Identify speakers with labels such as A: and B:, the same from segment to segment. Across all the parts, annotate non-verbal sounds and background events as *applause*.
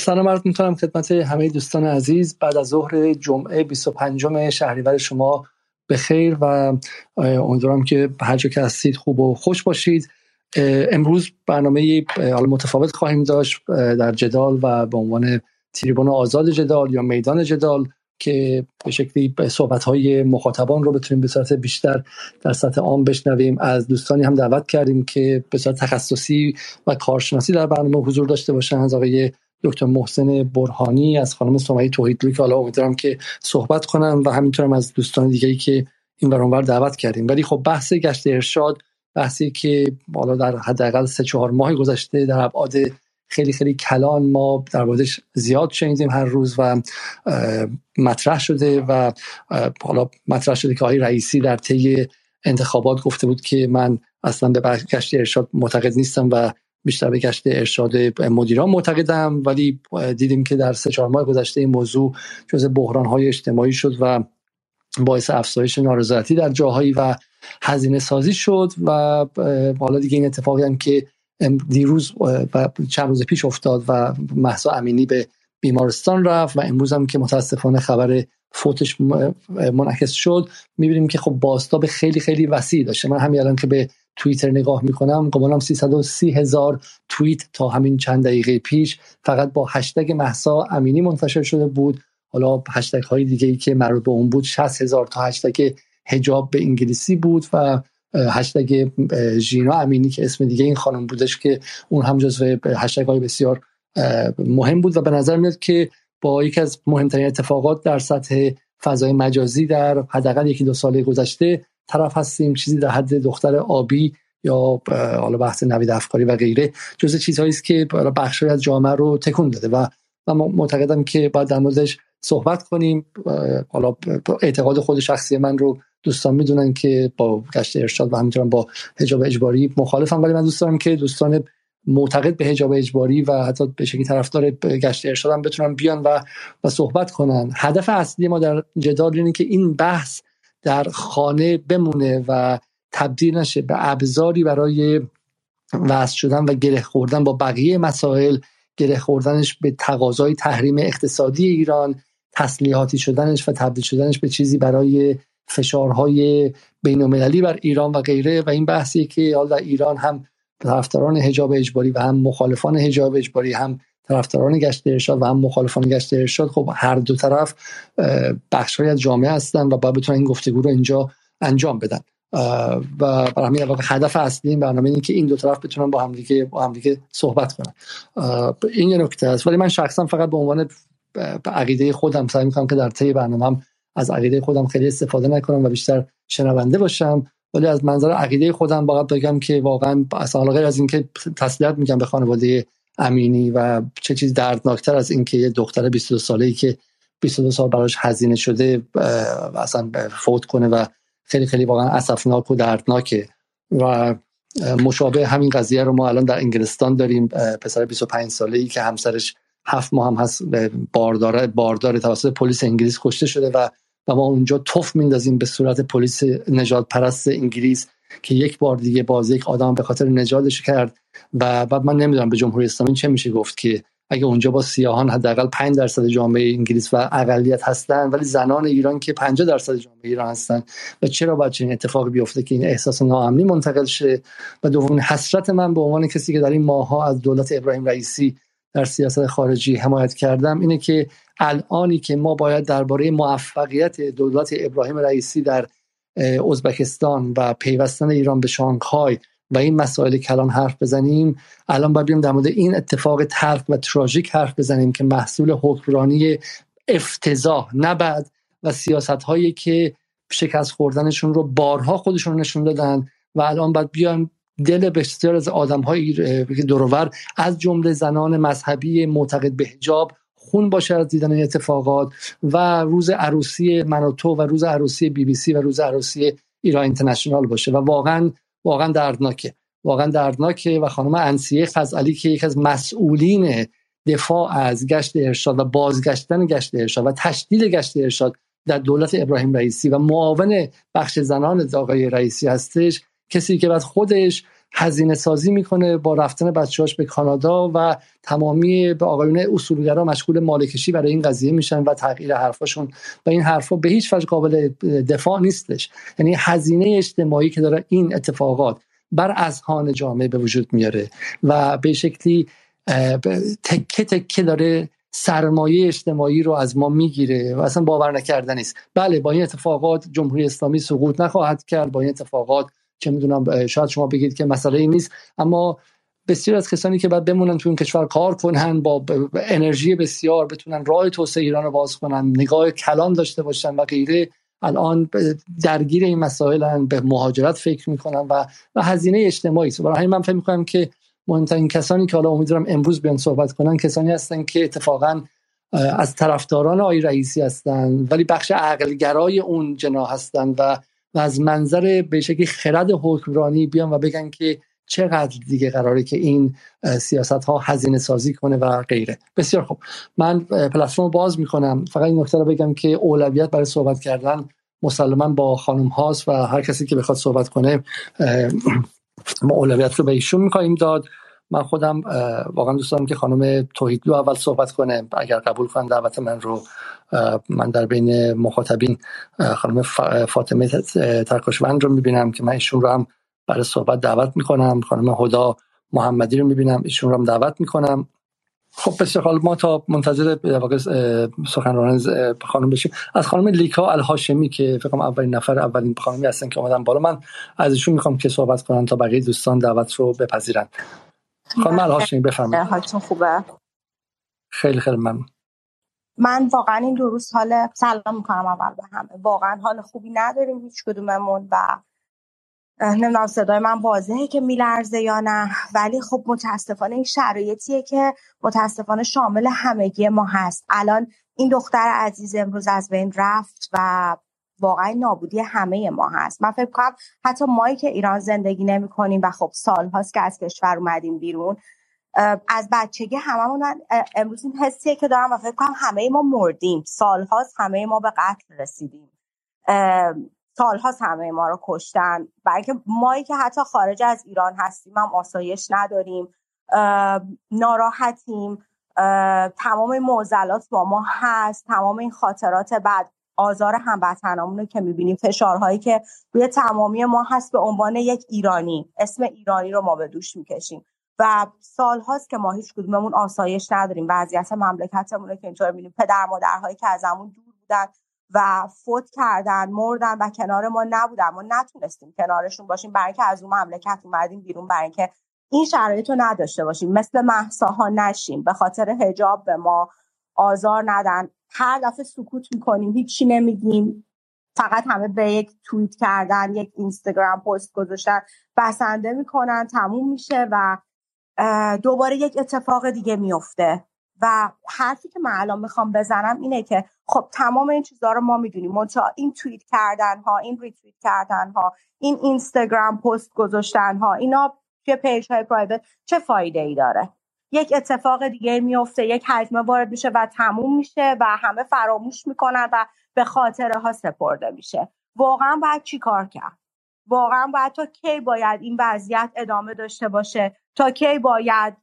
A: سلام عرض می‌کنم خدمت همه دوستان عزیز. بعد از ظهر جمعه 25 شهریور شما به خیر و امیدوارم که هر جا که هستید خوب و خوش باشید. امروز برنامه حالا متفاوت خواهیم داشت در جدال و به عنوان تریبون آزاد جدال یا میدان جدال که به شکلی صحبت های مخاطبان رو بتونیم به صورت بیشتر در سطح عام بشنویم. از دوستانی هم دعوت کردیم که به صورت تخصصی و کارشناسی در برنامه حضور داشته باشن. از آقای دکتر محسن برهانی از خانم سمیه توحیدلوی که حالا امیدوارم که صحبت کنم و همینطورم از دوستان دیگه که این برانور دعوت کردیم. ولی خب بحث گشت ارشاد بحثی که بالا در حداقل سه چهار ماه گذشته در ابعاد خیلی خیلی کلان ما در موردش زیاد شنیدیم هر روز و مطرح شده و حالا مطرح شده که آقای رئیسی در طی انتخابات گفته بود که من اصلا به گشت ارشاد معتقد نیستم و بیشتر به گشت ارشاد مدیران معتقدم ولی دیدیم که در سه چهار ماه گذشته این موضوع جز بحران های اجتماعی شد و باعث افزایش نارضایتی در جاهایی و هزینه سازی شد و حالا دیگه این اتفاقی هم که دیروز و چند روز پیش افتاد و محسا امینی به بیمارستان رفت و امروز هم که متاسفانه خبر فوتش منعکس شد. می‌بینیم که خب باستاب خیلی خیلی وسیع داشته. من همین الان که به توییتر نگاه می‌کنم گمانم 330 هزار توییت تا همین چند دقیقه پیش فقط با هشتگ محسا امینی منتشر شده بود. حالا هشتگ های دیگه ای که مربوط به اون بود 60 هزار تا هشتگ هجاب به انگلیسی بود و هشتگ ژینا امینی که اسم دیگه این خانم بودش که اون هم جزو هشتگ های بسیار مهم بود و به نظر میاد که با یکی از مهمترین اتفاقات در سطح فضای مجازی در حداقل یکی دو سال گذشته طرف هستیم چیزی در حد دختر آبی یا حالا بحث نوید افکاری و غیره جز چیزهایی است که بخشی از جامعه رو تکون داده. و من معتقدم که باید در موردش صحبت کنیم. حالا اعتقاد خود شخصی من رو دوستان می‌دونن که با گشت ارشاد و همینطورم با حجاب اجباری مخالفم. ولی من دوست دارم که دوستان معتقد به حجاب اجباری و حتی به شکلی طرفدار گشت ارشاد هم بتونن بیان و و صحبت کنن. هدف اصلی ما در جدال اینه که این بحث در خانه بمونه و تبدیل نشه به ابزاری برای وصل شدن و گره خوردن با بقیه مسائل گره خوردنش به تقاضای تحریم اقتصادی ایران تسلیحاتی شدنش و تبدیل شدنش به چیزی برای فشارهای بین المللی بر ایران و غیره. و این بحثی که حالا ایران هم طرفداران حجاب اجباری و هم مخالفان حجاب اجباری هم طرفداران گشت ارشاد و هم مخالفان گشت ارشاد. خب هر دو طرف بخش از جامعه هستن و باید بتونن این گفتگو رو اینجا انجام بدن. و برای همین هدف اصلی این برنامه اینه که این دو طرف بتونن با همدیگه با همدیگه صحبت کنن. این یه نکته است. ولی من شخصا فقط به عنوان عقیده خودم سعی می‌کنم که در طی برنامه از عقیده خودم خیلی استفاده نکنم و بیشتر شنونده باشم. ولی از منظر عقیده خودم باید بگم که واقعا اصلا غیر از اینکه تسلیت میگم به خانواده امینی و چه چیز دردناکتر از اینکه یه دختر 22 ساله ای که 22 سال براش هزینه شده اصلا فوت کنه و خیلی خیلی واقعا اسفناک و دردناکه. و مشابه همین قضیه رو ما الان در انگلستان داریم. پسر 25 ساله ای که همسرش هفت ماه هم هست باردار باردار توسط پلیس انگلیس کشته شده و و ما اونجا توف میندازیم به صورت پلیس نجات پرست انگلیس. که یک بار دیگه باز یک آدم به خاطر نجاتش کرد و بعد من نمی‌دونم به جمهوری اسلامی چه میشه گفت که اگه اونجا با سیاهان حداقل 5 درصد جامعه انگلیس و اقلیت هستن ولی زنان ایران که 50 درصد جامعه ایران هستن و چرا باید چنین اتفاقی بیفته که این احساس ناامنی منتقل شه؟ و دومین حسرت من به عنوان کسی که در این ماها از دولت ابراهیم رئیسی در سیاست خارجی حمایت کردم اینه که الانی که ما باید درباره موفقیت دولت ابراهیم رئیسی در ازبکستان و پیوستن ایران به شانگهای و این مسائل کلان حرف بزنیم الان باید بیم در مورد این اتفاق تلخ و تراژیک حرف بزنیم که محصول حکمرانی افتضاح نبد و سیاست هایی که شکست خوردنشون رو بارها خودشون نشون دادن و الان باید بیان دل بسیار از آدم های دورور از جمله زنان مذهبی معتقد به حجاب خون باشه از دیدن این اتفاقات و روز عروسی من و روز عروسی بی بی سی و روز عروسی ایران اینترنشنال باشه. و واقعا واقعا دردناکه. واقعا دردناکه و خانم انسیه خزعلی که یکی از مسئولین دفاع از گشت ارشاد و بازگشتن گشت ارشاد و تشدید گشت ارشاد در دولت ابراهیم رئیسی و معاون بخش زنان آقای رئیسی هستش کسی که بعد خودش هزینه سازی می‌کنه با رفتن بچه‌هاش به کانادا و تمامی به آقایون اصولگرا مشغول مالکشی برای این قضیه میشن و تغییر حرفاشون. و این حرفا به هیچ وجه قابل دفاع نیستش. یعنی هزینه اجتماعی که داره این اتفاقات بر اذهان جامعه به وجود میاره و به شکلی تکه تکه داره سرمایه اجتماعی رو از ما می‌گیره و اصلا باور نکردنی است. بله با این اتفاقات جمهوری اسلامی سقوط نخواهد کرد با این اتفاقات چه می‌دونم شاید شما بگید که مسئله این نیست اما بسیار از کسانی که باید بمونن تو این کشور کار کنن با انرژی بسیار بتونن راه توسعه ایران رو باز کنن نگاه کلان داشته باشن و غیره الان درگیر این مسائل به مهاجرت فکر می‌کنن و و هزینه اجتماعی است. برای من فکر می‌کنم که مهمترین کسانی که حالا امیدوارم امروز بیان صحبت کنن کسانی هستن که اتفاقا از طرفداران آقای رئیسی هستن ولی بخش عقلگرای اون جناح هستن و و از منظر به شکلی خرد حکمرانی بیان و بگن که چقدر دیگه قراره که این سیاست ها هزینه سازی کنه و غیره. بسیار خوب. من پلتفرم باز می‌کنم. فقط این نکته رو بگم که اولویت برای صحبت کردن مسلما با خانم هاست و هر کسی که بخواد صحبت کنه ما اولویت رو به ایشون میخواییم داد. من خودم واقعا دوست دارم که خانم توحیدلو اول صحبت کنه. اگر قبول کنن دعوت من رو من در بین مخاطبین خانم فاطمه ترکاشوند رو می‌بینم که من ایشون رو هم برای صحبت دعوت می‌کنم. خانم هدا محمدی رو می‌بینم ایشون رو هم دعوت می‌کنم. خب بسیار حال ما تا منتظر سخنران خانم بشیم. از خانم لیکا الهاشمی که فکر اولین نفر اولین خانمی هستن که اومدن بالا من از ایشون می‌خوام که صحبت کنم تا بقیه دوستان دعوت رو بپذیرن. خانم الهاشمی بفرمایید.
B: حالتون خوبه؟
A: خیلی خیلی ممنون.
B: من واقعا این دو روز حال سلام می‌کنم اول به همه. واقعا حال خوبی نداریم هیچ کدوممون و نمی‌دونم صدای من واضحه که میلرزه یا نه ولی خب متاسفانه این شرایطیه که متاسفانه شامل همگی ما هست. الان این دختر عزیز امروز از بین رفت و واقعا نابودی همه ما هست. من فکر کنم حتی مایی که ایران زندگی نمی کنیم و خب سال هاست که از کشور اومدیم بیرون از بچگی هممون امروز این حسیه که دارم و فکر کنم همه ما مردیم. سال هاست همه ما به قتل رسیدیم. سالهاست همه ما رو کشتن. بلکه مایی که حتی خارج از ایران هستیم هم آسایش نداریم. ناراحتیم. تمام معضلات با ما هست. تمام این خاطرات بعد آزار هموطنامون رو که می‌بینیم فشارهایی که روی تمامی ما هست به عنوان یک ایرانی اسم ایرانی رو ما به دوش می‌کشیم. و سال هاست که ما هیچ کدوممون آسایش نداریم. وضعیت مملکتمون رو که اینطور می‌بینیم. پدر مادرهایی که ازمون دور بودن و فوت کردن مردن و کنار ما نبودن. ما نتونستیم کنارشون باشیم. برای اینکه از اون مملکت اومدیم بیرون. برای اینکه این شرایط رو نداشته باشیم. مثل محساها نشیم. به خاطر هجاب به ما آزار ندن. هر دفعه سکوت می‌کنیم هیچی نمیگیم. فقط همه به یک توییت کردن یک اینستاگرام پست گذاشتن. بسنده می‌کنن تموم میشه و دوباره یک اتفاق دیگه میفته و حرفی که من الان می‌خوام بزنم اینه که خب تمام این چیزها رو ما می‌دونیم. منتها این توییت کردن ها این ریتویت کردن ها این اینستاگرام پست گذاشتن ها اینا توی page های private چه فایده ای داره. یک اتفاق دیگه میفته یک هجمه وارد میشه و تموم میشه و همه فراموش می‌کنن و به خاطره ها سپرده میشه. واقعا باید چی کار کرد؟ واقعا باید تا کی باید این وضعیت ادامه داشته باشه؟ تا کی باید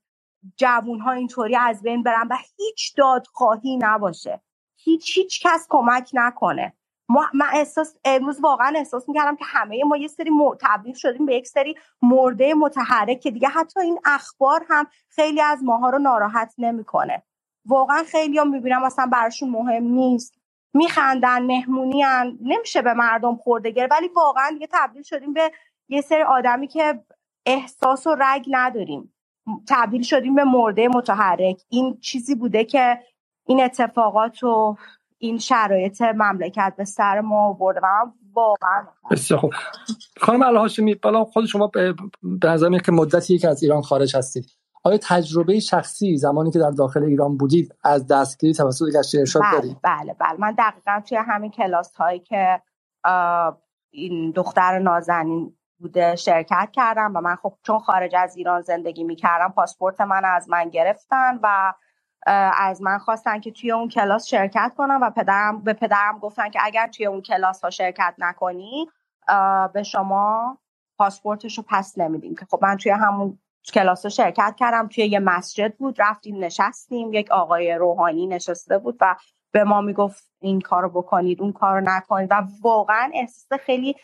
B: جوون ها اینطوری از بین برن؟ و هیچ دادخواهی نباشه. هیچ هیچ کس کمک نکنه. ما من احساس امروز واقعا احساس می‌کردم که همه ما یه سری تبدیل شدیم به یک سری مرده متحرک که دیگه حتی این اخبار هم خیلی از ماها رو ناراحت نمی‌کنه. واقعا خیلی هم می‌بینم اصلا براشون مهم نیست. میخندن مهمونی نمیشه به مردم خورده ولی واقعا دیگه تبدیل شدیم به یه سری آدمی که احساس و رگ نداریم. تبدیل شدیم به مرده متحرک. این چیزی بوده که این اتفاقات و این شرایط مملکت به سر ما برده و من واقعا
A: بسیار خوب. خانم الهاشمی بالا خود شما به نظر که مدتی که از ایران خارج هستید. آیا تجربه شخصی زمانی که در داخل ایران بودید از دستگیری توسط گشت ارشاد
B: بله،
A: دارید؟
B: بله بله. من دقیقا توی همین کلاس هایی که این دختر نازنین بوده شرکت کردم و من خب چون خارج از ایران زندگی می‌کردم پاسپورت من از من گرفتن و از من خواستن که توی اون کلاس شرکت کنم و پدرم به پدرم گفتن که اگر توی اون کلاس ها شرکت نکنی به شما پاسپورتش رو پس نمیدیم. که خب من توی همون کلاس رو شرکت کردم. توی یه مسجد بود رفتیم نشستیم. یک آقای روحانی نشسته بود و به ما می‌گفت این کارو بکنید اون کارو نکنید. و واقعا احساس خیلی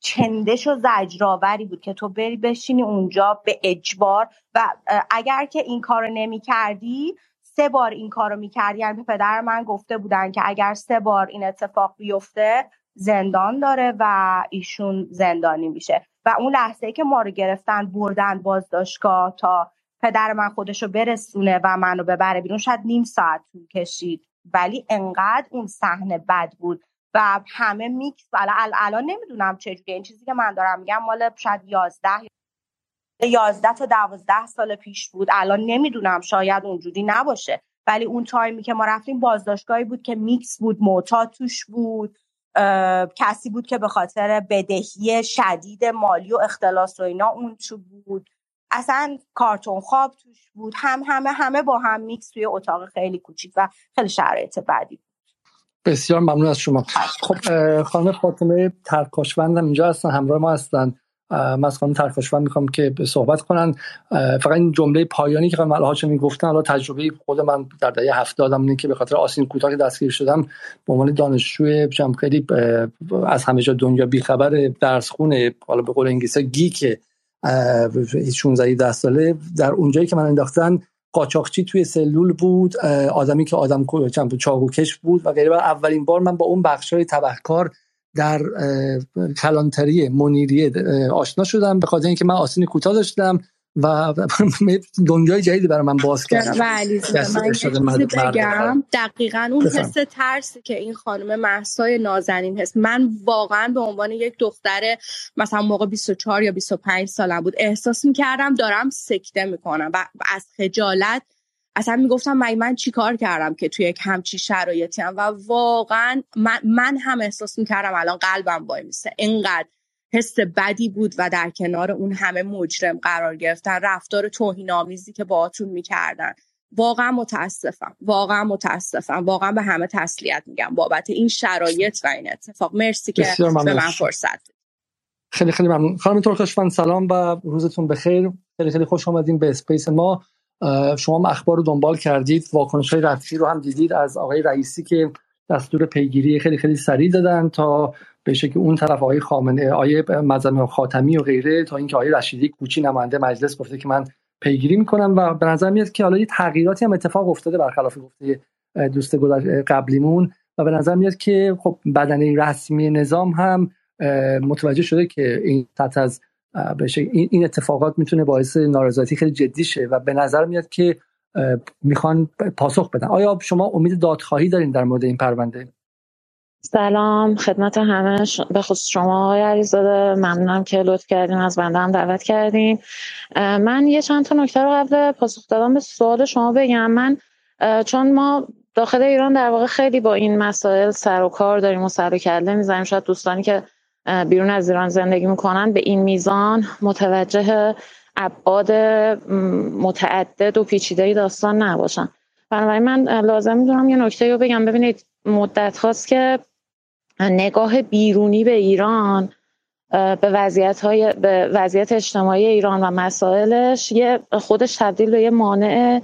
B: چندش و زجرآوری بود که تو بری بشینی اونجا به اجبار و اگر که این کارو نمی کردی سه بار این کارو می‌کردی. یعنی پدر من گفته بودن که اگر سه بار این اتفاق بیفته زندان داره و ایشون زندانی میشه. و اون لحظه ای که ما رو گرفتن بردن بازداشتگاه تا پدر من خودش رو برسونه و منو ببره بیرون شاید نیم ساعت طول کشید. ولی انقدر اون صحنه بد بود و همه میکس. الان نمی‌دونم چجوری این چیزی که من دارم میگم مال شاید یازده یازده تا دوازده سال پیش بود. الان نمی‌دونم شاید اونجوری نباشه. ولی اون تایمی که ما رفتیم بازداشتگاهی بود که میکس بود معتاد توش بود. کسی بود که به خاطر بدهی شدید مالی و اختلاس و اینا اون تو بود. اصلا کارتون خواب توش بود. هم همه همه با هم میکس توی اتاق خیلی کوچیک و خیلی شرایط بدی
A: بسیار ممنون از شما. خب خانم فاطمه ترکاشوند هم اینجا هستن همراه ما هستن. من از خانم ترکاشوند می‌خوام که صحبت کنن. فقط این جمله پایانی که خانم می گفتن حالا تجربه خود من در دهه هفتاد اینه که به خاطر آستین کوتاه که دستگیر شدم به عنوان دانشجوی خیلی از همه جا دنیا بیخبر درس خونه حالا به قول انگلیسی geek 16 دست ساله. در اونجایی که من انداختن قاچاقچی توی سلول بود آدمی که آدم چاقوکش بود و غیره. اولین بار من با اون بخش های تبهکار در کلانتری منیریه آشنا شدم به خاطر اینکه من آسین کوتاه داشتم و *laughs* دنیای جدیدی برای من باز کرد.
C: من بگم. دقیقا اون حس ترسی که این خانم محسای نازنین هست من واقعا به عنوان یک دختر مثلا موقع 24 یا 25 سالم بود احساس می‌کردم دارم سکته می‌کنم و از خجالت اصلا می‌گفتم من من چیکار کردم که توی یک همچی شرایطی هم و واقعا من, من هم احساس می‌کردم الان قلبم وای میسه. اینقدر حس بدی بود و در کنار اون همه مجرم قرار گرفتن رفتار توهین آمیزی که باهاتون می‌کردن. واقعا متاسفم. واقعا متاسفم. واقعا به همه تسلیت میگم. بابت این شرایط و این اتفاق. مرسی که به من فرصت
A: خیلی خیلی ممنون. خانم ترکاشوند سلام و روزتون بخیر. خیلی خیلی خوش آمدین به space ما. شما اخبار رو دنبال کردید. واکنش های رسمی رو هم دیدید از آقای رئیسی که دستور پیگیری خیلی خیلی سریع دادن تا به که اون طرف آقای خامنه آقای محمد خاتمی و غیره تا اینکه آقای رشیدی کوچی نماینده مجلس گفته که من پیگیری می‌کنم. و به نظر میاد که حالا یه تغییراتی هم اتفاق افتاده برخلاف گفته دوست قبلیمون. و به نظر میاد که خب بدنه رسمی نظام هم متوجه شده که این سطح از این اتفاقات می‌تونه باعث نارضایتی خیلی جدی شه و به نظر میاد که می‌خوان پاسخ بدن. آیا شما امید دادخواهی دارین در مورد این پرونده؟
D: سلام. خدمت همه به خصوص شما آقای علیزاده. ممنونم که لطف کردین. از بنده هم دعوت کردین. من یه چند تا نکته رو قبل پاسخ دادم. به سوال شما بگم. من چون ما داخل ایران در واقع خیلی با این مسائل سر و کار داریم و سر و کله می‌زنیم. شاید دوستانی که بیرون از ایران زندگی می‌کنن. به این میزان متوجه ابعاد متعدد و پیچیده داستان نباشن. بنابراین من لازم می‌دونم یه نکته رو بگم. ببینید مدت هاست که نگاه بیرونی به ایران به وضعیت, های، به وضعیت اجتماعی ایران و مسائلش یه خودش تبدیل به یه مانع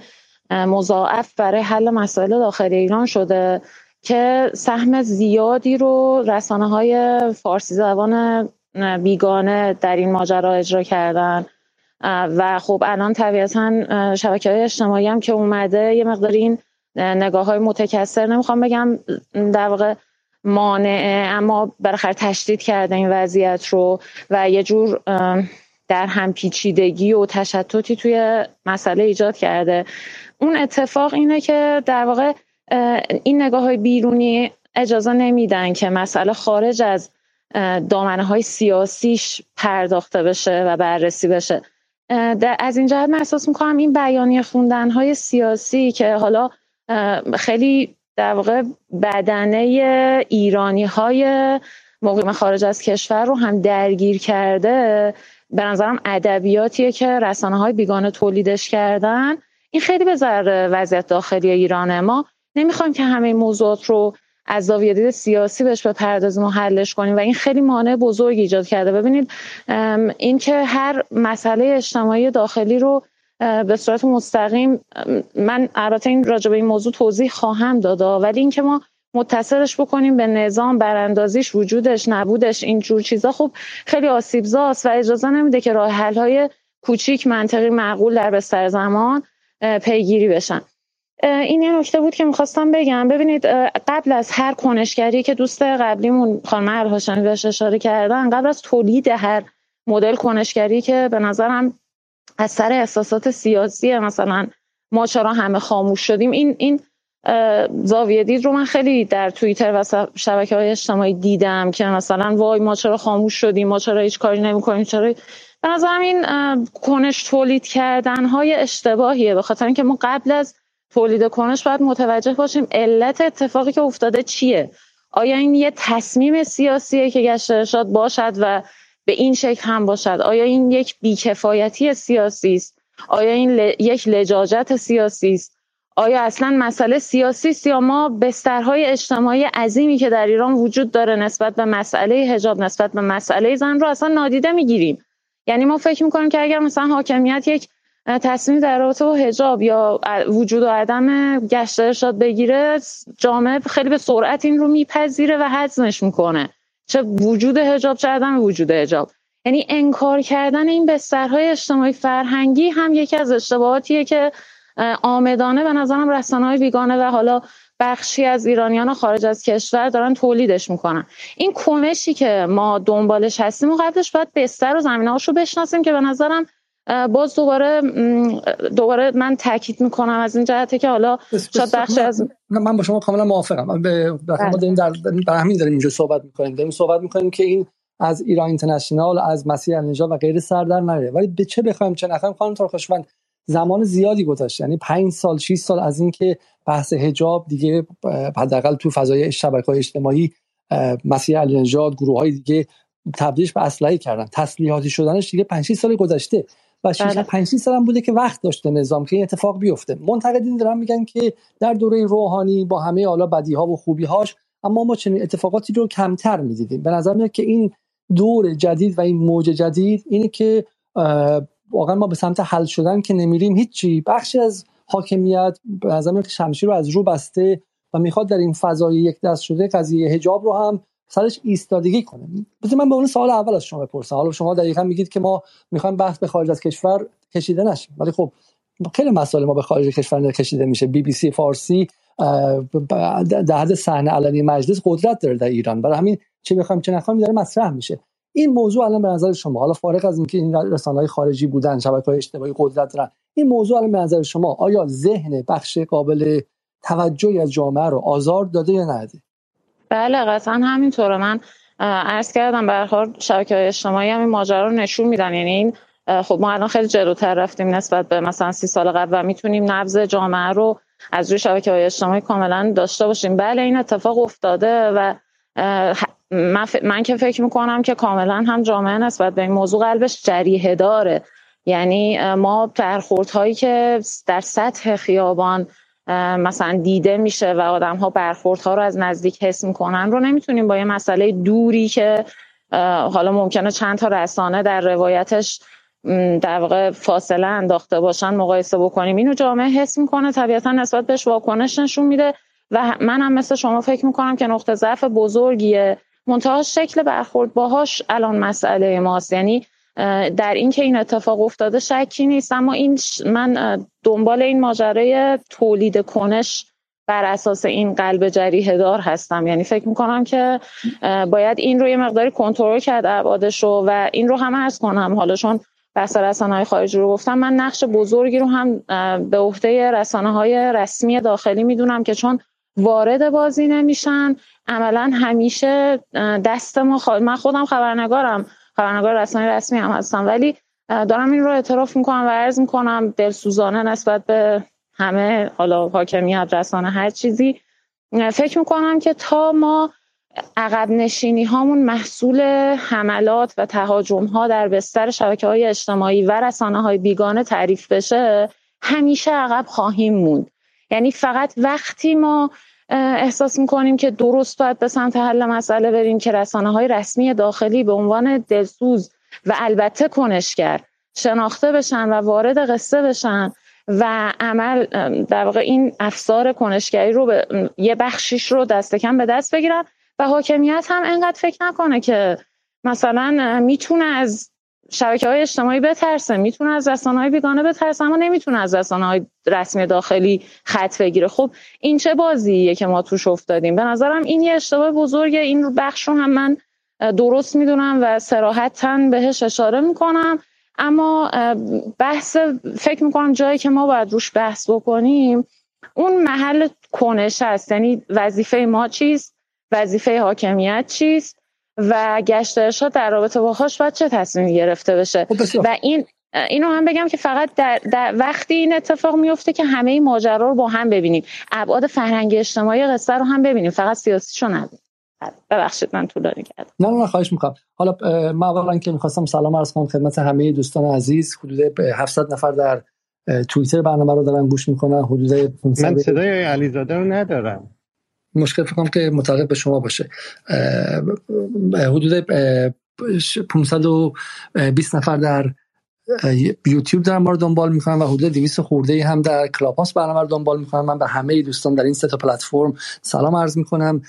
D: مضاعف برای حل مسائل داخل ایران شده. که سهم زیادی رو رسانه های فارسی زبان بیگانه در این ماجرا اجرا کردن. و خب الان طبیعتا شبکه های اجتماعی هم که اومده یه مقدار این نگاه های متکثر نمی‌خوام بگم در واقع مانعه اما بالاخره تشدید کرده این وضعیت رو و یه جور در هم پیچیدگی و تشتتی توی مسئله ایجاد کرده. اون اتفاق اینه که در واقع این نگاه های بیرونی اجازه نمیدن که مسئله خارج از دامنه های سیاسیش پرداخته بشه و بررسی بشه. از این جهت من احساس می‌کنم این بیانیه خوندن های سیاسی که حالا خیلی در واقع بدنه ایرانی های مقیم خارج از کشور رو هم درگیر کرده به نظرم ادبیاتیه که رسانه های بیگانه تولیدش کردن. این خیلی به ضرر وضعیت داخلی ایرانه ما. نمی‌خوایم که همه موضوعات رو از زاویه دید سیاسی بهش بپردازیم و حلش کنیم و این خیلی مانع بزرگ ایجاد کرده. ببینید اینکه هر مسئله اجتماعی داخلی رو به صورت مستقیم من البته این راجع به این موضوع توضیح خواهم دادا ولی اینکه ما متصلش بکنیم به نظام براندازیش وجودش نبودش این جور چیزا خب خیلی آسیبزاست و اجازه نمیده که راه حل های کوچیک منطقی معقول در بستر زمان پیگیری بشن. این یه نکته بود که می‌خواستم بگم. ببینید قبل از هر کنشگری که دوست قبلیمون خانم الهاشانی بهش اشاره کردن قبل از تولید هر مدل کنشگری که به نظرم از سر احساسات سیاسی مثلا ما چرا همه خاموش شدیم این این زاویه دید رو من خیلی در توییتر و شبکه های اجتماعی دیدم که مثلا وای ما چرا خاموش شدیم ما چرا هیچ کاری نمی کنیم چرا به نظرم این کنش تولید کردن های اشتباهیه به خاطر اینکه ما قبل از تولید کنش باید متوجه باشیم علت اتفاقی که افتاده چیه. آیا این یه تصمیم سیاسیه که گشت ارشاد باشد و به این شکل هم باشد؟ آیا این یک بیکفایتی سیاسی است؟ آیا این یک لجاجت سیاسی است؟ آیا اصلا مسئله سیاسی است یا ما بسترهای اجتماعی عظیمی که در ایران وجود داره نسبت به مسئله حجاب نسبت به مسئله زن رو اصلا نادیده می‌گیریم؟ یعنی ما فکر می‌کنیم که اگر مثلا حاکمیت یک تصمیم در رابطه با حجاب یا وجود و عدم گشت ارشاد بگیره جامعه خیلی به سرعت این رو میپذیره و حزمش می‌کنه. چه وجود حجاب چه عدم وجود حجاب. یعنی انکار کردن این بسترهای اجتماعی فرهنگی هم یکی از اشتباهاتیه که آمدانه به نظرم رسانه های بیگانه و حالا بخشی از ایرانیان خارج از کشور دارن تولیدش می‌کنن. این کنشی که ما دنبالش هستیم و قبلش باید بستر و زمینه رو بشناسیم که به نظرم باز دوباره دوباره من تاکید می‌کنم از این جهته که حالا شاید بخش از
A: من با شما کاملا موافقم. به ما بله. داریم در بر همین داریم اینجا صحبت می‌کنیم. داریم صحبت می‌کنیم که این از ایران اینترنشنال از مسیح النژاد و غیر سر در نره. ولی به چه بخوایم چه نخوایم خانم ترخوشوند زمان زیادی گذشته. یعنی 5 سال 6 سال از اینکه بحث حجاب دیگه حداقل تو فضای شبکه‌های اجتماعی مسیح النژاد گروه های دیگه تبدیلش به اسلحه کردن. تسلیحاتی شدنش دیگه 5 سال گذشته. و 6 5 سال هم بوده که وقت داشته نظام که این اتفاق بیفته. منتقدین دارن میگن که در دوره روحانی با همه حالا بدی ها و خوبی هاش اما ما چنین اتفاقاتی رو کمتر می‌دیدیم. به نظر میاد که این دور جدید و این موج جدید اینه که واقعا ما به سمت حل شدن که نمیریم هیچی. بخشی از حاکمیت به نظر میاد که شمشیر رو از رو بسته و می‌خواد در این فضای یک دست شده قضیه حجاب رو هم سرش ایستادگی کنه. بذار من به اون سوال اول از شما بپرسم. حالا شما دقیقا میگید که ما می‌خوایم بحث به خارج از کشور کشیده نشیم. ولی خب خیلی مسائل ما به خارج کشور کشیده میشه. بی بی سی فارسی در حد صحنه علنی مجلس قدرت داره در ایران. برای همین چه بخوایم چه نخوایم داره مطرح میشه. این موضوع الان به نظر شما حالا فارغ از اینکه این رسانه‌های خارجی بودن های اجتماعی قدرت دارن این موضوع الان به نظر شما آیا ذهن بخش قابل توجهی از جامعه رو آزار داده یا نده
D: بله قطعا همینطوره. من عرض کردم هر شبکه های اجتماعی هم این ماجرا رو نشون میدن. یعنی این خب ما الان خیلی جلوتر رفتیم نسبت به مثلا سی سال قبل و می‌تونیم نبض جامعه رو از روی شبکه های اجتماعی کاملا داشته باشیم. بله این اتفاق افتاده و من, من که فکر می‌کنم که کاملا هم جامعه نسبت به این موضوع قلبش جریه داره. یعنی ما هایی که در سطح خیابان مثلا دیده میشه و آدم ها برخوردها رو از نزدیک حس می‌کنن رو نمی‌تونیم با یه مسئله دوری که حالا ممکنه چند تا رسانه در روایتش در واقع فاصله انداخته باشن مقایسه بکنیم. اینو جامعه حس می‌کنه طبیعتا نسبت بهش واکنش نشون میده و من هم مثل شما فکر می‌کنم که نقطه ضعف بزرگیه. منتها شکل برخورد باهاش الان مسئله ماست. یعنی در اینکه این اتفاق افتاده شکی نیست. اما این من دنبال این ماجرای تولید کنش بر اساس این قلب جریه دار هستم. یعنی فکر می‌کنم که باید این رو یه مقداری کنترل کرد ابعادش و این رو هم عرض کنم. حالا چون بحث رسانه های خارجی رو گفتم من نقش بزرگی رو هم به عهده رسانه های رسمی داخلی می‌دونم که چون وارد بازی نمیشن عملا همیشه دست ما من خودم خبرنگارم. خبرنگار رسانه رسمی هم هستم. ولی دارم این رو اعتراف می‌کنم و عرض می‌کنم دلسوزانه نسبت به همه حالا حاکمیت رسانه هر چیزی. فکر می‌کنم که تا ما عقب نشینی هامون محصول حملات و تهاجم ها در بستر شبکه های اجتماعی و رسانه های بیگانه تعریف بشه همیشه عقب خواهیم موند. یعنی فقط وقتی ما احساس می‌کنیم که درست باید به سمت حل مسئله بریم که رسانه های رسمی داخلی به عنوان دلسوز و البته کنشگر شناخته بشن و وارد قصه بشن و عمل در واقع این افسار کنشگری رو به یه بخشیش رو دست کم به دست بگیرن و حاکمیت هم انقدر فکر نکنه که مثلا می‌تونه از شبکه های اجتماعی بترسه می‌تونه از رسانه های بیگانه بترسه اما نمی‌تونه از رسانه های رسمی داخلی خط بگیره. خب این چه بازیه که ما توش افتادیم؟ به نظرم این یه اشتباه بزرگه. این بخش رو هم من درست می‌دونم و سراحتا بهش اشاره می‌کنم. اما بحث فکر می‌کنم جایی که ما باید روش بحث بکنیم اون محل کنش هست. یعنی وظیفه ما چیست؟ وظیفه حاکمیت چیست؟ و گشت ارشاد در رابطه باهاش باید چه تصمیمی گرفته بشه؟ خب، و این اینو هم بگم که فقط در, در وقتی این اتفاق میفته که همه این ماجرا رو با هم ببینیم. ابعاد فرهنگی اجتماعی قصه رو هم ببینیم. فقط سیاسیشو نبینیم ببخشید من طولانی کردم.
A: نه نه خواهش می‌کنم. حالا من اولا که می‌خواستم سلام عرض کنم خدمت همه دوستان عزیز. حدود 700 نفر در توییتر برنامه رو دارن گوش می‌کنن. حدود
E: من صدای علیزاده رو ندارم.
A: مشکل فکرم که متعلق به شما باشه. حدود 520 نفر در یوتیوب دارم ما رو دنبال می‌کنم و حدود 200 خورده هم در کلاپاس برنامه رو دنبال می‌کنم من به همه دوستان در این سه تا پلتفرم سلام عرض می‌کنم.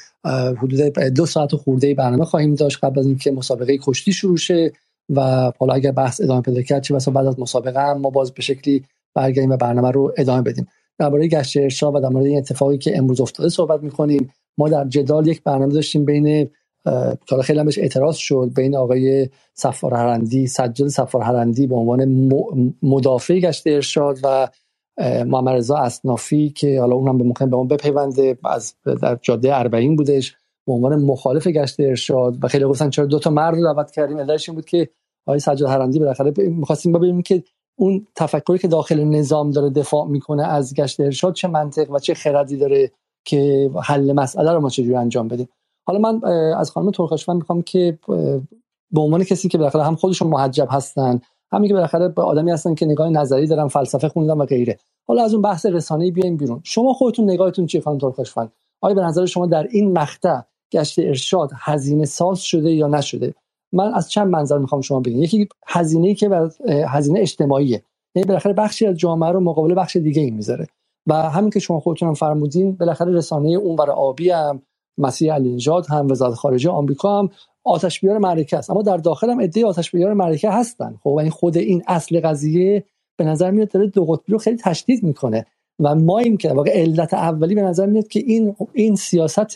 A: حدود دو ساعت خورده برنامه خواهیم داشت قبل از اینکه مسابقه کشتی شروع شه و حالا اگر بحث ادامه پیدا کرد چه بعد از مسابقه هم ما باز به شکلی برگردیم و برنامه رو ادامه بدیم. درباره گشت ارشاد و در مورد این اتفاقی که امروز افتاده صحبت می‌کنیم. ما در جدال یک برنامه داشتیم بین که خیلی هم بهش اعتراض شد بین آقای سفار هرندی سجاد سفار هرندی به عنوان مدافع گشت ارشاد و محمد رضا اسنافی که حالا اونم به ممکن به اون بپیونده از در جاده اربعین بودش به عنوان مخالف گشت ارشاد و خیلی گفتن چرا دو تا مرد رو دعوت کردیم. علتش این بود که آقای سجاد هرندی بالاخره می‌خواستیم ببینیم که اون تفکری که داخل نظام داره دفاع می‌کنه از گشت ارشاد چه منطق و چه خردی داره که حل مسئله رو ما چجوری انجام بدیم؟ حالا من از خانم ترکاشفن می‌خوام که به عنوان کسی که بالاخره هم خودشون محجب هستن همین که بالاخره به آدمی هستن که نگاه نظری دارن فلسفه خوندن و غیره. حالا از اون بحث رسانه‌ای بیایم بیرون. شما خودتون نگاهتون چیه خانم ترکاشفن آیا به نظر شما در این مقطع گشت ارشاد هزینه ساز شده یا نشده؟ من از چند منظر می‌خوام شما بگم یکی هزینه‌ای که هزینه اجتماعیه. یعنی بالاخره بخشی از جامعه رو مقابل بخش دیگه ای می‌ذاره. و همین که شما خودتون هم فرمودین بالاخره رسانه اونور آبی هم مسیح علی نژاد هم وزارت خارجه آمریکا هم آتش بیار معرکه است. اما در داخل هم عده آتش بیار معرکه هستن. خب این خود این اصل قضیه به نظر میاد داره دو قطبی رو خیلی تشدید می‌کنه. و ما این که واقع علت اولی به نظر میاد که این این سیاست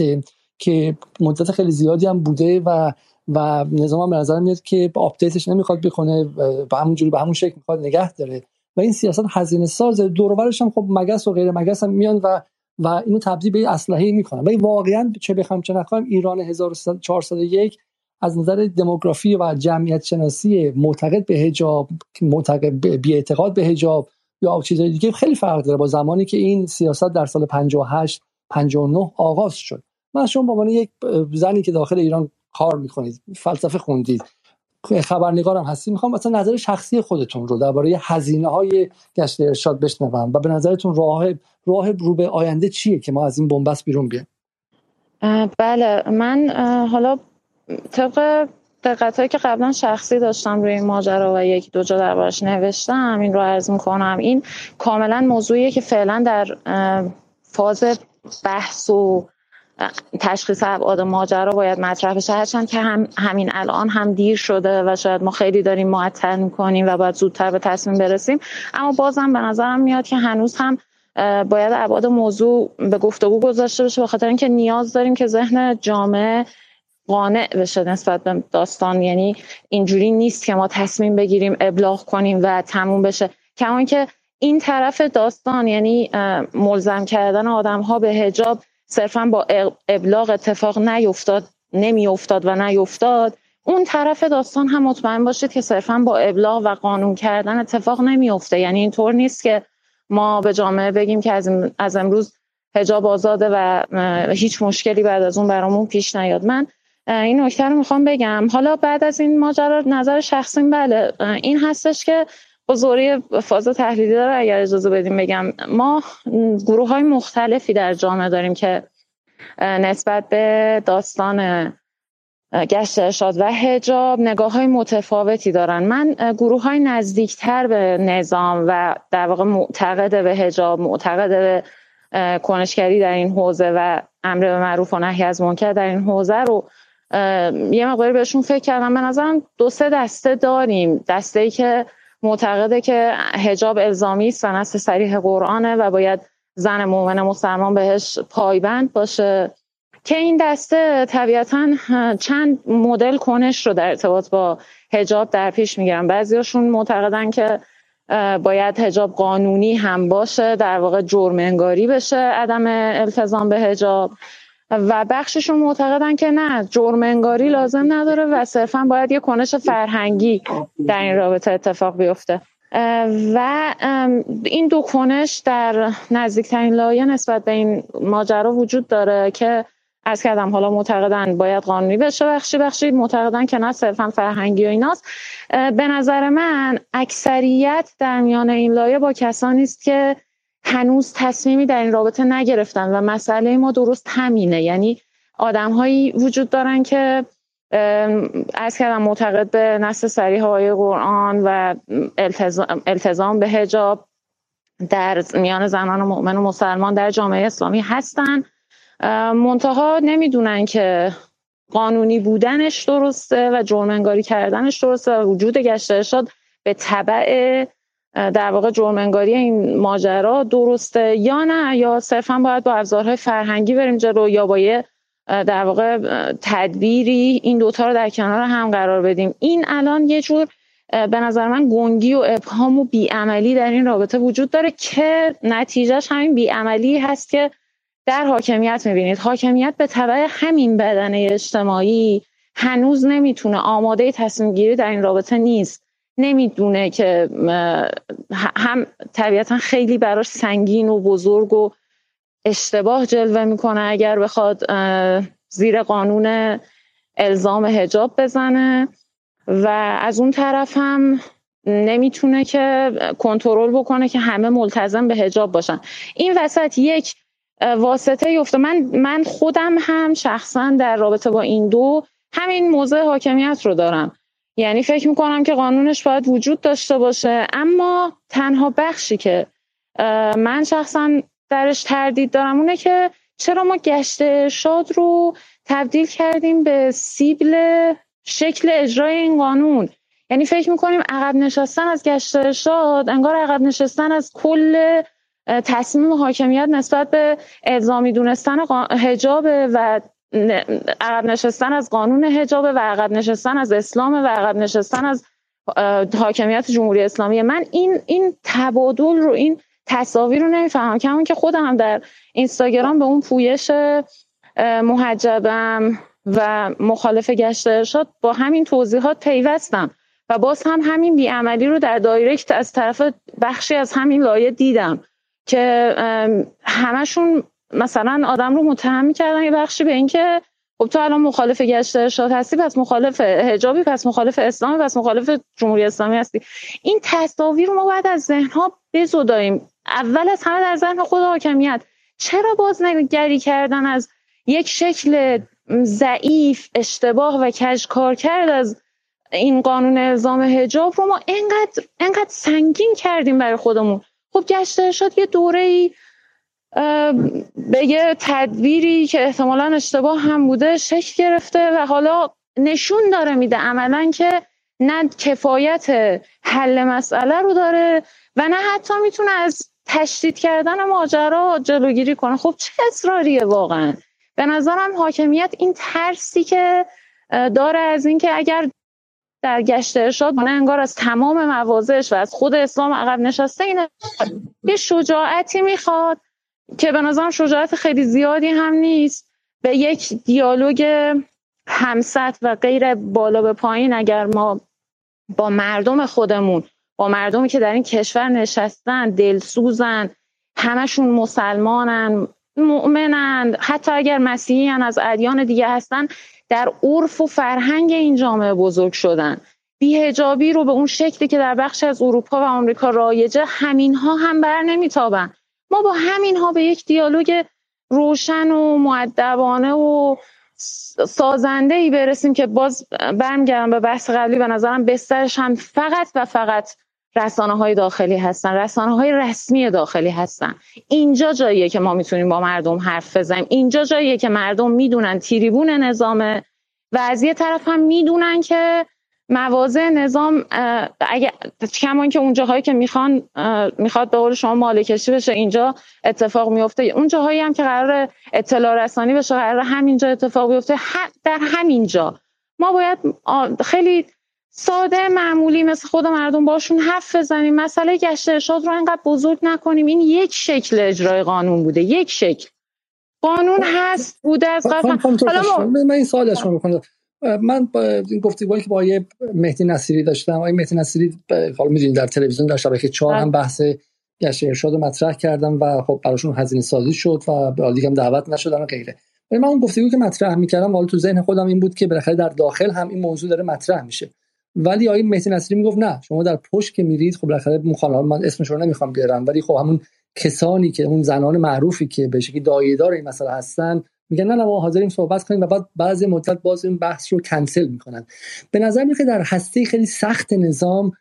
A: که مدت خیلی زیادی هم بوده و و نظام هم به نظر میاد که آپدیتش نمی‌خواد بکنه به همون جوری به همون شکل می‌خواد نگه داره. و این سیاست هزینه ساز دور هم خب مگس و غیر مگس هم میان و و اینو تبدیل به اسلحه می‌کنن. ولی واقعا چه بخوام چه نخوایم ایران 1401 از نظر دموگرافی و جمعیت شناسی معتقد به حجاب معتقد بی اعتقاد به حجاب یا چیزهای دیگه خیلی فرق داره با زمانی که این سیاست در سال 58 59 آغاز شد. من شما به عنوان یک زنی که داخل ایران کار می‌کنید فلسفه خوندید. خبرنگارم هستی می‌خوام مثلا نظر شخصی خودتون رو درباره هزینه های گشت ارشاد بشنوم و به نظرتون راه راه رو به آینده چیه که ما از این بنبست بیرون بیایم؟
D: بله من حالا طبق دقت که قبلا شخصی داشتم روی این ماجرا و یک دو جا دربارش نوشتم این رو عرض می‌کنم این کاملا موضوعیه که فعلا در فاز بحث و تشخیص ابعاد ماجرا باید مطرح بشه. هرچند که هم همین الان هم دیر شده و شاید ما خیلی داریم معطل می‌کنیم و باید زودتر به تصمیم برسیم. اما بازم به نظرم میاد که هنوز هم باید ابعاد موضوع به گفتگو گذاشته بشه. به خاطر اینکه نیاز داریم که ذهن جامعه قانع بشه نسبت به داستان. یعنی اینجوری نیست که ما تصمیم بگیریم ابلاغ کنیم و تموم بشه. کما که این طرف داستان یعنی ملزم کردن آدم ها به هجاب صرفا با ابلاغ اتفاق نیفتاد نمیافتاد و نیفتاد. اون طرف داستان هم مطمئن باشید که صرفا با ابلاغ و قانون کردن اتفاق نمیافته. یعنی اینطور نیست که ما به جامعه بگیم که از, امروز هجاب آزاده و هیچ مشکلی بعد از اون برامون پیش نیاد. من این نکته رو می‌خوام بگم. حالا بعد از این ماجرا نظر شخصی بله. این هستش که با زوری فاز تحلیلی داره اگر اجازه بدیم بگم. ما گروه های مختلفی در جامعه داریم که نسبت به داستان گشت ارشاد و هجاب نگاه های متفاوتی دارن. من گروه های نزدیکتر به نظام و در واقع معتقد به هجاب معتقد به کنشگری در این حوزه و امر به معروف و نهی از منکر در این حوزه رو یه مقداری بهشون فکر کردم. به نظرم دو سه دسته داریم. دسته ای که معتقده که هجاب الزامی است و نص صریح قرآنه و باید زن مؤمن مسلمان بهش پایبند باشه. که این دسته طبیعتا چند مدل کنش رو در ارتباط با هجاب در پیش می‌گیرن. بعضیاشون معتقدن که باید هجاب قانونی هم باشه در واقع جرم انگاری بشه عدم التزام به هجاب و بخششون معتقدن که نه جرم انگاری لازم نداره و صرفا باید یه کنش فرهنگی در این رابطه اتفاق بیفته. و این دو کنش در نزدیکترین لایه نسبت به این ماجرا وجود داره که از کردم حالا معتقدن باید قانونی بشه بخشی بخشی معتقدن که نه صرفا فرهنگی و ایناست. به نظر من اکثریت در میان این لایه با کسانی است که هنوز تصمیمی در این رابطه نگرفتن و مسئله ما درست همینه. یعنی آدم هایی وجود دارن که از کردم معتقد به نص سریح های قرآن و التزام, التزام به هجاب در میان زنان مؤمن و مسلمان در جامعه اسلامی هستن. منتها نمی‌دونن که قانونی بودنش درسته و جرمنگاری کردنش درسته و وجود گشت ارشاد به طبع در واقع جرمنگاری این ماجرا درسته یا نه؟ یا صرفا باید با ابزارهای فرهنگی بریم جلو یا با یه در واقع تدبیری این دوتا رو در کنار هم قرار بدیم؟ این الان یه جور به نظر من گنگی و ابهام و بیعملی در این رابطه وجود داره که نتیجهش همین بیعملی هست که در حاکمیت می‌بینید. حاکمیت به طبع همین بدنه اجتماعی هنوز نمی‌تونه آماده تصمیم گیری در این رابطه نیست. نمی‌دونه که هم طبیعتا خیلی براش سنگین و بزرگ و اشتباه جلوه می‌کنه اگر بخواد زیر قانون الزام هجاب بزنه. و از اون طرف هم نمی‌تونه که کنترل بکنه که همه ملتزم به هجاب باشن. این وسط یک واسطه یفته. من من خودم هم شخصا در رابطه با این دو همین موضع حاکمیت رو دارم. یعنی فکر می‌کنم که قانونش باید وجود داشته باشه. اما تنها بخشی که من شخصا درش تردید دارم اونه که چرا ما گشت ارشاد رو تبدیل کردیم به سیبل شکل اجرای این قانون. یعنی فکر می‌کنیم عقب نشستن از گشت ارشاد انگار عقب نشستن از کل تصمیم حاکمیت نسبت به الزامی دونستن هجاب و عقب نشستن از قانون هجاب و عقب نشستن از اسلام و عقب نشستن از حاکمیت جمهوری اسلامی. من این این تبادل رو این تصاویر رو نمی‌فهمم. کمون که خودم در اینستاگرام به اون پویش محجبم و مخالف گشت ارشاد با همین توضیحات پیوستم و باز هم همین بیعملی رو در دایرکت از طرف بخشی از همین لایه دیدم که همشون مثلا آدم رو متهم می‌کردن یه بخشی به اینکه خب تو الان مخالف گشت ارشاد هستی پس مخالف حجابی پس مخالف اسلامی پس مخالف جمهوری اسلامی هستی. این تصاویر رو ما باید از ذهن ها بزداییم. اول از همه در ذهن خود حاکمیت. چرا باز نگری کردن از یک شکل ضعیف اشتباه و کج کار کرد از این قانون الزام حجاب رو ما انقدر انقدر سنگین کردیم برای خودمون؟ خب گشت ارشاد یه دوره ای به یه تدبیری که احتمالا اشتباه هم بوده شکل گرفته و حالا نشون داره میده عملا که نه کفایت حل مسئله رو داره و نه حتی می‌تونه از تشدید کردن ماجرا جلوگیری کنه. خب چه اصراریه واقعا؟ به نظرم حاکمیت این ترسی که داره از اینکه اگر در گشت ارشاد کنه انگار از تمام موازش و از خود اسلام عقب نشسته اینه یه شجاعتی می‌خواد که به نظرم شجاعت خیلی زیادی هم نیست. به یک دیالوگ همسط و غیر بالا به پایین اگر ما با مردم خودمون با مردمی که در این کشور نشستن دلسوزن همشون مسلمانن مؤمنن حتی اگر مسیحیان از ادیان دیگه هستن در عرف و فرهنگ این جامعه بزرگ شدن. بیهجابی رو به اون شکلی که در بخش از اروپا و آمریکا رایجه همینها هم بر نمیتابن. ما با همینها به یک دیالوگ روشن و معدبانه و سازنده ای برسیم که باز برمیگردم به بحث قبلی. به نظرم بسترش هم فقط و فقط رسانه های داخلی هستن. رسانه های رسمی داخلی هستن. اینجا جاییه که ما می‌تونیم با مردم حرف بزنیم. اینجا جاییه که مردم می‌دونن تیریبون نظامه و از یه طرف هم می‌دونن که مواضع نظام اگه کمان که اون جاهایی که می‌خوان می‌خواد به قول شما مالکشی بشه اینجا اتفاق میفته. اون جاهایی هم که قرار اطلاع رسانی بشه قرار همینجا اتفاق بیفته در همینجا ما باید خیلی ساده معمولی مثل خود مردم باشون حرف بزنیم. مسئله گشت ارشاد رو انقدر بزرگ نکنیم. این یک شکل اجرای قانون بوده یک شکل. قانون هست بوده از قبل
A: حالا من این سوال شما من با این گفتگویی که با یه مهدی نصیری داشتم آقای مهدی نصیری حالا می‌دونید در تلویزیون در شبکه چهار هم بله. بحث گشت ارشاد رو مطرح کردم و خب براشون هزینه سازی شد و به دیگه هم دعوت نشدن و غیره ولی من اون گفتگویی که مطرح می‌کردم حالا تو ذهن خودم این بود که بالاخره در داخل هم این موضوع داره مطرح میشه ولی آقای مهدی نصیری می‌گفت نه شما در پشت که میرید خب بالاخره مخالفت من اسمش رو نمی‌خوام بیارم ولی خب همون کسانی که اون زنان معروفی که به شکلی دایه‌دار این مسئله هستن میگن نه ما حاضریم صحبت کنیم و بعد بعضی مدت باز این بحث رو کنسل می‌کنن. به نظر میاد در هسته خیلی سخت نظام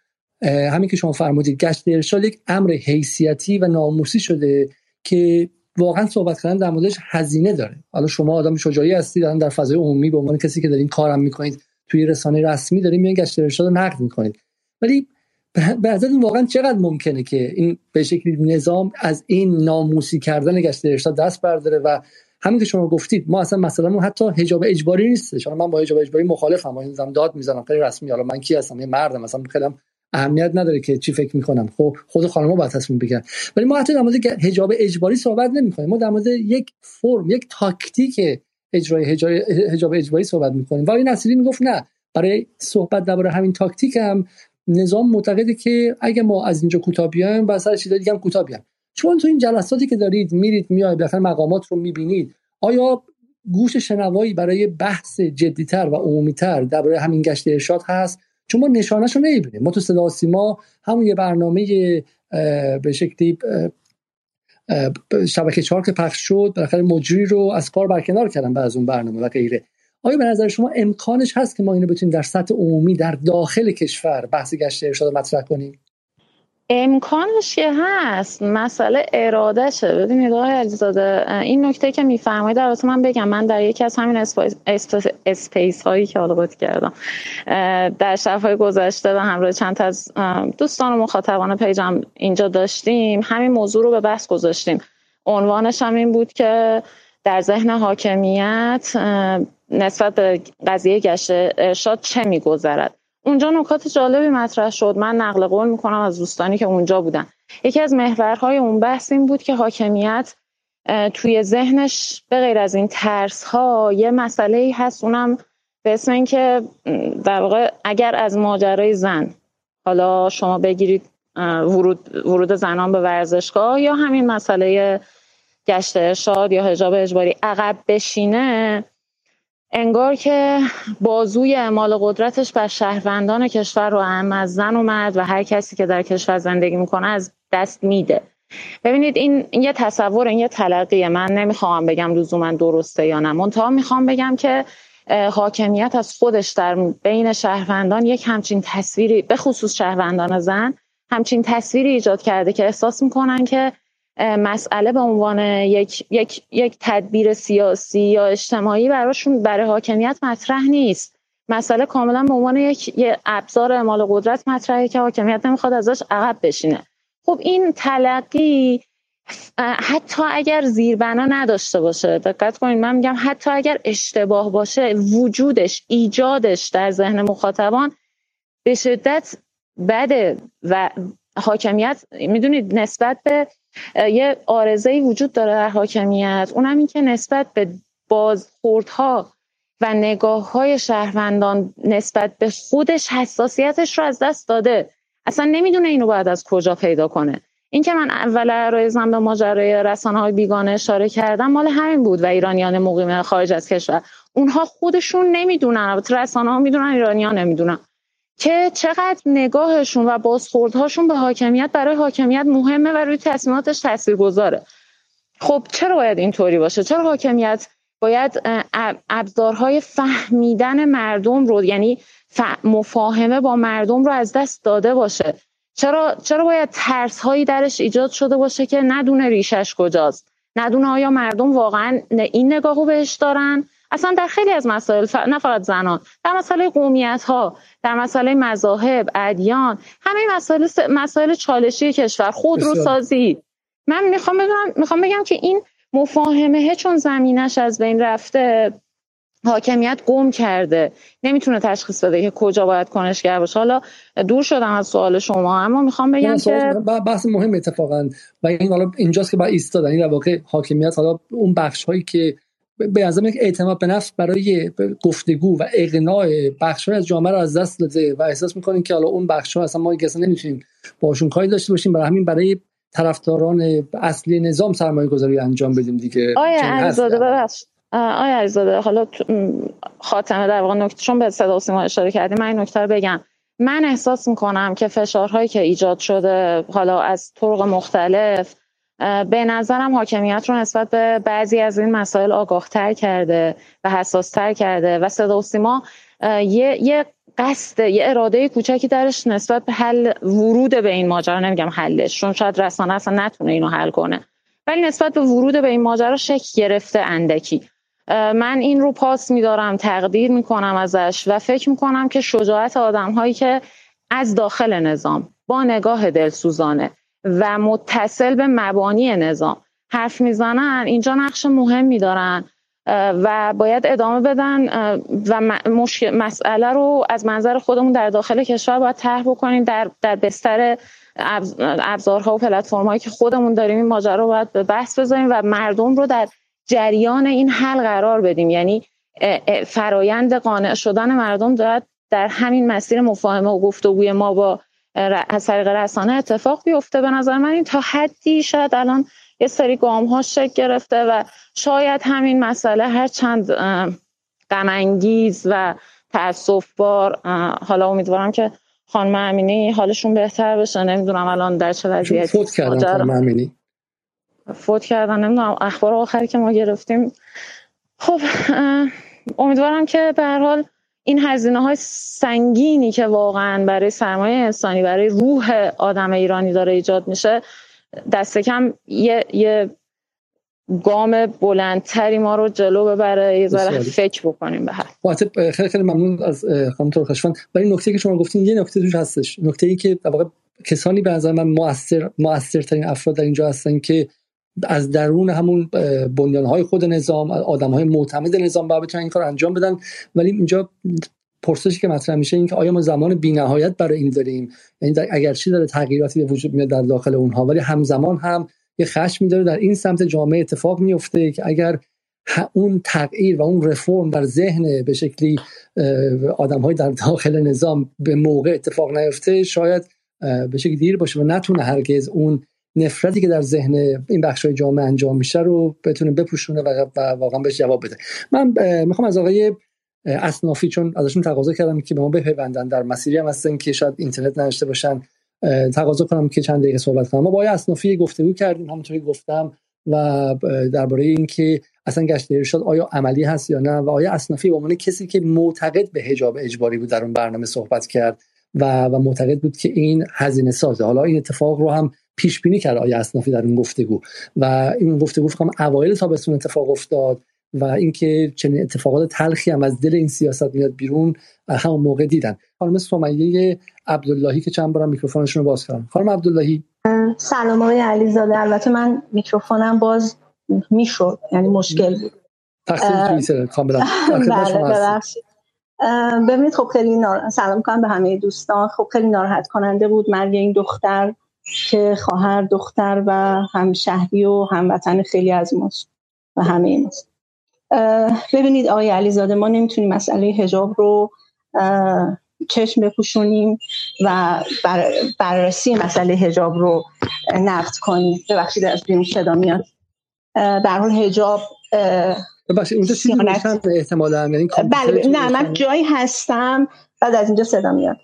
A: همین که شما فرمودید گشت ارشاد یک امر حیثیتی و ناموسی شده که واقعا صحبت کردن در موردش هزینه داره. حالا شما آدم شجاعی هستید در فضای عمومی به عنوان کسی که دارین کارم می‌کنید توی رسانه رسمی دارین میان گشت ارشاد نقد می‌کنید. ولی به نظرتون واقعا چقدر ممکنه که این به شکلی نظام از این ناموسی کردن گشت ارشاد دست برداره و همین که شما گفتید ما اصلا مثلا حتی حجاب اجباری نیست من با حجاب اجباری مخالفم این زم داد می‌زنم خیلی رسمی. حالا من کی هستم؟ یه مردم مثلا خیلی اهمیت نداره که چی فکر می‌کنم. خب خود خانم‌ها باید تصمیم بگیرن. ولی ما حتی در مورد حجاب اجباری صحبت نمی‌کنیم. ما در مورد یک فرم یک تاکتیک اجرای حجاب اجباری صحبت می‌کنیم. و این نصیری می‌گفت نه. برای صحبت درباره همین تاکتیک هم نظام معتقده که اگه ما از اینجا کوتاه بیایم و سر دیگه هم کوتاه بیایم. چون تو این جلساتی که دارید میرید میاید بالاخره مقامات رو می‌بینید آیا گوش شنوایی برای بحث جدیتر و عمومیتر درباره همین گشت ارشاد هست؟ چون ما نشانش رو نمی‌بینیم. ما تو صدا سیما همون یه برنامه به شکلی شبکه چهار که پخش شد بالاخره مجری رو از کار برکنار کردن بعد از اون برنامه و غیره. آیا به نظر شما امکانش هست که ما اینو بتونیم در سطح عمومی در داخل کشور بحث گشت ارشاد مطرح کنیم؟
D: امکانش که هست مسئله ارادهشه. ببینید آقای علیزاده این نکته که میفرمایید در من بگم. من در یکی از همین اسپیس هایی که حالا کردم در های گذشته و همراه چند از دوستان و مخاطبان پیجم اینجا داشتیم. همین موضوع رو به بحث گذاشتیم. عنوانش هم این بود که در ذهن حاکمیت نسبت به قضیه گشت ارشاد چه میگذرد؟ اونجا نکات جالبی مطرح شد. من نقل قول می‌کنم از دوستانی که اونجا بودن. یکی از محورهای اون بحث این بود که حاکمیت توی ذهنش به غیر از این ترس ها یه مسئله ای هست. اونم به اسم اینکه در واقع اگر از ماجرای زن حالا شما بگیرید ورود, ورود زنان به ورزشگاه یا همین مسئله گشت ارشاد یا حجاب اجباری عقب بشینه انگار که بازوی اعمال قدرتش بر شهروندان کشور رو هم از زن و مرد و هر کسی که در کشور زندگی می‌کنه از دست میده. ببینید این, این یه تصور این یه تلقیه. من نمی‌خوام بگم لزوما درسته یا نه. منتها می‌خوام بگم که حاکمیت از خودش در بین شهروندان یک همچین تصویری به خصوص شهروندان زن همچین تصویری ایجاد کرده که احساس می‌کنن که مسئله به عنوان یک, یک, یک تدبیر سیاسی یا اجتماعی براشون برای حاکمیت مطرح نیست. مسئله کاملا به عنوان یک ابزار اعمال قدرت مطرحه که حاکمیت نمی‌خواد ازش عقب بشینه. خب این تلقی حتی اگر زیربنا نداشته باشه دقت کنید من میگم حتی اگر اشتباه باشه وجودش ایجادش در ذهن مخاطبان به شدت بده و حاکمیت می‌دونید نسبت به یه آرزه وجود داره در حاکمیت. اونم این که نسبت به بازخوردها و نگاه های شهروندان نسبت به خودش حساسیتش رو از دست داده. اصلا نمی‌دونه اینو باید از کجا پیدا کنه. این که من اول عرایزم به ماجرای رسانه های بیگانه اشاره کردم مال همین بود و ایرانیان مقیم خارج از کشور. اونها خودشون نمی‌دونن رسانه ها می‌دونن ایرانیان نمی‌دونن. که چقدر نگاهشون و بازخوردهاشون به حاکمیت برای حاکمیت مهمه و روی تصمیماتش تاثیر گذاره خب چرا باید اینطوری باشه؟ چرا حاکمیت باید ابزارهای فهمیدن مردم رو یعنی مفاهمه با مردم رو از دست داده باشه؟ چرا چرا باید ترس هایی درش ایجاد شده باشه که ندونه ریشش کجاست؟ ندونه آیا مردم واقعا این نگاهو بهش دارن؟ اصلا در خیلی از مسائل نه فقط زنان در مسئله قومیت ها در مسئله مذاهب ادیان همه مسائل مسائل چالشی کشور خودروسازی. من می‌خوام بگم می‌خوام بگم که این مفاهمه چون زمینش از بین رفته حاکمیت گم کرده. نمی‌تونه تشخیص بده که کجا باید کنشگر باشه. حالا دور شدم از سوال شما اما می‌خوام بگم که
A: بحث مهم اتفاقا. و این حالا اینجاست که با ایستادن این واقع حاکمیت حالا اون بخش هایی که به نظر یک اعتماد به نفس برای گفتگو و اقناع بخش از جامعه رو از دست داده و احساس می‌کنیم که حالا اون بخش ها اصلا ما اصلا نمی‌تونیم باشون کاری داشته باشیم. برای همین برای طرفداران اصلی نظام سرمایه گذاری انجام بدیم دیگه.
D: آیا علیزاده آیا علیزاده حالا خاتمه در واقع نکته چون به صدا و سیما اشاره کردیم. من این نکته رو بگم. من احساس می‌کنم که فشارهایی که ایجاد شده حالا از طرق مختلف به نظرم حاکمیت رو نسبت به بعضی از این مسائل آگاهتر کرده و حساستر کرده و صدا و سیما یه, یه قصد یه اراده کوچکی درش نسبت به حل ورود به این ماجرا نمیگم حلش چون شاید رسانه اصلا نتونه اینو حل کنه. ولی نسبت به ورود به این ماجرا شک گرفته اندکی. من این رو پاس میدارم تقدیر می‌کنم ازش و فکر می‌کنم که شجاعت آدم هایی که از داخل نظام با نگاه دلسوزانه و متصل به مبانی نظام. حرف می‌زنن اینجا نقش مهمی دارن و باید ادامه بدن و مسئله رو از منظر خودمون در داخل کشور باید طرح بکنیم. در در بستر ابزارها و پلتفرم‌هایی که خودمون داریم این ماجرا رو باید به بحث بذاریم و مردم رو در جریان این حل قرار بدیم. یعنی فرایند قانع شدن مردم دارد در همین مسیر مفاهمه و گفتگوی ما با از طریق رسانه اتفاق بیفته به نظر من این تا حدی شاید الان یه سری گام ها شکل گرفته و شاید همین مسئله هر چند غمانگیز و تاسف بار حالا امیدوارم که خانم امینی حالشون بهتر بشه. نمی‌دونم الان در چه وضعیتی
A: فوت کردن خانم امینی.
D: فوت کردن نمی‌دونم اخبار آخری که ما گرفتیم. خب امیدوارم که به هر حال این هزینه های سنگینی که واقعا برای سرمایه انسانی برای روح آدم ایرانی داره ایجاد میشه دست کم یه, یه گام بلندتری ما رو جلو ببره. یه ذره فکر بکنیم به هر.
A: خیلی خیلی ممنون از خانم ترخشفن برای نکته که شما گفتین یه نکته توش هستش. نکته ای که واقع کسانی به نظر من مؤثر مؤثرترین افراد در اینجا هستن که از درون همون های خود نظام آدم های معتمد نظام باید بتونن این کار انجام بدن. ولی اینجا پرسشی که مطرح میشه این که آیا ما زمان بینهایت برای این داریم؟ یعنی اگرچه داره تغییراتی به وجود میاد در داخل اونها. ولی همزمان هم یه خشمی داره در این سمت جامعه اتفاق میفته که اگر اون تغییر و اون رفرم در ذهن به شکلی آدم های در داخل نظام به موقع اتفاق نیفته شاید به شکلی دیر باشه و نتونه هرگز اون نفرتی که در ذهن این بخش های جامعه انجام میشه رو بتونه بپوشونه و واقعا بهش جواب بده. من می‌خوام از آقای اسنافی چون ازشون تقاضا کردم که به ما بپیوندن در مسیری هم هستن که شاید اینترنت نداشته باشن تقاضا کنم که چند دقیقه صحبت کنم. ما با آقای اسنافی گفتگو کردیم همونطوری گفتم و درباره اینکه اصلا گشت ارشاد آیا عملی هست یا نه و آیا اسنافی به عنوان کسی که معتقد به حجاب اجباری بود در اون برنامه صحبت کرد و و معتقد بود که این هزینه سازه. حالا این اتفاق رو هم پیش بینی کرد آیا اسنافی در اون گفتگو. و این گفتگو فکر اوایل تابستون اتفاق افتاد و اینکه چنین اتفاقات تلخی هم از دل این سیاست میاد بیرون همون موقع دیدن. خانم سمیه عبداللهی که چند بارم میکروفونشون رو باز کردم. خانم عبداللهی.
B: سلام آقای علیزاده. البته من میکروفونم باز می‌شد یعنی مشکل بود.
A: تقصیر کاملا. *laughs* بله
B: ببینید خب خیلی نار... سلام کنم به همه دوستان. خب خیلی ناراحت کننده بود مرگ این دختر. که خواهر دختر و هم شهری و هموطن خیلی از ماست و همه ماست. ببینید آقای علیزاده ما نمی‌تونیم مسئله هجاب رو چشم بپوشونیم و بر بررسی مسئله هجاب رو نقد کنیم. ببخشید از بیرون صدا میاد. در حال هجاب
A: ببخشید اونجا چیزی احتمالا یعنی
B: بله نه من جایی هستم بعد از اینجا صدا میاد.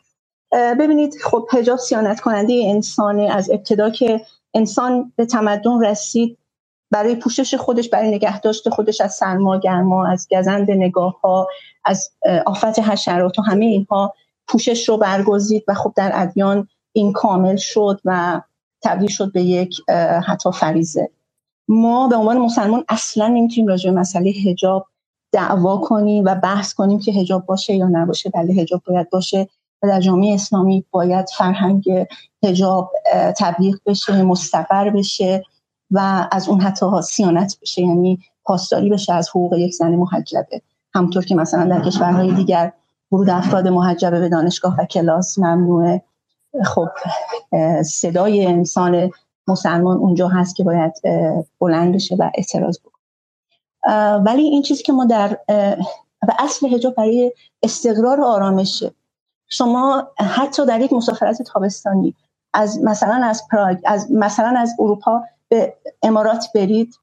B: ببینید خب هجاب سیانت کننده انسانه از ابتدا که انسان به تمدن رسید برای پوشش خودش برای نگهداشت خودش از سرما گرما از گزند نگاه ها از آفت حشرات و همه اینها پوشش رو برگزید و خب در ادیان این کامل شد و تبدیل شد به یک حتی فریزه ما به عنوان مسلمان اصلا نمی‌تونیم راجع به مسئله حجاب دعوا کنیم و بحث کنیم که حجاب باشه یا نباشه. بله حجاب باید باشه. و در جامعه اسلامی باید فرهنگ حجاب تبلیغ بشه مستقر بشه و از اون حتی سیانت بشه یعنی پاسداری بشه از حقوق یک زن محجبه همطور که مثلا در کشورهای دیگر ورود افراد محجبه به دانشگاه و کلاس ممنوعه. خب صدای انسان مسلمان اونجا هست که باید بلند بشه و اعتراض بکنه. ولی این چیزی که ما در و اصل حجاب برای استقرار آرامشه. شما حتی در یک مسافرت تابستانی از مثلا از پراگ از مثلا از اروپا به امارات برید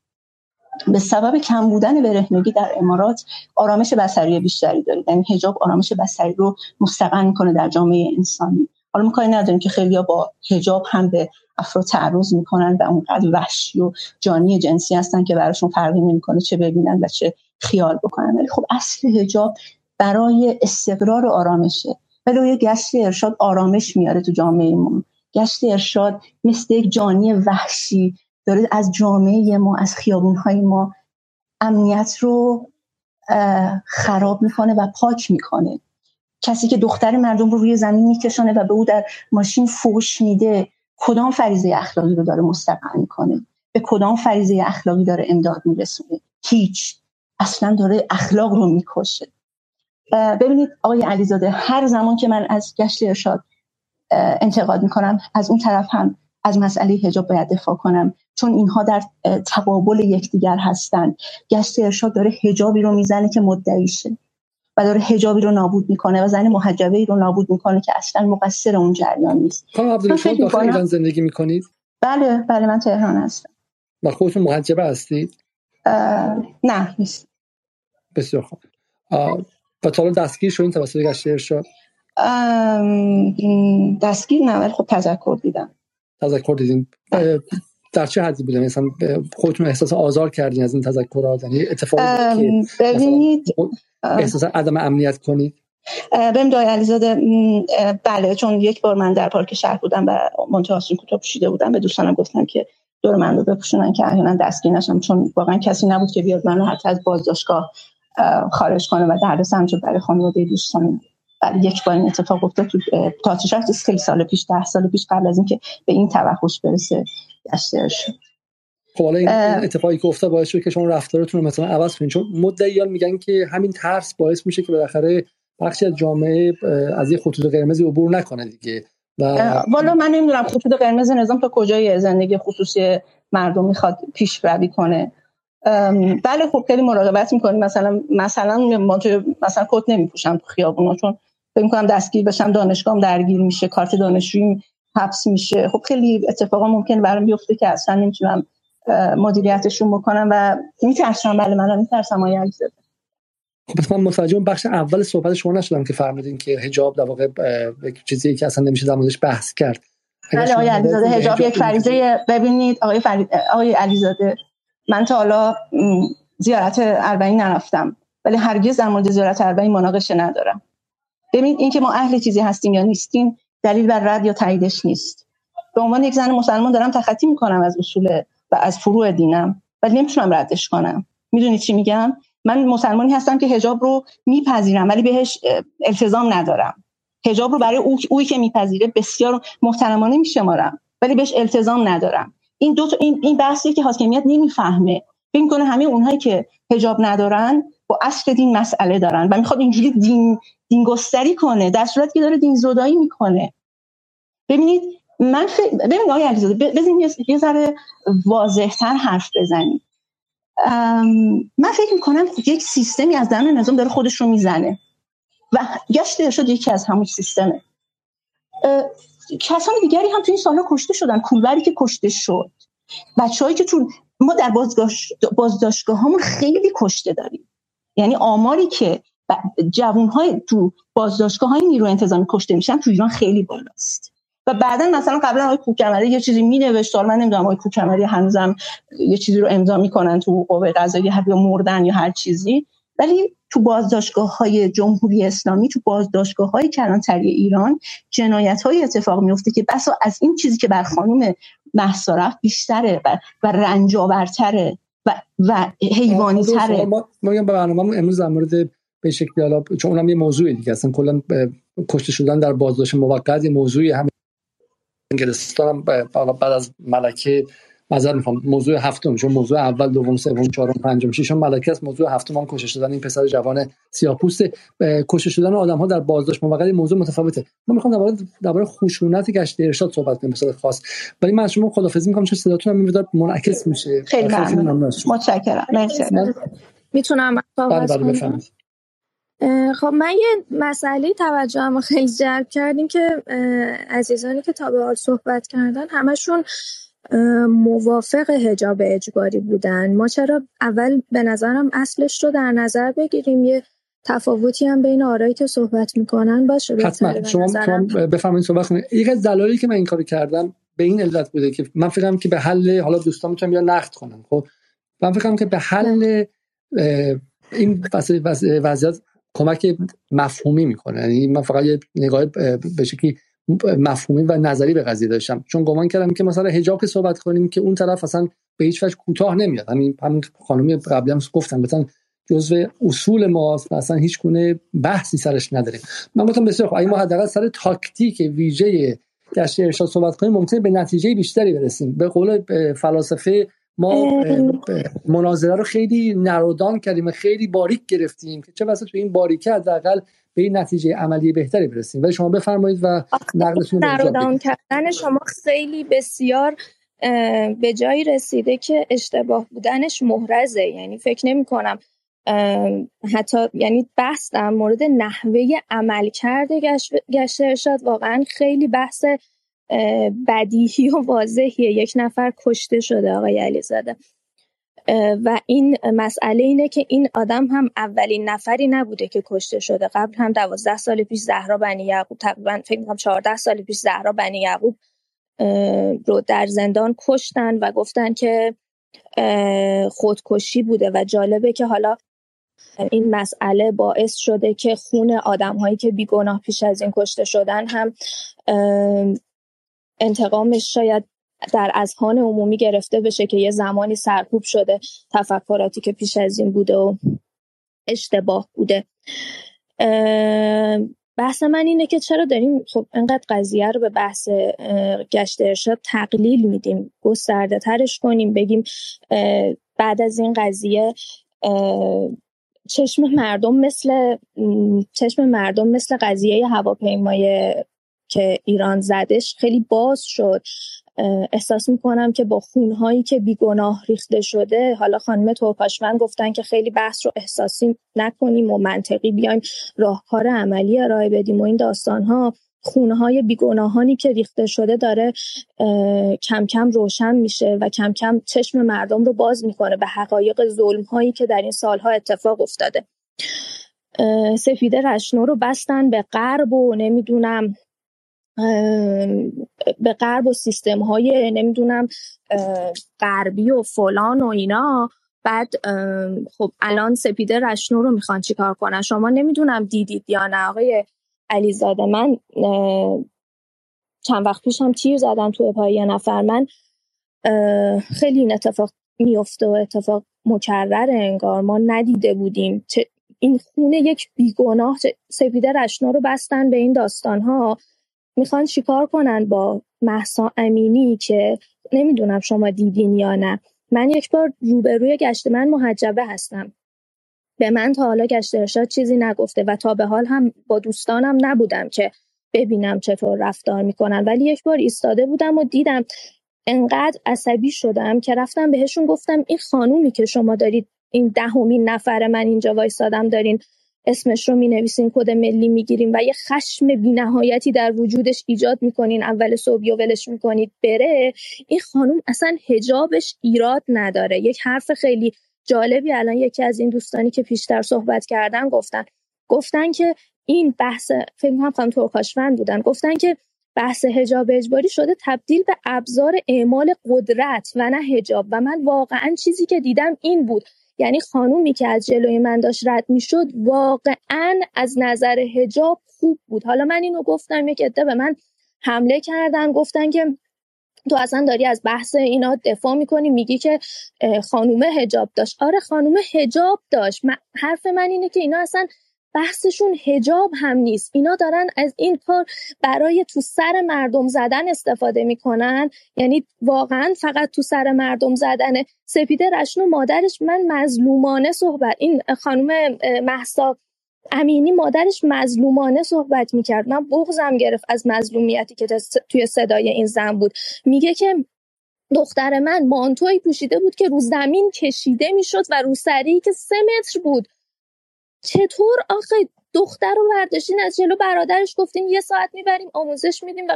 B: به سبب کم بودن برهنگی در امارات آرامش بصری بیشتری دارید. یعنی حجاب آرامش بصری رو مستقن می‌کنه در جامعه انسانی. حالا ما کاری نداریم که خیلی با حجاب هم به افراد تعرض می‌کنن و اونقدر وحشی و جانی جنسی هستن که براشون فرقی نمی‌کنه چه ببینن و چه خیال بکنن. ولی خب اصل حجاب برای استقرار و آرامشه. ولی یه گشت ارشاد آرامش میاره تو جامعه ما. گشت ارشاد مثل یک جانی وحشی داره از جامعه ما از خیابونهای ما امنیت رو خراب می‌کنه و پاک می‌کنه. کسی که دختر مردم رو روی زمین میکشانه و به او در ماشین فوش میده کدام فریزه اخلاقی رو داره مستقر می‌کنه؟ به کدام فریزه اخلاقی داره امداد میرسونه؟ هیچ. اصلا داره اخلاق رو می‌کشه. ببینید آقای علیزاده هر زمان که من از گشت ارشاد انتقاد می‌کنم از اون طرف هم از مسئله حجاب باید دفاع کنم چون اینها در تقابل یکدیگر هستند. گشت ارشاد داره حجابی رو می‌زنه که مدعیشه و داره حجابی رو نابود می‌کنه و زن محجبه ای رو نابود می‌کنه که اصلا مقصر اون جریان نیست.
A: خانم عبدالله داخل ایران زندگی می‌کنید؟
B: بله بله من تهران هستم.
A: و خودتون محجبه هستید؟
B: نه نیست.
A: بسیار خوب. و تا دستگیر شدین توسط گشت ارشاد؟
B: دستگیر نه ولی خب تذکر دیدم.
A: تذکر دیدین. بله. در چه حدی بوده؟ مثلا خودتون احساس آزار کردین از این تذکرات؟ یعنی اتفاقی
B: ببینید
A: احساس عدم امنیت کنید؟
B: بهم دای علیزاده. بله چون یک بار من در پارک شهر بودم و منتها آسون کوتاه پوشیده بودم به دوستانم گفتم که دور من رو بپوشونن که احیانا دستگیر نشم چون واقعا کسی نبود که بیاد منو حتی از بازداشتگاه خارج کنه و درد سمت برای خانواده دوستان بله یک بار این اتفاق افتاد تو تئاتر خیلی سال پیش ده سال پیش قبل از اینکه به این توحش برسه گشته شد.
A: خب حالا این اتفاقی که افتاد باعث شد که شما رفتارتون رو مثلا عوض کنید چون مدعیان میگن که همین ترس باعث میشه که بالاخره بخشی از جامعه از یه خطوط قرمزی عبور نکنه دیگه. و
B: والا من نمی‌دونم خطوط قرمز نظام تا کجای زندگی خصوصی مردم می‌خواد پیش روی کنه. بله خب خیلی مراقبت می‌کنیم مثلا مثلا ما مثلا کت نمیپوشم تو خیابونا چون فکر می‌کنم دستگیر بشم دانشگاهم درگیر میشه کارت دانشجویی حبس میشه. خب خیلی اتفاقا ممکن برام بیفته که اصلا نمی‌تونم مدیریتشون بکنم و میترسم. بله منم میترسم آیا
A: خب من متوجه بخش اول صحبت شما نشدم که فرمودین که حجاب در واقع چیزی که اصلا نمیشه در موردش بحث کرد.
B: بله آقای علیزاده حجاب یک فریضه ببینید آقای فرید آقای علیزاده من تا حالا زیارت اربعین نرفتم ولی هرگز در مورد زیارت اربعین مناقشه ندارم. ببینید اینکه ما اهل چیزی هستیم یا نیستیم دلیل بر رد یا تاییدش نیست. به عنوان یک زن مسلمان دارم تخطی می‌کنم از اصول و از فروع دینم ولی نمی‌تونم ردش کنم. می‌دونید چی میگم؟ من مسلمانی هستم که حجاب رو میپذیرم ولی بهش التزام ندارم. حجاب رو برای او اوی که میپذیره بسیار محترمانه میشمارم ولی بهش التزام ندارم. این دو تا این این بحثی که حاکمیت نمی‌فهمه. فکر کنه همه اونهایی که حجاب ندارن با اصل دین مسئله دارن و می‌خواد اینجوری دین دین گستری کنه در صورتی که داره دین زدایی می‌کنه. ببینید من ف... ببینید آقای علیزاده بزنید یه ذره واضحتر حرف بزنید من فکر می‌کنم یک سیستمی از درون نظام داره خودش رو می‌زنه. و گشت شد یکی از همون سیستمه. کسان دیگری هم تو این سالها کشته شدن. کولبری که کشته شد. بچههایی که تو ما در بازداشتگاه همون خیلی کشته داریم. یعنی آماری که جوان های تو بازداشتگاه های نیرو انتظامی کشته میشن تو ایران خیلی بالاست. و بعدا مثلا قبلا آقای کوکمری یه چیزی مینوشت. من نمی‌دونم آقای کوکمری هنوزم یه چیزی رو امضا می‌کنن تو قوه قضاییه یا مردن یا هر چیزی. ولی تو بازداشتگاه های جمهوری اسلامی تو بازداشتگاه های کلانتری ایران جنایت های اتفاق میفته که بسا از این چیزی که بر خانم محسا رفت بیشتره و, و رنجاورتره و, و حیوانی
A: ما, ما به برنامه امروز در مورد به شکلی حالا چون اونم یه موضوعی دیگه اصلا کلا کشته شدن در بازداشت موقت یه موضوعی هم. انگلستان بعد از ملکه معذرت می‌خوام. موضوع هفتم چون موضوع اول دوم سوم چهارم پنجم ششم ملکه است. موضوع هفتم هم کشته شدن این پسر جوان سیاه‌پوست کشته شدن آدم ها در بازداشت موقت موضوع متفاوته. ما می‌خوام درباره درباره خشونت گشت ارشاد صحبت کنیم مثلا خاص. ولی من شما خدافظی می‌کنم چون صداتون هم میاد منعکس میشه.
B: خیلی ممنون. متشکرم. مرسی.
F: می‌تونم
A: بله بله
F: خب من یه مسئله توجهم خیلی جلب کردیم که عزیزانی که تا به حال صحبت کردن همشون موافق هجاب اجباری بودن. ما چرا اول به نظرم اصلش رو در نظر بگیریم. یه تفاوتی هم بین آرایی که صحبت می‌کنن باشه
A: حتما. شما, شما بفهمین صحبت کنید. یک از دلایلی که من این کارو کردم به این علت بوده که من فکرم که به حل حالا دوستان می‌تونم یا نقد کنم خب؟ من فکرم که به حل این وضعیت کمک مفهومی می‌کنه. یعنی من فقط یه نگاه به شکلی مفهومی و نظری به قضیه داشتم. چون گمان کردم که مثلا حجاب که صحبت کنیم که اون طرف اصلا به هیچ وجه کوتاه نمیاد. همین همین خانمی قبلی هم گفتم مثلا جزء اصول و اصلا هیچ گونه بحثی سرش نداریم من گفتم بسیار خوب ما حداقل سر تاکتیک ویژه گشت ارشاد صحبت کنیم ممکنه به نتیجه بیشتری برسیم. به قول فلاسفه ما مناظره رو خیلی نرودان کردیم خیلی باریک گرفتیم که چه واسه تو این باریکه حداقل به این نتیجه عملی بهتری برسیم. ولی شما بفرمایید و نقدتون
F: رو کردن شما خیلی بسیار به جایی رسیده که اشتباه بودنش محرزه. یعنی فکر نمی کنم حتی یعنی بحث در مورد نحوه عمل کرده گشت ارشاد واقعا خیلی بحث بدیهی و واضحیه. یک نفر کشته شده آقای علیزاده. و این مسئله اینه که این آدم هم اولین نفری نبوده که کشته شده. قبل هم دوازده سال پیش زهرا بنی یعقوب تقریبا فکر می‌کنم چهارده سال پیش زهرا بنی یعقوب رو در زندان کشتن و گفتن که خودکشی بوده. و جالبه که حالا این مسئله باعث شده که خون آدم هایی که بیگناه پیش از این کشته شدن هم انتقامش شاید در اذهان عمومی گرفته بشه که یه زمانی سرکوب شده تفکراتی که پیش از این بوده و اشتباه بوده. بحث من اینه که چرا داریم خب انقدر قضیه رو به بحث گشت ارشاد تقلیل میدیم گسترده ترش کنیم بگیم بعد از این قضیه چشم مردم مثل چشم مردم مثل قضیه هواپیمای که ایران زدش خیلی باز شد. احساس می‌کنم که با خونهایی که بیگناه ریخته شده حالا خانم توکاشمن گفتن که خیلی بحث رو احساسی نکنیم و منطقی بیایم راهکار عملی ارائه بدیم و این داستان ها خونهای بیگناهانی که ریخته شده داره کم کم روشن میشه و کم کم چشم مردم رو باز می‌کنه به حقایق ظلم هایی که در این سالها اتفاق افتاده. سفیده رشنو رو بستن به غرب و نمی‌دونم به غرب و سیستم های نمی‌دونم غربی و فلان و اینا. بعد خب الان سپیده رشنو رو می‌خوان چیکار کنن؟ شما نمی‌دونم دیدید یا نه. آقای علیزاده من چند وقت پیشم تیر زدم تو پای یه نفر. من خیلی این اتفاق میفته و اتفاق مکرر انگار. ما ندیده بودیم. این خونه یک بیگناه سپیده رشنو رو بستن به این داستان ها می‌خوان چیکار کنن با محسا امینی که نمی‌دونم شما دیدین یا نه. من یک بار روبروی گشت من محجبه هستم. به من تا حالا گشت ارشاد چیزی نگفته و تا به حال هم با دوستانم نبودم که ببینم چطور رفتار می‌کنن. ولی یک بار ایستاده بودم و دیدم انقدر عصبی شدم که رفتم بهشون گفتم این خانومی که شما دارید این دهمین نفر من اینجا وایستادم دارین اسمش رو می‌نویسین کد ملی می‌گیریم و یه خشم بینهایتی در وجودش ایجاد می‌کنین. اول صبح و ولش می‌کنید بره. این خانم اصلا هجابش ایراد نداره. یک حرف خیلی جالبی الان یکی از این دوستانی که پیشتر صحبت کردن گفتن. گفتن که این بحث فکر کنم خانم ترکاشوند بودن گفتن که بحث هجاب اجباری شده تبدیل به ابزار اعمال قدرت و نه هجاب و من واقعا چیزی که دیدم این بود. یعنی خانومی که از جلوی من داشت رد می‌شد واقعا از نظر هجاب خوب بود. حالا من اینو گفتم یک عده به من حمله کردن گفتن که تو اصلا داری از بحث اینا دفاع می‌کنی میگی که خانومه هجاب داشت. آره خانومه هجاب داشت. حرف من اینه که اینا اصلا بحثشون هجاب هم نیست. اینا دارن از این کار برای تو سر مردم زدن استفاده می‌کنن. یعنی واقعا فقط تو سر مردم زدن سپیده رشنو مادرش من مظلومانه صحبت این خانم محسا امینی مادرش مظلومانه صحبت می‌کرد. من بغزم گرفت از مظلومیتی که توی صدای این زن بود. میگه که دختر من مانتوی پوشیده بود که رو زمین کشیده می‌شد و رو سری که سه متر بود. چطور آخه دختر رو برداشتین از جلو برادرش گفتین یه ساعت می‌بریم آموزش میدیم و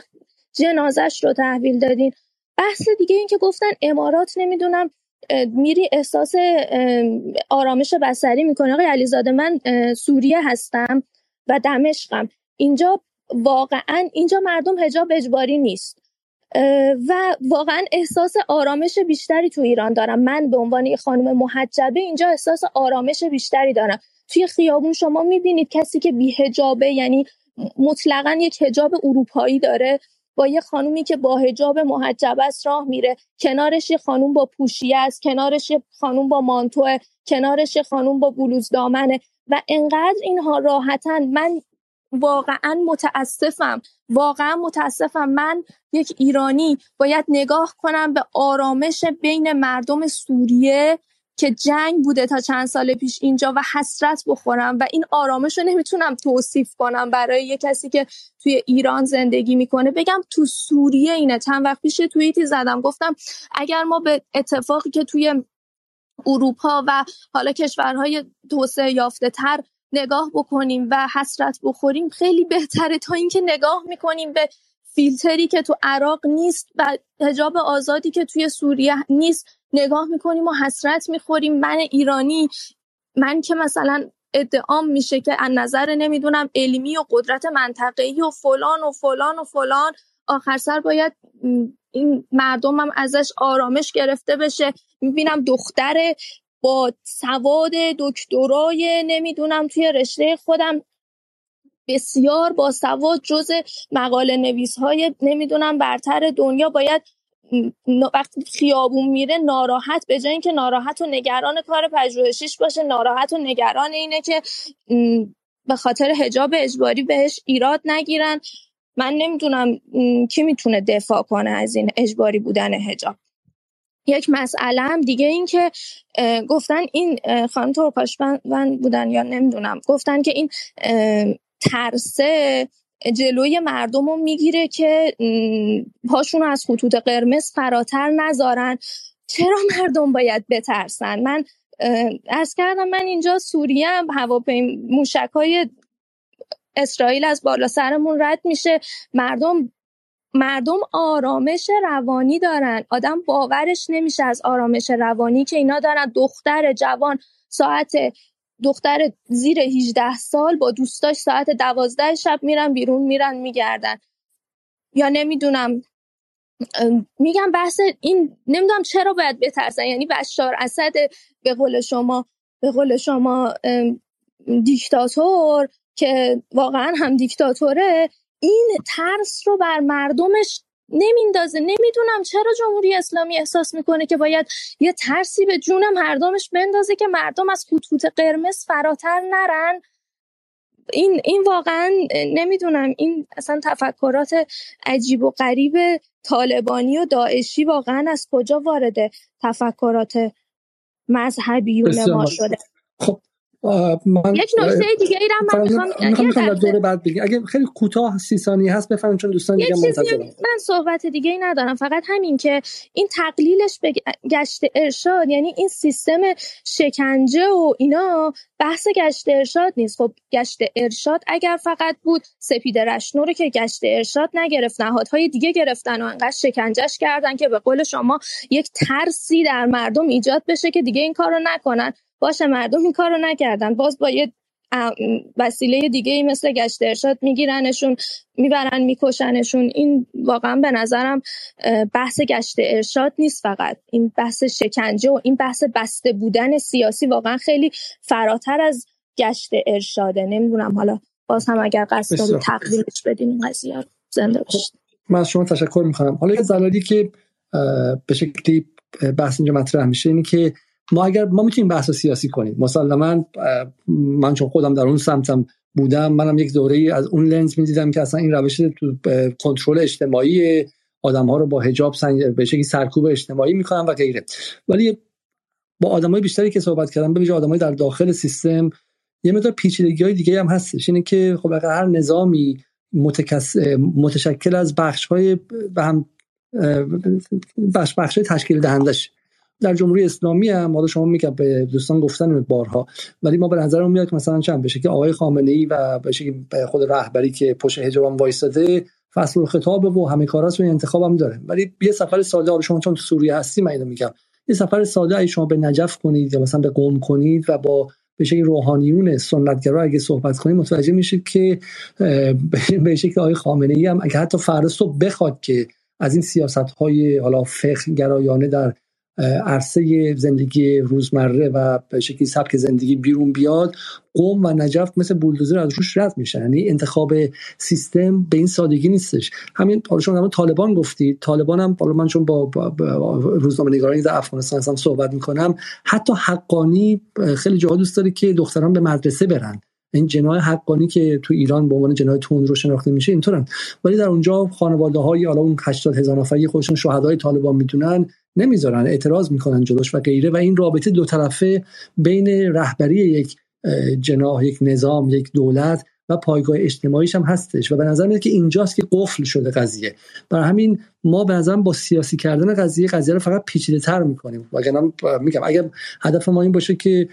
F: جنازش رو تحویل دادین؟ بحث دیگه این که گفتن امارات نمی‌دونم میری احساس آرامش بسری می‌کنه آقای علیزاده من سوریه هستم و دمشقم. اینجا واقعا اینجا مردم هجاب اجباری نیست. و واقعا احساس آرامش بیشتری تو ایران دارم. من به عنوان یه خانم محجبه اینجا احساس آرامش بیشتری دارم. توی خیابون شما می‌بینید کسی که بیهجابه یعنی مطلقا یک هجاب اروپایی داره با یه خانومی که با هجاب محجب است راه میره. کنارش یه خانوم با پوشیه است کنارش یه خانوم با مانتوه کنارش یه خانوم با بلوز دامنه. و انقدر اینها راحتن. من واقعا متاسفم. واقعا متاسفم. من یک ایرانی باید نگاه کنم به آرامش بین مردم سوریه که جنگ بوده تا چند سال پیش اینجا و حسرت بخورم و این آرامش رو نمی‌تونم توصیف کنم برای یه کسی که توی ایران زندگی می‌کنه. بگم تو سوریه اینه. چند وقت پیش توییتی زدم. گفتم اگر ما به اتفاقی که توی اروپا و حالا کشورهای توسعه یافته تر نگاه بکنیم و حسرت بخوریم خیلی بهتره تا اینکه نگاه می‌کنیم به فیلتری که تو عراق نیست و حجاب آزادی که توی سوریه نیست. نگاه می‌کنیم و حسرت می‌خوریم. من ایرانی من که مثلا ادعام میشه که از نظر نمی‌دونم علمی و قدرت منطقه‌ای و فلان و فلان و فلان آخر سر باید این مردمم ازش آرامش گرفته بشه. می‌بینم دختر با سواد دکترای نمی‌دونم توی رشته خودم بسیار با سواد جز مقاله نویس های نمی‌دونم برتر دنیا باید وقتی خیابون میره ناراحت به جای اینکه ناراحت و نگران کار پژوهشیش باشه ناراحت و نگران اینه که به خاطر حجاب اجباری بهش ایراد نگیرن. من نمی‌دونم کی می‌تونه دفاع کنه از این اجباری بودن حجاب. یک مسئله هم دیگه این که گفتن این خانم ترکاشبن بودن یا نمی‌دونم. گفتن که این ترسه جلوی مردم رو می‌گیره که پاشون از خطوط قرمز فراتر نذارن. چرا مردم باید بترسن؟ من از کردم من اینجا سوریه هم هواپیم موشک های اسرائیل از بالا سرمون رد میشه. مردم مردم آرامش روانی دارن. آدم باورش نمیشه از آرامش روانی که اینا دارن. دختر جوان ساعت دختر زیر 18 سال با دوستاش ساعت دوازده شب میرن بیرون میرن میگردن. یا نمی‌دونم میگم بحث این نمی‌دونم چرا باید بترسن. یعنی بشار اسد به قول شما به قول شما دیکتاتور که واقعا هم دیکتاتوره این ترس رو بر مردمش نمیندازه. نمی‌دونم چرا جمهوری اسلامی احساس می‌کنه که باید یه ترسی به جون مردمش بندازه که مردم از خطوط قرمز فراتر نرن. این این واقعا نمی‌دونم. این اصلا تفکرات عجیب و غریب طالبانی و داعشی واقعا از کجا وارد تفکرات مذهبیون ما شده؟
A: خب من
F: یک نکته دیگه ای من
A: می‌خوام می‌خوام دور بعد بگی اگه خیلی کوتاه سی ثانیه هست بفرمایید چون دوستان دیگه
F: من صحبت دیگه ای ندارم. فقط همین که این تقلیلش به گشت ارشاد یعنی این سیستم شکنجه و اینا بحث گشت ارشاد نیست. خب گشت ارشاد اگر فقط بود سپید رشنو رو که گشت ارشاد نگرفت نهادهای دیگه گرفتن و انقدر شکنجهش کردن که به قول شما یک ترسی در مردم ایجاد بشه که دیگه این کارو نکنن. باشه مردم این کارو نکردن. باز با یه وسیله دیگه ای مثل گشت ارشاد میگیرنشون می‌برن میکشنشون. این واقعا به نظرم بحث گشت ارشاد نیست فقط. این بحث شکنجه و این بحث بسته بودن سیاسی واقعا خیلی فراتر از گشت ارشاده. نمی‌دونم حالا باز هم اگر قصد داری تقلیلش بدین این قضیه رو زنده باشید
A: من از شما تشکر می‌کنم. حالا یه زلالی که به شکلی بحث اینجا مطرح میشه اینه که ما اگر ما می‌تونیم بحث سیاسی کنیم. مسلما من چون خودم در اون سمتم بودم منم یک دوره از اون لنز می‌دیدم که اصلا این روش تو کنترل اجتماعی آدم ها رو با حجاب سنگ به شکلی سرکوب اجتماعی می‌کنن و غیره. ولی با آدمای بیشتری که صحبت کردم به ویژه آدمای در داخل سیستم یه مقدار پیچیدگی های دیگه هم هستش. اینه که خب هر نظامی متکس... متشکل از بخش های و هم بخش بخش تشکیل دهندش در جمهوری اسلامی هم حالا شما میگم به دوستان گفتن بارها ولی ما به نظرمون میاد که مثلا چند بشه که آقای خامنه ای و بشه به خود رهبری که پشت حجاب وایساده فصل خطاب و همه کاراست و انتخاب هم داره. ولی یه سفر ساده حالا شما چون سوریه هستی من اینو میگم. یه سفر ساده ای شما به نجف کنید یا مثلا به قم کنید و با به شکل روحانیون سنتگرا اگه صحبت کنیم متوجه میشید که به شکل آقای خامنه ای هم اگه حتی فردا بخواد که از این سیاست های حالا فقه گرایانه در عرصه زندگی روزمره و به شکلی سبک زندگی بیرون بیاد قوم و نجف مثل بولدوزر از روش رد میشن. یعنی انتخاب سیستم به این سادگی نیستش. همین حالا شما طالبان گفتید طالبان هم حالا من چون با, با, با روزنامه نگارانی در افغانستان هم صحبت می‌کنم حتی حقانی خیلی جاها دوست داره که دختران به مدرسه برن. این جنای حقانی که تو ایران به عنوان جنای تون رو شناخته میشه اینطورن. ولی در اونجا خانواده های حالا اون 80 هزار نفری خودشون شهدای طالبان می‌تونن نمی‌ذارن اعتراض می‌کنن جلوش و غیره و این رابطه دو طرفه بین رهبری یک جناح یک نظام یک دولت پایگاه اجتماعیش هم هستش. و به نظر میاد که اینجاست که قفل شده قضیه. برای همین ما به نظرم با سیاسی کردن قضیه قضیه رو فقط پیچیده تر می‌کنیم. وگرنه میگم اگر هدف ما این باشه که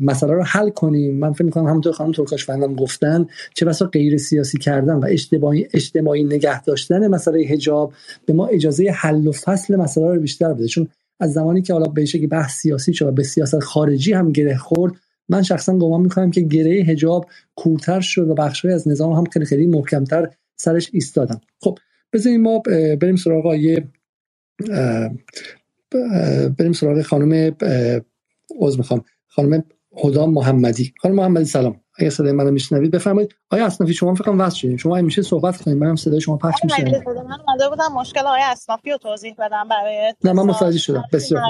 A: مسئله رو حل کنیم من فکر می‌کنم همونطور خانم ترکاش فندم گفتن چه بسا غیر سیاسی کردن و اجتماعی اجتماعی نگه داشتن مسئله حجاب به ما اجازه حل و فصل مسئله رو بیشتر بده. چون از زمانی که حالا به که بحث سیاسی شد و به سیاست خارجی هم گره خورد من شخصا گمان می‌کنم که گره حجاب کورتر شد و بخشی از نظام هم خیلی خیلی محکمتر سرش ایستادن خب بذاریم ما بریم سراغ یه بریم سراغ خانم عذر می‌خوام خانم هدا محمدی. خانم محمدی سلام. اگه صدای منو میشنوید بفرمایید. آیا اسنافی شما فکر کنم وصل شدین شما همیشه صحبت کنید. منم صدای شما پخش میشه.
G: من اومده بودم مشکل آقای اسنافی رو توضیح بدم برای
A: نه من متوجه شدم. بسیار.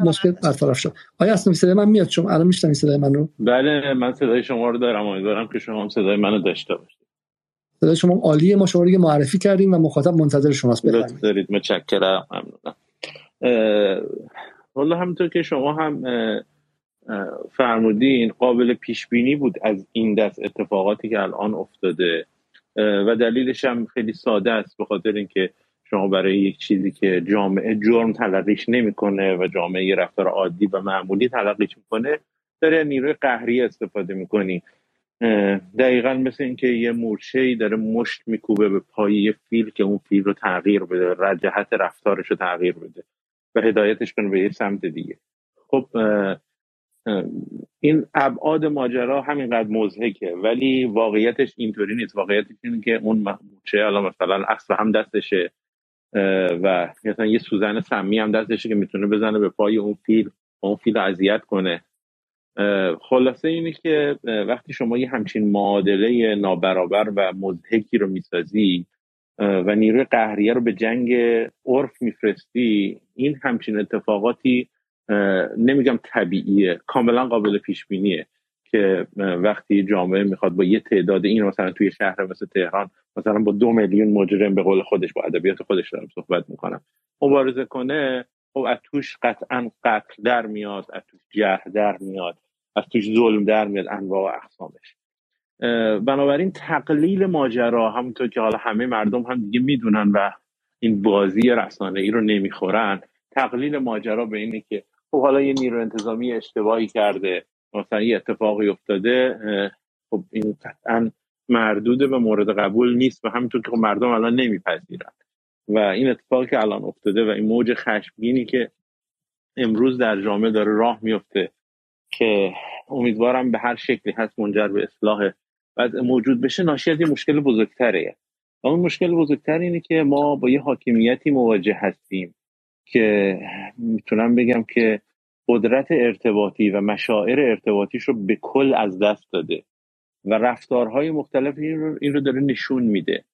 A: مشکل برطرف شد. آیا اسنافی صدای من میاد؟ شما الان میشنوید صدای منو
H: بله من صدای شما رو دارم. امیدوارم که شما هم صدای منو داشته باشید.
A: صدای شما عالیه. ما شما رو معرفی کردیم و مخاطب منتظر شماست.
H: بفرمایید. دارید. متشکرم. ممنونم. والله همونطور که شما هم فرمودین قابل پیش بینی بود از این دست اتفاقاتی که الان افتاده. و دلیلش هم خیلی ساده است به خاطر اینکه شما برای یک چیزی که جامعه جرم تلقیش نمی‌کنه و جامعه یه رفتار عادی و معمولی تلقیش می‌کنه داره نیروی قهری استفاده می‌کنی. دقیقا مثل اینکه یه مورچه داره مشت میکوبه به پای یه فیل که اون فیل رو تغییر بده رجحت رفتارش رو تغییر بده و هدایتش کنه به یه سمت دیگه. خب این ابعاد ماجرا همینقدر مزهکه ولی واقعیتش اینطوری نیست. واقعیتش اینه که اون مورچه الان مثلا اصل هم دستشه و مثلا یه سوزن سمی هم دستشه که می‌تونه بزنه به پای اون فیل اون فیل اذیت کنه. خلاصه اینه که وقتی شما یه همچین معادله نابرابر و مزهکی رو می‌سازی و نیروی قهریه رو به جنگ عرف میفرستی این همچین اتفاقاتی نمیگم طبیعیه کاملا قابل پیش بینیه که وقتی جامعه می‌خواد با یه تعداد این مثلا توی شهر مثل تهران مثلا با دو میلیون مجرم به قول خودش با ادبیات خودش دارم صحبت می‌کنم مبارزه کنه خب از توش قطعا قتل در میاد از توش جرح در میاد از توش ظلم در میاد انواع و اقسامش. بنابراین تقلیل ماجرا همونطور که حالا همه مردم هم دیگه می‌دونن و این بازی رسانه ای رو نمی‌خورن تقلیل ماجرا به اینه که خب حالا یه نیرو انتظامی اشتباهی کرده. مثلا یه اتفاقی افتاده خب این قطعا مردود به مورد قبول نیست و همینطور که خب مردم الان نمیپذیرن. و این اتفاقی که الان افتاده و این موج خشمگینی که امروز در جامعه داره راه میفته که امیدوارم به هر شکلی هست منجر به اصلاح و موجود بشه ناشی از یه مشکل بزرگتره. و اون مشکل بزرگتر اینه که ما با یه حاکمیتی مواجه هستیم که می‌تونم بگم که قدرت ارتباطی و مشاعر ارتباطیش رو به کل از دست داده و رفتارهای مختلف این رو, این رو داره نشون میده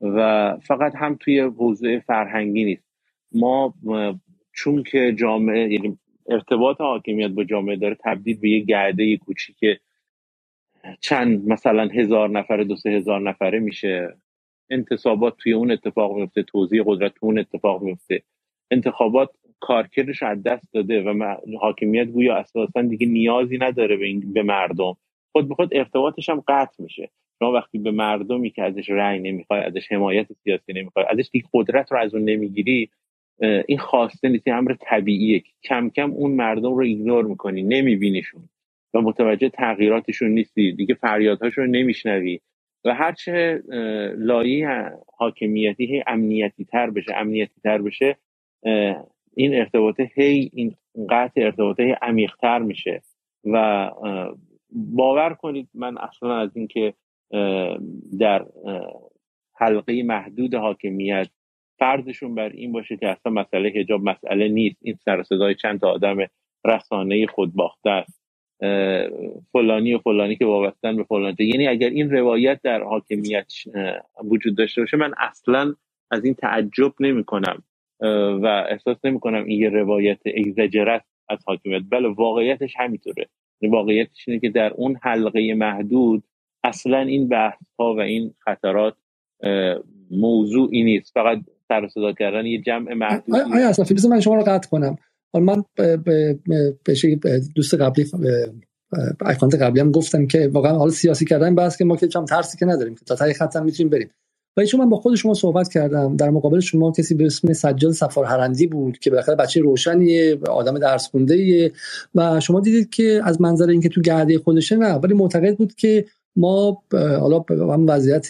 H: و فقط هم توی حوزه فرهنگی نیست. ما چون که جامعه یعنی ارتباط حاکمیت با جامعه داره تبدیل به یه گرده کوچیک چند مثلا هزار نفره دو سه هزار نفره میشه. انتصابات توی اون اتفاق میفته توضیح قدرت تو اون اتفاق میفته. انتخابات کارکردش از دست داده و حاکمیت گویا اساسا دیگه نیازی نداره به, این به مردم. خود به خود ارتباطش هم قطع میشه. شما وقتی به مردمی که ازش رأی نمی‌خوای ازش حمایت سیاسی نمی‌خوای ازش دیگه قدرت رو از اون نمی‌گیری این خواسته نیست امر طبیعیه کم کم اون مردم رو ایگنور می‌کنی نمیبینیشون و متوجه تغییراتشون نیستی دیگه فریادهاشون نمیشنوی. و هرچه لایه حاکمیتی هی امنیتی تر بشه امنیتی تر بشه این ارتباطه هی این قطع ارتباطه هی عمیقتر میشه. و باور کنید من اصلا از اینکه در حلقه محدود حاکمیت فرضشون بر این باشه که اصلا مسئله حجاب مسئله نیست. این سر صدای چند تا آدم رسانه خودباخته است. فلانی و فلانی که وابستن به فلانی یعنی اگر این روایت در حاکمیت وجود داشته باشه من اصلا از این تعجب نمی کنم و احساس نمی کنم این یه روایت اگزجرت از حاکمیت بله واقعیتش همینطوره. واقعیتش اینه که در اون حلقه محدود اصلا این بحث ها و این خطرات موضوعی نیست. فقط سر صدا کردن یه جمع محدود
A: آیا اصلا من شما رو قطع کنم. من به دوست قبلی اکانت قبلی هم گفتم که واقعا حال سیاسی کردن بس که ما که چم ترسی که نداریم. که تا تای خط هم می‌تونیم بریم. ولی چون من با خود شما صحبت کردم در مقابل شما کسی به اسم سجاد سفار هرندی بود که بالاخره بچه روشنیه آدم درس خونده و شما دیدید که از منظر اینکه تو گرده خودشه نه ولی معتقد بود که ما حالا هم وضعیت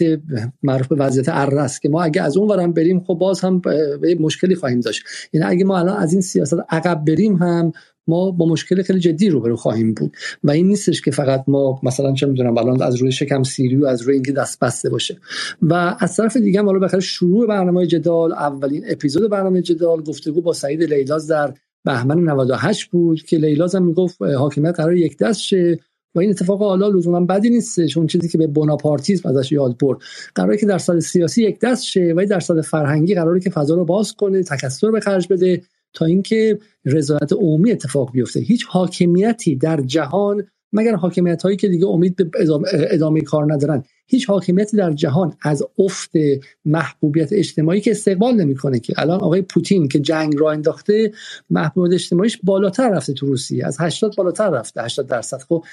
A: معروف به وضعیت ارس که ما اگه از اون ورم بریم خب باز هم به مشکلی خواهیم داشت. یعنی اگه ما الان از این سیاست عقب بریم هم ما با مشکل خیلی جدی روبرو خواهیم بود و این نیستش که فقط ما مثلا چه می‌دونم الان از روی شکم سیری و از روی اینکه دست بسته باشه. و از طرف دیگه هم حالا بخاطر شروع برنامه جدال اولین اپیزود برنامه جدال گفتگو با سعید لیلاز در بهمن 98 بود که لیلاز هم می‌گفت حاکمیت قرار یک دست شه و این اتفاق حالا لزوما بدی نیست چون چیزی که به بناپارتیسم ازش یاد برد. قراره که در سال سیاسی یک دست شه و در سال فرهنگی قراره که فضا رو باز کنه تکثر به خرج بده تا اینکه رضایت عمومی اتفاق بیفته. هیچ حاکمیتی در جهان مگر حاکمیت هایی که دیگه امید به ادامه کار ندارن. هیچ حاکمیتی در جهان از افت محبوبیت اجتماعی که استقبال نمی‌کنه که الان آقای پوتین که جنگ را انداخته محبوبیت اجتماعیش بالاتر رفته تو روسیه از 80 بالاتر رفته 80 درصد. خب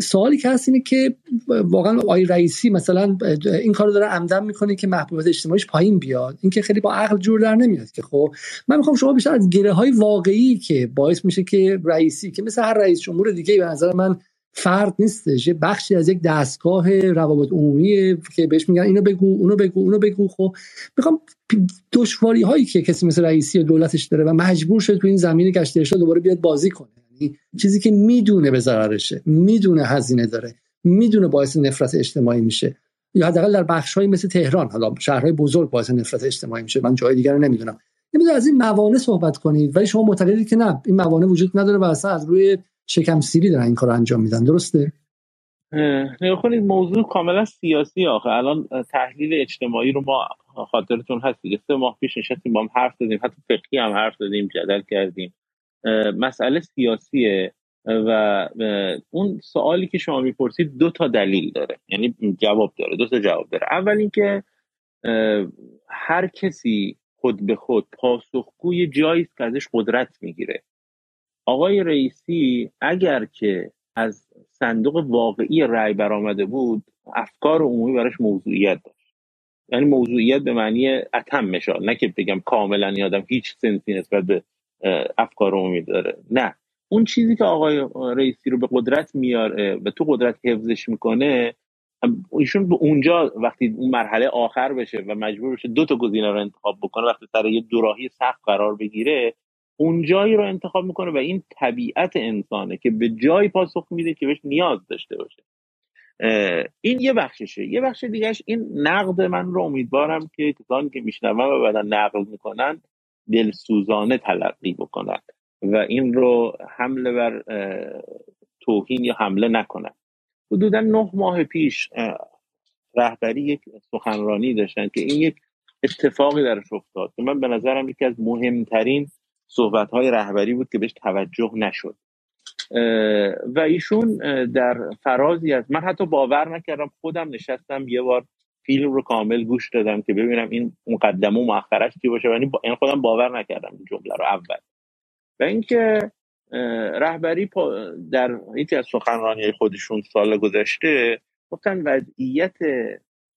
A: سوالی که هست اینه که واقعا آقای رئیسی مثلا این کارو داره عمدن می‌کنه که محبوبیت اجتماعیش پایین بیاد. این که خیلی با عقل جور در نمیاد که. خب من می‌خوام شما بیشتر از گره های واقعی که باعث میشه که رئیسی که مثل هر رئیس جمهور دیگه به نظر من فرد نیستش. یه بخشی از یک دستگاه روابط عمومی که بهش میگن اینو بگو اونو بگو اونو بگو. خب می‌خوام دشواری هایی که کسی مثل رئیسی دولتش داره و مجبور شده تو این زمین گشت ارشاد دوباره بیاد بازی کنه. یعنی چیزی که می‌دونه به ضررشه می‌دونه هزینه داره می‌دونه باعث نفرت اجتماعی میشه. یا حداقل در بخشهایی مثل تهران حالا شهرهای بزرگ باعث نفرت اجتماعی میشه. من جای دیگر نمی‌دونم. نمی‌دونم از این موانع صحبت کنید ولی شما معتقدید که نه این موانع وجود نداره و از روی شکم سیری دارن این کار انجام میدن. درسته؟
H: نگاه کنید موضوع کاملا سیاسی آخه. الان تحلیل اجتماعی رو ما خاطرتون هست دیگه. سه ماه پیش نشستیم با هم حرف دادیم حتی فقهی هم حرف دادیم جدل کردیم. مسئله سیاسیه و اون سوالی که شما می‌پرسید دو تا دلیل داره. یعنی جواب داره دو تا جواب داره. اول اینکه هر کسی خود به خود پاسخگوی جایی که ازش قدرت می‌گیره. آقای رئیسی اگر که از صندوق واقعی رأی برآمده بود افکار عمومی براش موضوعیت داشت. یعنی موضوعیت به معنی اتم مشال نه که بگم کاملا یادم هیچ سنسی نسبت به افکار عمومی داره. نه. اون چیزی که آقای رئیسی رو به قدرت میاره و تو قدرت حفظش می‌کنه ایشون به اونجا وقتی اون مرحله آخر بشه و مجبور بشه دو تا گزینه رو انتخاب بکنه وقتی سر یه دوراهی سخت قرار بگیره اون جایی رو انتخاب می‌کنه و این طبیعت انسانه که به جایی پاسخ میده که بهش نیاز داشته باشه. این یه بخششه. یه بخش دیگهش این نقد من رو امیدوارم که کسانی که میشنون و بعدا نقد می‌کنن دلسوزانه تلقی بکنن و این رو حمله بر توهین یا حمله نکنن. حدودا نه ماه پیش رهبری یک سخنرانی داشتن که این یک اتفاقی درش افتاد که من به نظرم یکی از مهمترین صحبت های رهبری بود که بهش توجه نشد. و ایشون در فرازی از من حتی باور نکردم خودم نشستم یه بار فیلم رو کامل گوش دادم که ببینم این مقدمه و مؤخرش چی باشه یعنی این خودم باور نکردم این جمله رو اول. و اینکه رهبری در یکی از سخنرانی خودشون سال گذشته گفتن وضعیت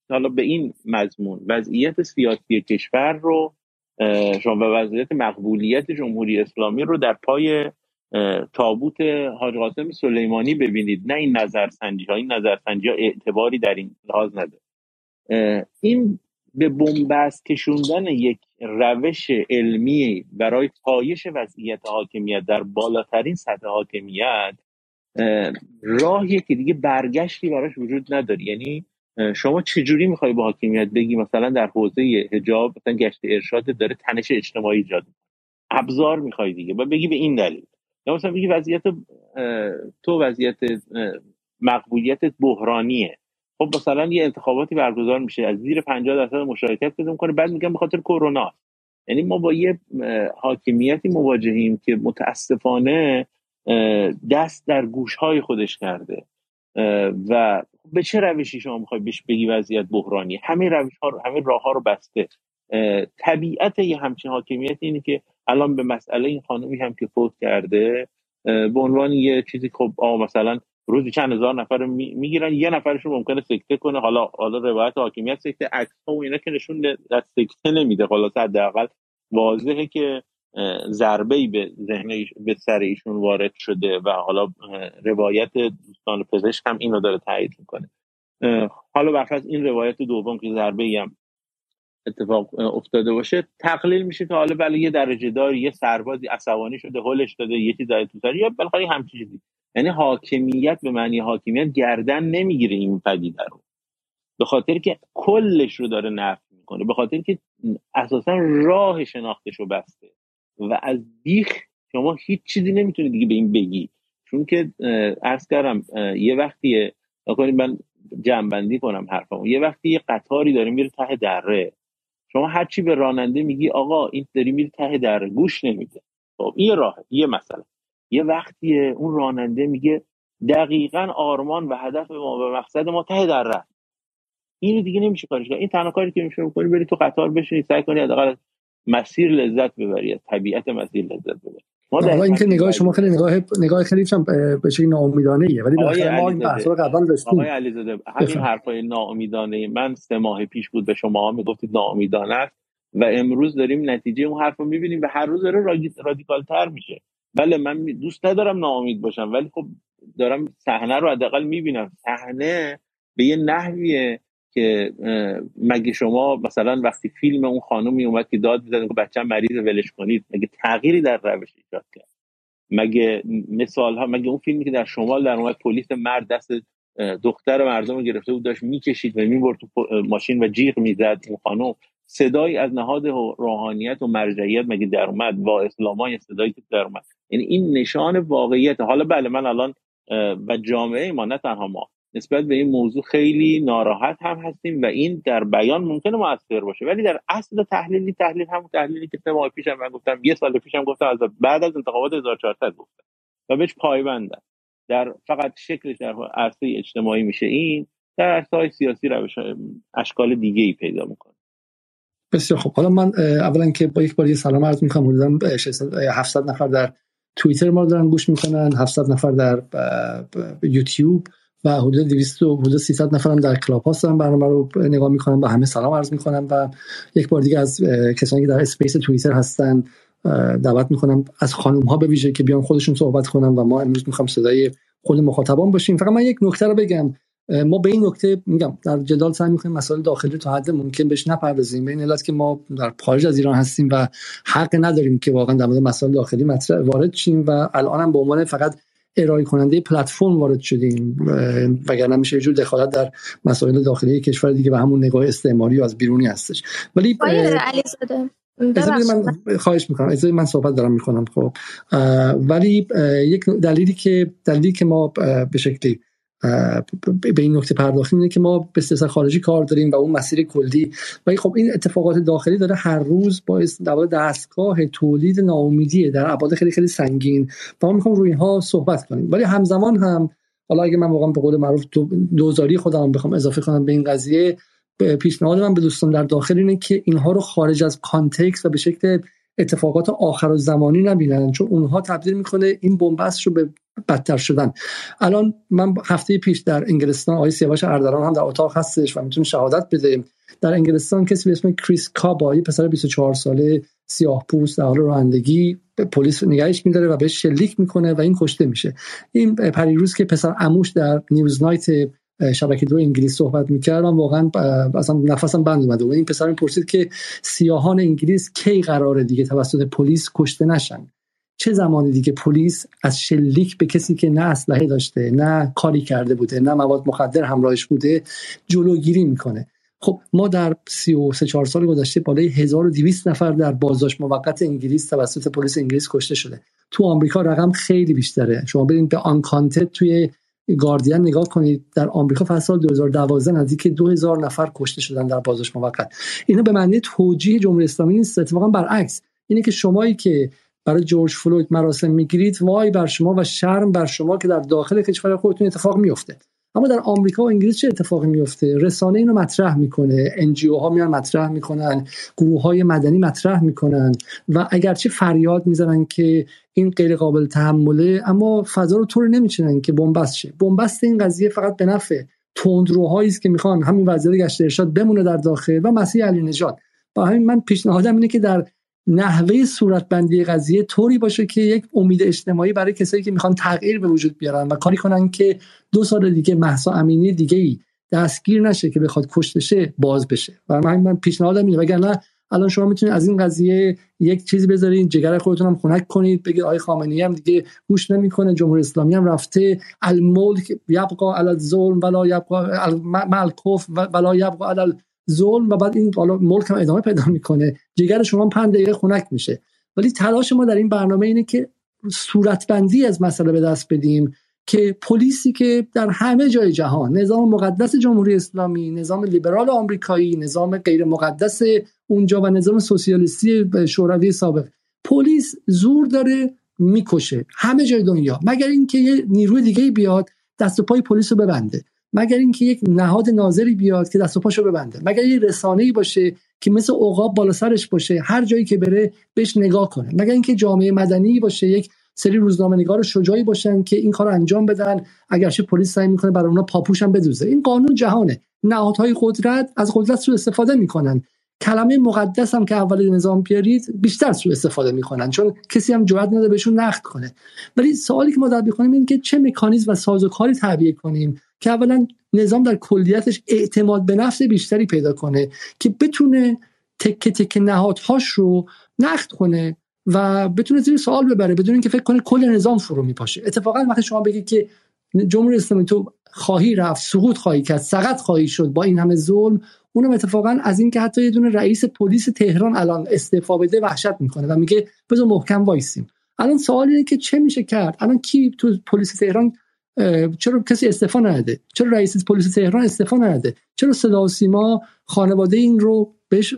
H: حالا به این مضمون وضعیت سیاسی کشور رو شما و وضعیت مقبولیت جمهوری اسلامی رو در پای تابوت حاج قاسم سلیمانی ببینید. نه این نظرسنجی ها این نظرسنجی ها اعتباری در این لحاظ نداره. این به بنبست کشوندن یک روش علمی برای پایش وضعیت حاکمیت در بالاترین سطح حاکمیت راهیه که دیگه برگشتی براش وجود نداری یعنی شما چجوری می‌خوای با حاکمیت بگی مثلا در حوزه حجاب مثلا گشت ارشاد داره تنش اجتماعی ایجاد ابزار می‌خوای دیگه و بگی به این دلیل. یا مثلا بگی وضعیت تو وضعیت مقبولیت بحرانیه. خب مثلا یه انتخاباتی برگزار میشه از زیر 50 درصد مشارکت پیدا کنه بعد میگن به خاطر کرونا. یعنی ما با یه حاکمیتی مواجهیم که متاسفانه دست در گوش های خودش کرده. و به چه روشی شما می‌خوای بهش بگی وضعیت بحرانی؟ همه روش ها رو همه راه ها رو بسته. طبیعت یه همچین حاکمیت اینه که الان به مسئله این خانمی هم که فوت کرده به عنوان یه چیزی خب آقا مثلا روزی چند هزار نفر می‌گیرن یه نفرشون ممکنه سکته کنه. حالا حالا روایت حاکمیت سکته عکس ها و اینا که نشون سکته نمیده. خلاص حداقل واضحه که ضربه به ذهن به سر ایشون وارد شده و حالا روایت دوستان پزشک هم اینو داره تایید می‌کنه. حالا برخلاف این روایت دوم که ضربه هم اتفاق افتاده باشه تقلیل میشه که حالا بله یه درجه داری یه سربازی عصبانی شده هلش داده یه چیزای تو یا بالاخره همچین چیزی. یعنی حاکمیت به معنی حاکمیت گردن نمی‌گیره این پدیده رو. به خاطر که کلش رو داره نفی می‌کنه به خاطر که اساسا راه شناختش رو بسته. و از بیخ شما هیچ چیزی نمی‌تونی دیگه به این بگی. چون که عرض کردم یه وقتیه من جنبندی کنم حرفمو یه وقتی یه قطاری داره میره ته دره. شما هرچی به راننده میگی آقا این داری میره ته دره گوش نمیده. خب این راه یه مثلا یه وقتیه اون راننده میگه دقیقا آرمان و هدف ما و مقصد ما ته دره. اینو دیگه نمیشه کارش کرد. این تنها کاری که میشه بکنی بری تو قطار بشینی سعی کنی حداقل مسیر لذت ببری از طبیعت مسیر لذت ببری.
A: ما در اینکه نگاه شما خیلی نگاه نگاه خیلی چم به شکلی ناامیدانه ایه ولی ما این بحث رو قبلا داشتیم.
H: آقای علیزاده همین حرفای ناامیدانه من سه ماه پیش بود به شما می‌گفتید ناامیدانه است و امروز داریم نتیجه اون حرف رو می‌بینیم و هر روز داره رادیکال تر میشه. بله من دوست ندارم ناامید باشم ولی خب دارم صحنه رو حداقل می‌بینم. صحنه به یه نحویه که مگه شما مثلا وقتی فیلم اون خانومی اومد که داد می‌زد که بچه مریض ولش کنید. مگه تغییری در روش ایجاد کرد؟ مگه مثال ها مگه اون فیلمی که در شمال در اومد پلیس مرد دست دختر مردم رو گرفته بود داشت می‌کشید و می‌برد تو ماشین و جیغ می‌زد اون خانم؟ صدایی از نهاد روحانیت و مرجعیت مگه در اومد؟ با اسلامای صدایی که در اومد. یعنی این نشان واقعیت. حالا بله من الان و جامعه ما نه تنها ما. نسبت به این موضوع خیلی ناراحت هم هستیم و این در بیان ممکنه موثر باشه. ولی در اصل تحلیلی تحلیل همون تحلیلی که سه ماه پیشم من گفتم یه سال پیشم گفتم از بعد از انتخابات 1400 گفتم. و بهش پایبندم. در فقط شکلش در عرصه اجتماعی میشه این در عرصه های سیاسی روش اشکال دیگه ای پیدا می‌کنه.
A: بسیار خب حالا من اولا که با یک بار یه سلام عرض می‌کنم حدودا 700 نفر در توییتر ما دارن گوش می‌کنن 700 نفر در یوتیوب. و حدود 200 و حدود 300 نفرم در کلاب هاوس. دارن برنامه رو نگاه می‌کنن و همه سلام عرض می‌کنم و یک بار دیگه از کسانی که در space توییتر هستن دعوت می‌کنم از خانم ها به ویژه که بیان خودشون صحبت کنن و ما امروز می‌خوام صدای خود مخاطبان باشیم. فقط من یک نکته رو بگم. ما به این نکته میگم. در جدال سعی می‌کنیم مسائل داخلی تا حد ممکن بهش نپردازیم. به این علت که ما در خارج از ایران هستیم و حق نداریم که واقعا در مورد مسائل داخلی مطرح وارد شیم و الان هم به عنوان فقط ارائه کننده پلتفرم وارد شدیم وگرنه میشه جور دخالت در مسائل داخلی کشور دیگه و همون نگاه استعماری و از بیرونی هستش. ولی من خواهش می‌کنم. از من صحبت دارم می‌کنم خب ولی یک دلیلی که دلیلی که ما به شکلی به این نکته پرداختیم اینه که ما به سیاست خارجی کار داریم و اون مسیر کلی. و خب این اتفاقات داخلی داره هر روز باعث در دستگاه تولید ناامیدیه. در ابعاد خیلی خیلی سنگین. و ما می‌خوام روی اینها صحبت کنیم. ولی همزمان هم حالا اگه من واقعا به قول معروف دوزاری خودم بخوام اضافه کنم به این قضیه پیشنهاد من به دوستان در داخل اینه که اینها رو خارج از کانتکست و به شکل اتفاقات آخر و زمانی نبینن چون اونها تبدیل می‌کنه این بنبست رو به بدتر شدن. الان من هفته پیش در انگلستان آقای سیاوش اردران هم در اتاق هستش و می‌تونه شهادت بده در انگلستان کسی به اسم کریس کابا پسر 24 ساله سیاه پوست در حال رانندگی پلیس نگهش میداره و بهش شلیک می‌کنه و این کشته میشه. این پریروز که پسر اموش در نیوز نایت شبکه دو انگلیس صحبت می‌کردم واقعا اصلا نفسم بند اومده این پسر پرسید که سیاهان انگلیس کی قراره دیگه توسط پلیس کشته نشن؟ چه زمانی دیگه پلیس از شلیک به کسی که نه اسلحه داشته نه کاری کرده بوده نه مواد مخدر همراهش بوده جلوگیری می‌کنه؟ خب ما در 33 4 سال گذشته بالای 1200 نفر در بازداشت موقت انگلیس توسط پلیس انگلیس کشته شده. تو آمریکا رقم خیلی بیشتره. شما برید به آن توی گاردین نگاه کنید در آمریکا فصل سال 2012 نزدیک 2000 نفر کشته شدن در بازداشت موقت. اینا به معنی توجیه جمهوری اسلامی نیست اتفاقا برعکس. اینه که شمایی که برای جورج فلوید مراسم می‌گیرید وای بر شما و شرم بر شما که در داخل کشور خودتون اتفاق میفته اما در آمریکا و انگلیس چه اتفاقی میفته؟ رسانه اینو مطرح می‌کنه انجیو ها میان مطرح می‌کنن گروه های مدنی مطرح می‌کنن و اگرچه فریاد می‌زنن که این غیر قابل تحمله اما فضا رو طور نمیچنن که بنبست شه. بنبست این قضیه فقط به نفع تندروهایی است که می‌خوان همین وزیر گشت ارشاد بمونه در داخل و مسیح علی نژاد. با همین من پیشنهادم اینه که در نحوه صورتبندی قضیه طوری باشه که یک امید اجتماعی برای کسایی که می‌خوان تغییر به وجود بیارن و کاری کنن که دو سال دیگه محسا امینی دیگه ای دستگیر نشه که بخواد کشته شه باز بشه. و من من پیشنهادم اینه. وگرنه الان شما می‌تونید از این قضیه یک چیزی بذارین جگر خودتون هم خنک کنید بگید آقای خامنه‌ای هم دیگه گوش نمی‌کنه جمهوری اسلامی هم رفته الملک یبقا علی الظلم ولا یبقا ملکوف ولا یبقا علی ظلم و بعد این حالا ملک هم ادامه پیدا می‌کنه. جگر شما پنج دقیقه خنک میشه. ولی تلاش ما در این برنامه اینه که صورتبندی از مسئله به دست بدیم که پلیسی که در همه جای جهان نظام مقدس جمهوری اسلامی نظام لیبرال آمریکایی نظام غیر مقدس اونجا و نظام سوسیالیستی شوروی سابق پلیس زور داره می‌کشه. همه جای دنیا. مگر اینکه یه نیروی دیگه بیاد دست و پای پلیس رو ببنده. مگر اینکه یک نهاد ناظری بیاد که دست و پاشو ببنده. مگر یک رسانه‌ای باشه که مثل عقاب بالا سرش باشه هر جایی که بره بهش نگاه کنه. مگر اینکه جامعه مدنی باشه یک سری روزنامه نگار شجاعی باشن که این کار انجام بدن اگرچه پلیس سعی می‌کنه برای اونا پاپوش هم بدوزه. این قانون جهانه. نهادهای قدرت از قدرت سو استفاده می‌کنن. کلمه مقدس هم که اول نظام بیارید بیشتر سو استفاده می‌کنن. چون کسی هم جرئت نداره بهشون نقد کنه. ولی سوالی که ما در کنیم این که چه مکانیزم و سازوکاری تعبیه کنیم که اولا نظام در کلیتش اعتماد به نفس بیشتری پیدا کنه که بتونه تکه تکه نهادهاش رو نقد کنه و بتونه زیر سوال ببره بدون اینکه فکر کنه کل نظام فرو میپاشه. اتفاقا وقتی شما بگید که جمهوری اسلامی تو خواهی رفت سقوط خواهی کرد سقط خواهی شد با این همه ظلم اونم اتفاقا از اینکه حتی یه دونه رئیس پلیس تهران الان استعفا بده وحشت می‌کنه و میگه بذار محکم وایسیم. الان سوال اینه که چه میشه کرد؟ الان کی تو پلیس تهران چرا کسی استعفا نده؟ چرا رئیس پلیس تهران استعفا نده؟ چرا صدا و سیما خانواده این رو بهش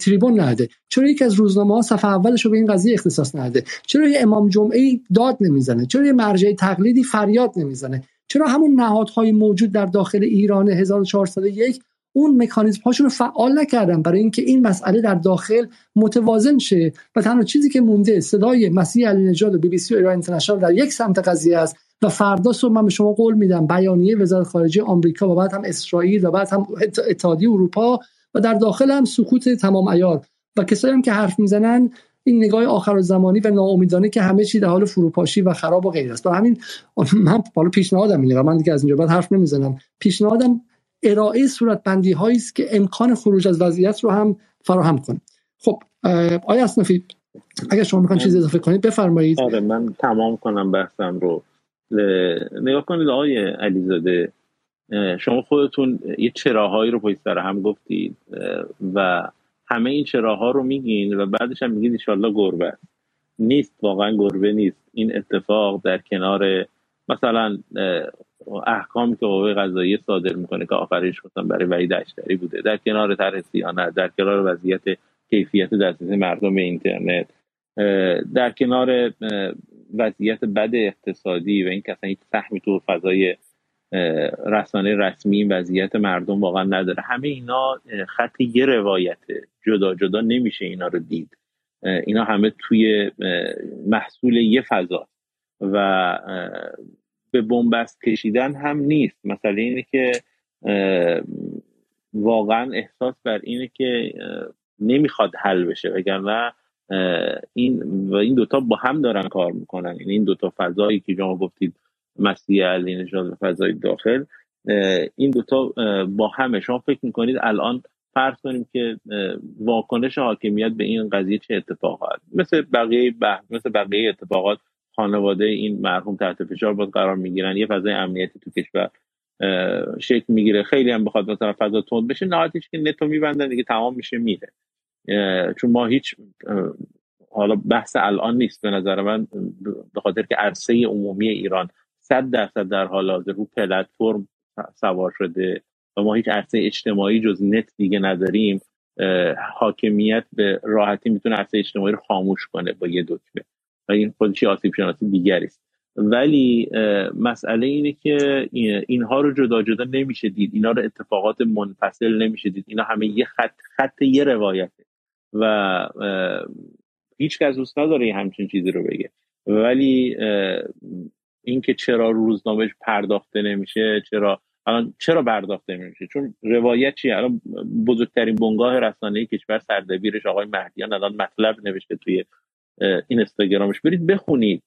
A: تریبون نده؟ چرا یکی از روزنامه ها صفحه اولش رو به این قضیه اختصاص نده؟ چرا یه امام جمعه داد نمی‌زنه؟ چرا یه مرجع تقلیدی فریاد نمی‌زنه؟ چرا همون نهادهای موجود در داخل ایران 1401 اون مکانیزم هاشون رو فعال نکردن برای اینکه این مسئله در داخل متوازن شه؟ و تنها چیزی که مونده صدای مسیح علی نژاد و بی بی سی و ایران اینترنشنال در یک سمت قضیه است. و فردا صبح من به شما قول میدم بیانیه وزارت خارجه آمریکا و بعد هم اسرائیل و بعد هم اتحادیه اروپا و در داخل هم سکوت تمام ایار و کسایی هم که حرف می‌زنن این نگاه آخر زمانی و ناامیدانه که همه چی در حال فروپاشی و خراب و غیر است. برای همین من بالا پیشنهادم اینه من دیگه از اینجا بعد حرف نمی‌زنم. پیشنهادم ارائه صورت بندی هایی است که امکان خروج از وضعیت رو هم فراهم کنه. خب آیا اصنافی اگر شما می‌خواین چیزی اضافه کنید بفرمایید.
H: آره من تمام کنم بحثم رو. نگاه کنید آقای علیزاده شما خودتون یه چراهایی رو پشت سر هم گفتید و همه این چراها رو میگین و بعدش هم میگید انشالله گربه. نیست واقعا گربه نیست. این اتفاق در کنار مثلا احکامی که قوه قضایی صادر می‌کنه که آخرش مثلا برای وحید اشتری بوده. در کنار طرح سیانت در کنار وضعیت کیفیت دسترسی مردم به اینترنت در کنار وضعیت بد اقتصادی و این که اصلا هیچ سهمی تو فضای رسانه رسمی این وضعیت مردم واقعا نداره. همه اینا خط یه روایته جدا جدا نمیشه اینا رو دید. اینا همه توی محصول یه فضا. و به بنبست کشیدن هم نیست. مثلا اینه که واقعا احساس بر اینه که نمی‌خواد حل بشه. وگرنه این و این دوتا با هم دارن کار می‌کنن. یعنی این دوتا فضایی که شما گفتید مسیح علی نژاد و فضای داخل این دوتا با همه. شما فکر می‌کنید الان فرض کنیم که واکنش حاکمیت به این قضیه چه اتفاقات مثل بقیه بحث مثل بقیه اتفاقات خانواده این مرحوم تحت فشار باز قرار می‌گیرن. یه فضای امنیتی تو کشور شکل می‌گیره. خیلی هم بخواد مثلا فضا تند بشه نهایتش که نتو میبندن دیگه تمام میشه میره. چون ما هیچ حالا بحث الان نیست به نظر من به خاطر که عرصه عمومی ایران صد درصد در حال حاضر رو پلتفرم سوار شده و ما هیچ عرصه اجتماعی جز نت دیگه نداریم حاکمیت به راحتی می‌تونه عرصه اجتماعی رو خاموش کنه با یه دکمه و این خودشی آسیب شناسی دیگری است. ولی مسئله اینه که اینها رو جدا جدا نمیشه دید. اینا رو اتفاقات منفصل نمیشه دید. اینا همه یه خط خط یه روایته. و هیچ کس دوست نداره همچین چیزی رو بگه. ولی اینکه چرا روزنامه پرداخته نمیشه چرا الان چرا پرداخته نمیشه؟ چون روایت چیه؟ الان بزرگترین بنگاه رسانه‌ای کشور سردبیرش آقای مهدیان الان مطلب نوشته توی این اینستاگرامش. برید بخونید.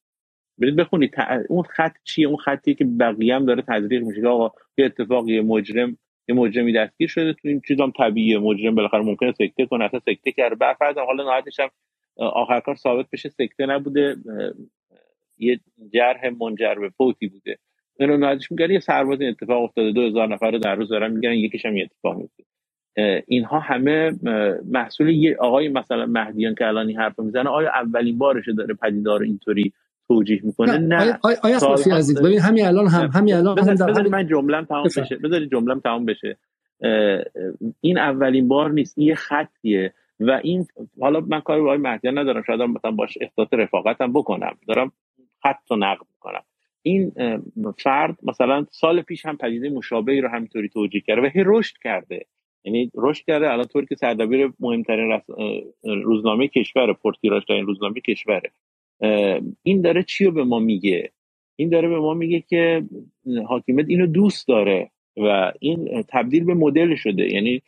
H: برید بخونید. اون خط چیه؟ اون خطی که بقیه هم داره تزریق میشه آقا یه اتفاقی مجرم یه مجرمی دستگیر شده تو این چیزام طبیعیه. مجرم بالاخره ممکنه سکته کنه اصلا سکته کرده. بعد حالا نهایتش هم آخر کار ثابت بشه سکته نبوده. یه جرح منجر به فوتی بوده. اینو نهایتش میگن یه سرباز اتفاق افتاده. دو هزار نفر رو در روز دارن میگن یکیش هم اتفاق میفته اینها همه محصول یه آقای مثلا مهدیان که الان این حرف می‌زنه آیا اولین بارشه داره پدیدار اینطوری توجیه می‌کنه؟ نه.
A: آیا آیا عزیز ببین همین الان هم همین الان هم
H: در من جملم تمام بشه. بذاری جملم تمام بشه. این اولین بار نیست. این یه خطیه. و این حالا من کاری با مهدیان ندارم. شاید مثلا باش احساس رفاقتم بکنم. دارم خط رو نقد می‌کنم. این فرد مثلا سال پیش هم پدیده مشابهی رو همینطوری توجیه کرده و هی رشد کرده. یعنی رشد کرده. الان طوری که سردبیر مهمترین رس... روزنامه کشور پرتیراژ این روزنامه کشوره. این داره چی رو به ما میگه؟ این داره به ما میگه که حاکمیت اینو دوست داره و این تبدیل به مدل شده. یعنی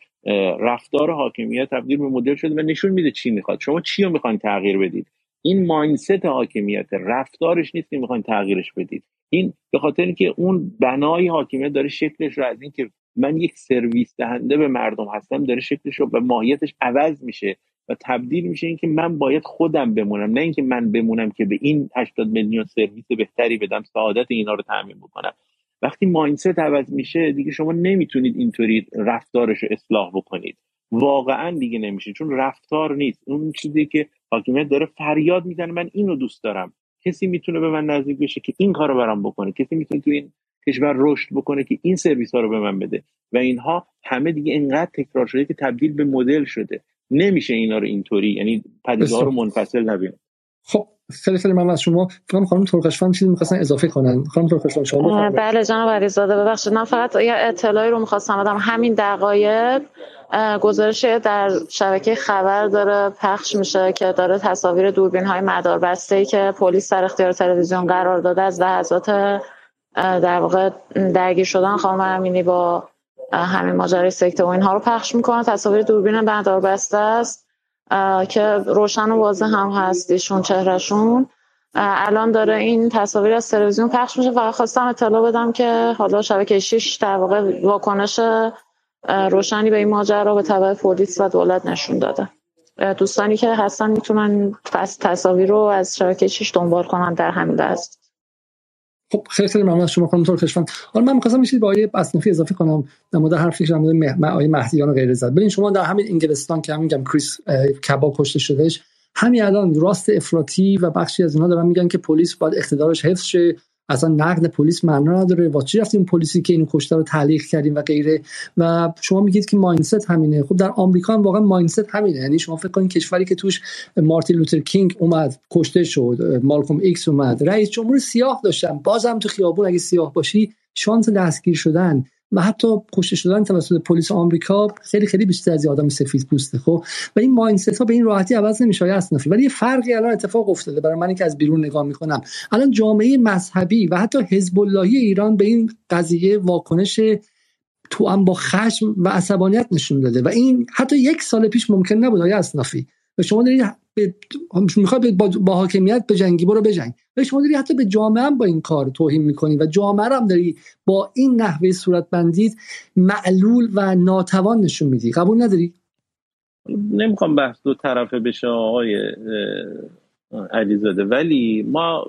H: رفتار حاکمیت تبدیل به مدل شده و نشون میده چی می‌خواد. شما چی رو می‌خواین تغییر بدید؟ این ماینست حاکمیت رفتارش نیست که می‌خواین تغییرش بدید. این به خاطر اینکه اون بنای حاکمیت داره شکلش رو از اینکه من یک سرویس دهنده به مردم هستم داره شکلش رو به ماهیتش عوض میشه. و تبدیل میشه اینکه من باید خودم بمونم. نه اینکه من بمونم که به این 80 میلیون سرویس بهتری بدم سعادت اینا رو تامین بکنم. وقتی ماینست عوض میشه دیگه شما نمی‌تونید اینطوری رفتارش رو اصلاح بکنید. واقعا دیگه نمیشه چون رفتار نیست. اون چیزی که حاکمیت داره فریاد می‌زنه من اینو دوست دارم. کسی می‌تونه به من نزدیک بشه که این کارو برام بکنه. کسی می‌تونه تو این کشور رشد بکنه که این سرویس ها رو به من بده. و اینها همه دیگه انقدر تکرار شده که تبدیل به مدل شده. نمیشه اینا رو اینطوری یعنی پدیده رو منفصل نبینیم
A: خب خیلی خیلی ممنون از شما. فکر خانم ترکشفن چیزی می‌خواستن اضافه کنن؟ خانم ترکشفن شما
D: بله جناب علیزاده ببخشید. من فقط یه اطلاعی رو می‌خواستم بدم. همین دقایق گزارش در شبکه خبر داره پخش میشه که داره تصاویر دوربین های مدار بسته که پلیس در اختیار تلویزیون قرار داده از لحظات در واقع درگیر شدن خانم امینی با همین ماجرای سکته و اینها رو پخش می‌کنه. تصاویر دوربین مدار بسته است که روشن و واضح هم هست ایشون چهرهشون. الان داره این تصاویر از تلویزیون پخش میشه. فقط خواستم اطلاع بدم که حالا شبکه 6 در واقع واکنش روشنی به این ماجرا به تبع پلیس و دولت نشون داده. دوستانی که هستن می‌تونن تصاویر رو از شبکه 6 دنبال کنن در همین لحظه.
A: خب خیلی خیلی ممنون از شما خانم ترکشفن حالا من می‌خواستم چیزی با آیه اصنافی اضافه کنم در مورد حرفی که مورد آیه مهدیان و غیره زد ببین شما در همین انگلستان که همین میگم کریس کبا کشته شدهش همین الان راست افراطی و بخشی از اینا دارن میگن که پلیس باید اقتدارش حفظ شه. اصلا نقد پلیس معنا نداره. با چی رفتیم پلیسی که اینو کشته رو تعلیق کردیم و غیره؟ و شما میگید که mindset همینه. خب در آمریکا هم واقعا mindset همینه. یعنی شما فکر کنید کشوری که توش مارتین لوتر کینگ اومد کشته شد مالکوم ایکس اومد. رئیس جمهور سیاه داشتن. بازم تو خیابون اگه سیاه باشی شانس دستگیر شدن و حتی کشته شدن توسط پلیس آمریکا خیلی خیلی بیشتر از آدم سفید پوسته خب؟ و این مایندست ها به این راحتی عوض نمیشه اصنافی ولی یه فرقی الان اتفاق افتاده برای منی که از بیرون نگاه می‌کنم. الان جامعه مذهبی و حتی حزب اللهی ایران به این قضیه واکنش تو هم با خشم و عصبانیت نشون داده و این حتی یک سال پیش ممکن نبود آیا اصنافی شما دارید می‌خواد با, با حاکمیت به جنگی برو بجنگ. و شما داری حتی به جامعه هم با این کار توهین می‌کنی و جامعه هم داری با این نحوه صورت بندید معلول و ناتوان نشون میدی. قبول نداری؟
H: نمی‌خوام بحث دو طرفه بشه آقای علیزاده ولی ما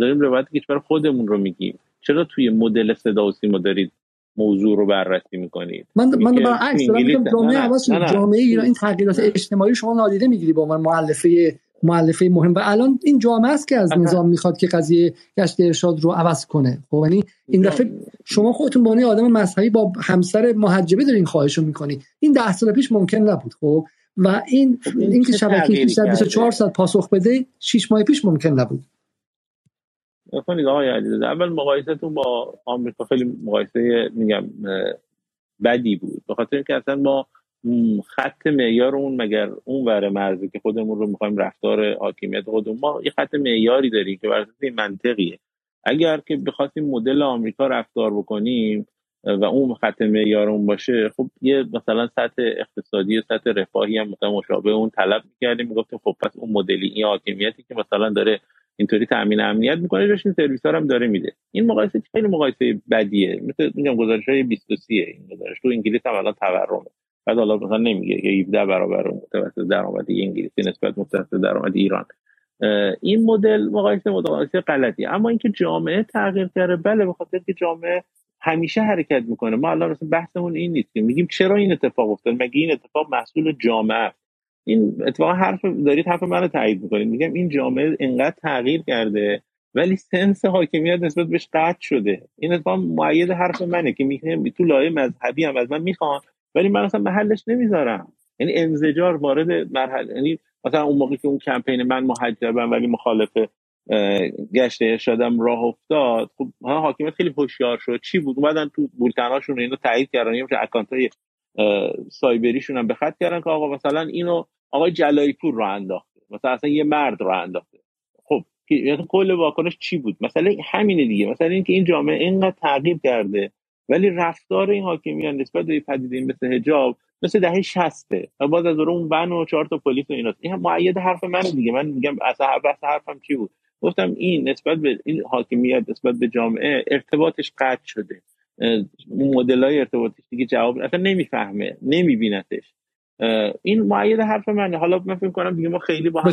H: داریم روایت کشور خودمون رو میگیم. چرا توی مدل صدا و سیما دارید موضوع رو بررسی می‌کنید
A: من من برعکس دارم جامعه عوض جامعه ایران این تغییرات اجتماعی شما نادیده می‌گیری با من مؤلفه مؤلفه مهم. و الان این جامعه است که از نظام می‌خواد که قضیه گشت ارشاد رو عوض کنه. خب یعنی این دفعه شما خودتون به آدم مذهبی با همسر محجبه دارین خواهش می‌کنی این ده سال پیش ممکن نبود خب. و این این که شبکه 24 ساعت پاسخ بده 6 ماه پیش ممکن نبود.
H: کنید آقای علیزاده اول مقایستون با آمریکا خیلی مقایسه میگم بدی بود. به خاطر اینکه اصلا ما خط معیارمون مگر اون ور مرزی که خودمون رو می‌خوایم رفتار حاکمیت خودمون ما یه خط معیاری داریم که بر منطقیه. اگر که بخواستیم مدل آمریکا رفتار بکنیم و اون خط معیارمون باشه خب یه مثلا سطح اقتصادی سطح رفاهی هم مثلا مشابه اون طلب می‌کردیم. می‌گفتیم خب پس اون مدلی این حاکمیتی که مثلا داره اینطوری تامین امنیت می‌کنه جاش این سرویس ها هم داره میده. این مقایسه خیلی مقایسه بدیه. مثل میگم گزارش های 23 این گزارش تو انگلیس هم الان تورمه. بعد حالا مثلا نمیگه که 17 برابر متوسط درآمدی انگلیسی نسبت متوسط درآمد ایران. این مدل مقایسه مقایسه غلطی اما اینکه جامعه تغییر کرده بله به خاطر که جامعه همیشه حرکت می‌کنه. ما الان مثلا بحثمون این نیست که میگیم چرا این اتفاق افتاد؟ مگه این اتفاق محصول جامعه این اتفاقا حرف دارید حرف منو تایید می‌کنید. میگم این جامعه انقدر تغییر کرده ولی سنس حاکمیت نسبت بهش قطع شده. این اتفاق معید حرف منه که میگم تو لایه مذهبی هم از من می‌خوان ولی من اصلا محلش نمی‌ذارم. یعنی انزجار وارد مرحله یعنی مثلا اون موقعی که اون کمپین من محجبم ولی مخالف گشت ارشادم راه افتاد خب حاکمیت خیلی هوشیار شد. چی بود؟ اومدن تو بولتناشون اینو تایید کردن یه اکانت های سایبریشون هم به خط کردن که آقا مثلا اینو آقای جلایی پور رو انداخته. مثلا اصلا یه مرد رو انداخته. خب یعنی کل واکنش چی بود؟ مثلا همینه دیگه. مثلا اینکه این جامعه اینقدر تغییر کرده ولی رفتار این حاکمیان نسبت به پدیده مثل حجاب مثل دهه 60 و باز از اون ون و چهار تا پلیس و اینا این معید حرف من دیگه. من میگم اصلا بحث حرفم چی بود؟ گفتم این نسبت به این حاکمیت نسبت به جامعه ارتباطش قطع شده. مدل های ارتباطیش دیگه جواب اصلا نمی‌فهمه نمیبینتش این معید حرف منه. حالا من فکر کنم دیگه ما خیلی با هم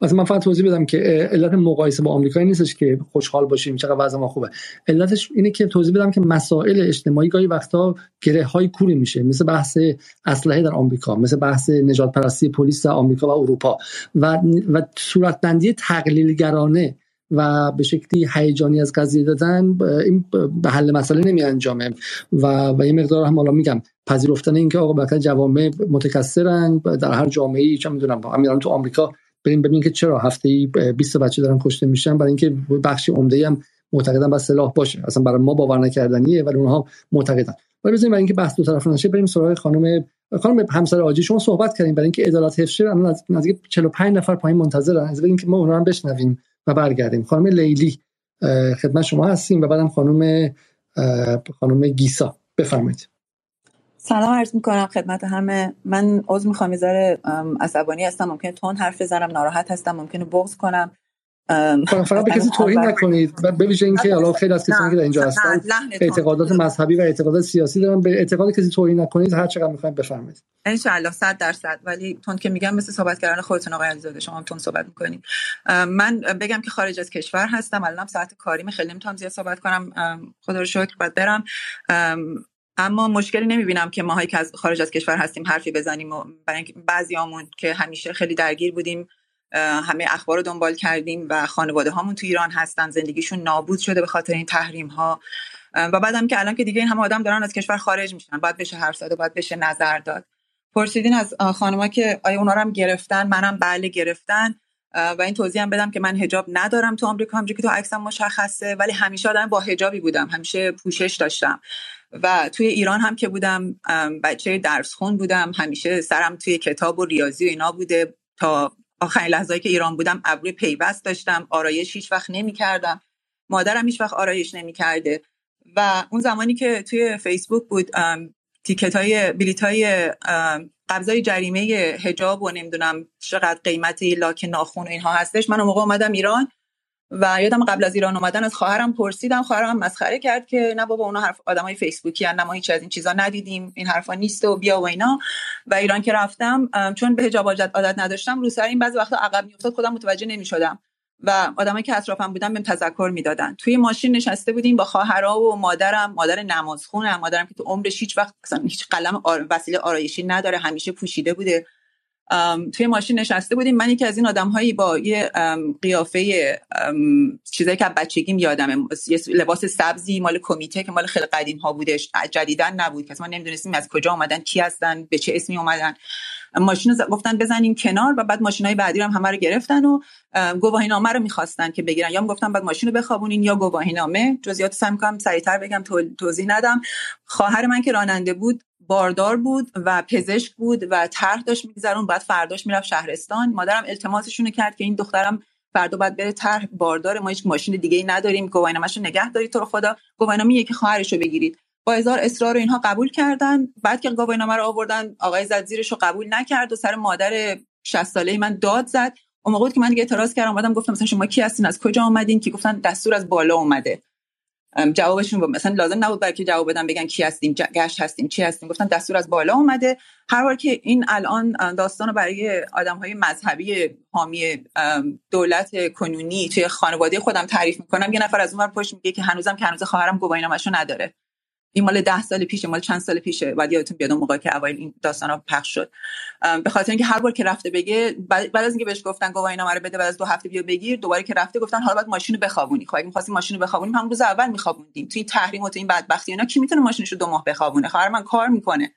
A: مثلا من فقط توضیح بدم که علت مقایسه با آمریکا نیستش که خوشحال باشیم چقدر وضع ما خوبه. علتش اینه که توضیح بدم که مسائل اجتماعی گاهی وقتا گره های کوری میشه. مثل بحث اسلحه در آمریکا مثل بحث نجات پرستی پلیس در آمریکا و اروپا. و و صورتبندی تقلیلگرانه و به شکلی هیجانی از قضیه دادن این به حل مسئله نمی انجامه. و و یه مقدار هم حالا میگم پذیرفتن اینکه آقا بالاخره جوامع متکثرن در هر جامعه ای چه می‌دونم امیران تو آمریکا بریم ببینیم که چرا هفته ای 20 بچه دارن کشته میشن برای اینکه بخشی عمده هم معتقدن با سلاح باشه. اصلا برای ما باور نکردنیه ولی اونها معتقدن. ولی بزنیم برای اینکه بحث دو طرفه نشه بریم سراغ خانم خانم همسر آجی. شما صحبت کردیم برای اینکه عدالت حفظ شه الان نزدیک 45 نفر پایین منتظرن. از اینکه ما اونها رو بشنویم. و برگردیم. خانم لیلی خدمت شما هستیم و بعدم خانم خانم گیسا. بفرمایید.
I: سلام عرض می‌کنم خدمت همه. من عضو می‌خوام می‌ذاره عصبانی هستم. ممکنه تون حرف بزنم ناراحت هستم. ممکنه بغض کنم.
A: فقط به کسی توهین نکنید. و به ویژه اینکه حالا خیلی از کسانی که در اینجا هستن اعتقادات مذهبی و اعتقادات سیاسی دارن. به اعتقاد کسی توهین نکنید هر چقدر می‌خواید بفرمایید.
I: ان شاء الله 100 درصد. ولی تون که میگم مثل صحبت کردن خودتون آقای علیزاده شما هم تون صحبت می‌کنید. من بگم که خارج از کشور هستم. الان ساعت کاری خیلی نمی‌تونم زیاد صحبت کنم. خدا رو شکر بعد برم. اما مشکلی نمی‌بینم که ماهایی که از خارج از کشور هستیم حرفی بزنیم و بعضیامون که همیشه خیلی درگیر بودیم همه اخبار رو دنبال کردیم و خانواده هامون تو ایران هستن. زندگیشون نابود شده به خاطر این تحریم ها و بعدم که الان که دیگه این همه آدم دارن از کشور خارج میشن. باید بشه حرف زد و باید بشه نظر داد. پرسیدین از خانما که آیا اونا هم گرفتن؟ منم بله گرفتن. و این توضیح هم بدم که من هجاب ندارم تو آمریکا همونجوری که تو عکسم مشخصه. ولی همیشه آدم با هجابی بودم. همیشه پوشش داشتم. و توی ایران هم که بودم بچه درس خون بودم. همیشه سرم توی کتاب و ریاضی و اینا بوده تا آخرین لحظه‌ای که ایران بودم ابروی پیوست داشتم. آرایش هیچ وقت نمی‌کردم. مادرم هیچ وقت آرایش نمی‌کرده. و اون زمانی که توی فیسبوک بود تیکت های بلیت های قبضای جریمه هجاب و نمی‌دونم چقدر قیمتی لاک ناخون و اینها هستش من اون موقع اومدم ایران. و یادم قبل از ایران اومدن از خواهرم پرسیدم. خواهرم مسخره کرد که نه بابا اونا حرف آدمای فیسبوکی ان ما هیچ از این چیزا ندیدیم. این حرفا نیست و بیا و اینا. و ایران که رفتم چون به حجاب عادت نداشتم رو سر این بعضی وقتا عقب میافتاد خودم متوجه نمی‌شدم. و آدمایی که اطرافم بودن بهم تذکر می‌دادن. توی ماشین نشسته بودیم با خواهرا و مادرم. مادر نمازخونم مادرم که تو عمرش هیچ وقت هیچ قلم آر... وسیله آرایشی نداره همیشه پوشیده بوده. توی ماشین نشسته بودیم. من یکی از این آدم هایی با یه قیافه چیزایی که بچگیم یادمه. یه لباس سبزی مال کمیته که مال خیلی قدیم ها بودش جدیدن نبود. که ما نمی‌دونستیم از کجا اومدن کی هستن به چه اسمی اومدن. ماشین رو گفتن بزنیم کنار و بعد ماشین های بعدی رو هم همه رو گرفتن و گواهی نامه رو می‌خواستن که بگیرن. یا گفتن بعد ماشین رو بخوابونین یا گواهی نامه جزئیات سعی می‌کنم سریعتر بگم توضیح ندم. خواهر من که راننده بود باردار بود و پزشک بود و طرح داشت میگذرون بعد فرداش می‌رفت شهرستان. مادرم التماسشون کرد که این دخترم فردا باید بره طرح باردار ما هیچ ماشین دیگه ای نداریم گواهینامه‌شو نگه دارید تو رو خدا. گواهینامه که خواهرشو بگیرید. با هزار اصرار اینها قبول کردن. بعد که گواهینامه رو آوردن آقای زدزیرش رو قبول نکرد و سر مادر 60 ساله من داد زد. اون موقع که من دیگه اعتراض کردم اومدم گفتم مثلا شما کی هستین؟ از کجا اومدین؟ که گفتن دستور از بالا اومده. جوابشون بود مثلا لازم نبود برای که جواب بدن بگن کی هستیم گشت هستیم چی هستیم. گفتن دستور از بالا اومده. هر بار که این الان داستان برای آدم های مذهبی حامی دولت کنونی توی خانواده خودم تعریف می‌کنم یه نفر از اون پشت میگه که هنوزم که هنوز خواهرم گواهینامه‌شو نداره. این مال ده سال پیشه مال چند سال پیشه؟ بعد یادتون بیاد موقع که اوایل این داستان ها پخش شد. به خاطر اینکه هر بار که رفته بگه بعد از اینکه بهش گفتن گواهینامه رو بده بعد از دو هفته بیا بگیر دوباره که رفته گفتن حالا باید ماشین رو بخوابونی. خب اگه می‌خواستیم ماشین رو بخوابونیم هم روز اول میخوابوندیم. تو این تحریم و تو این بدبختی اینا کی می‌تونه ماشینش رو دو ماه بخوابونه؟ خواهر من کار می‌کنه.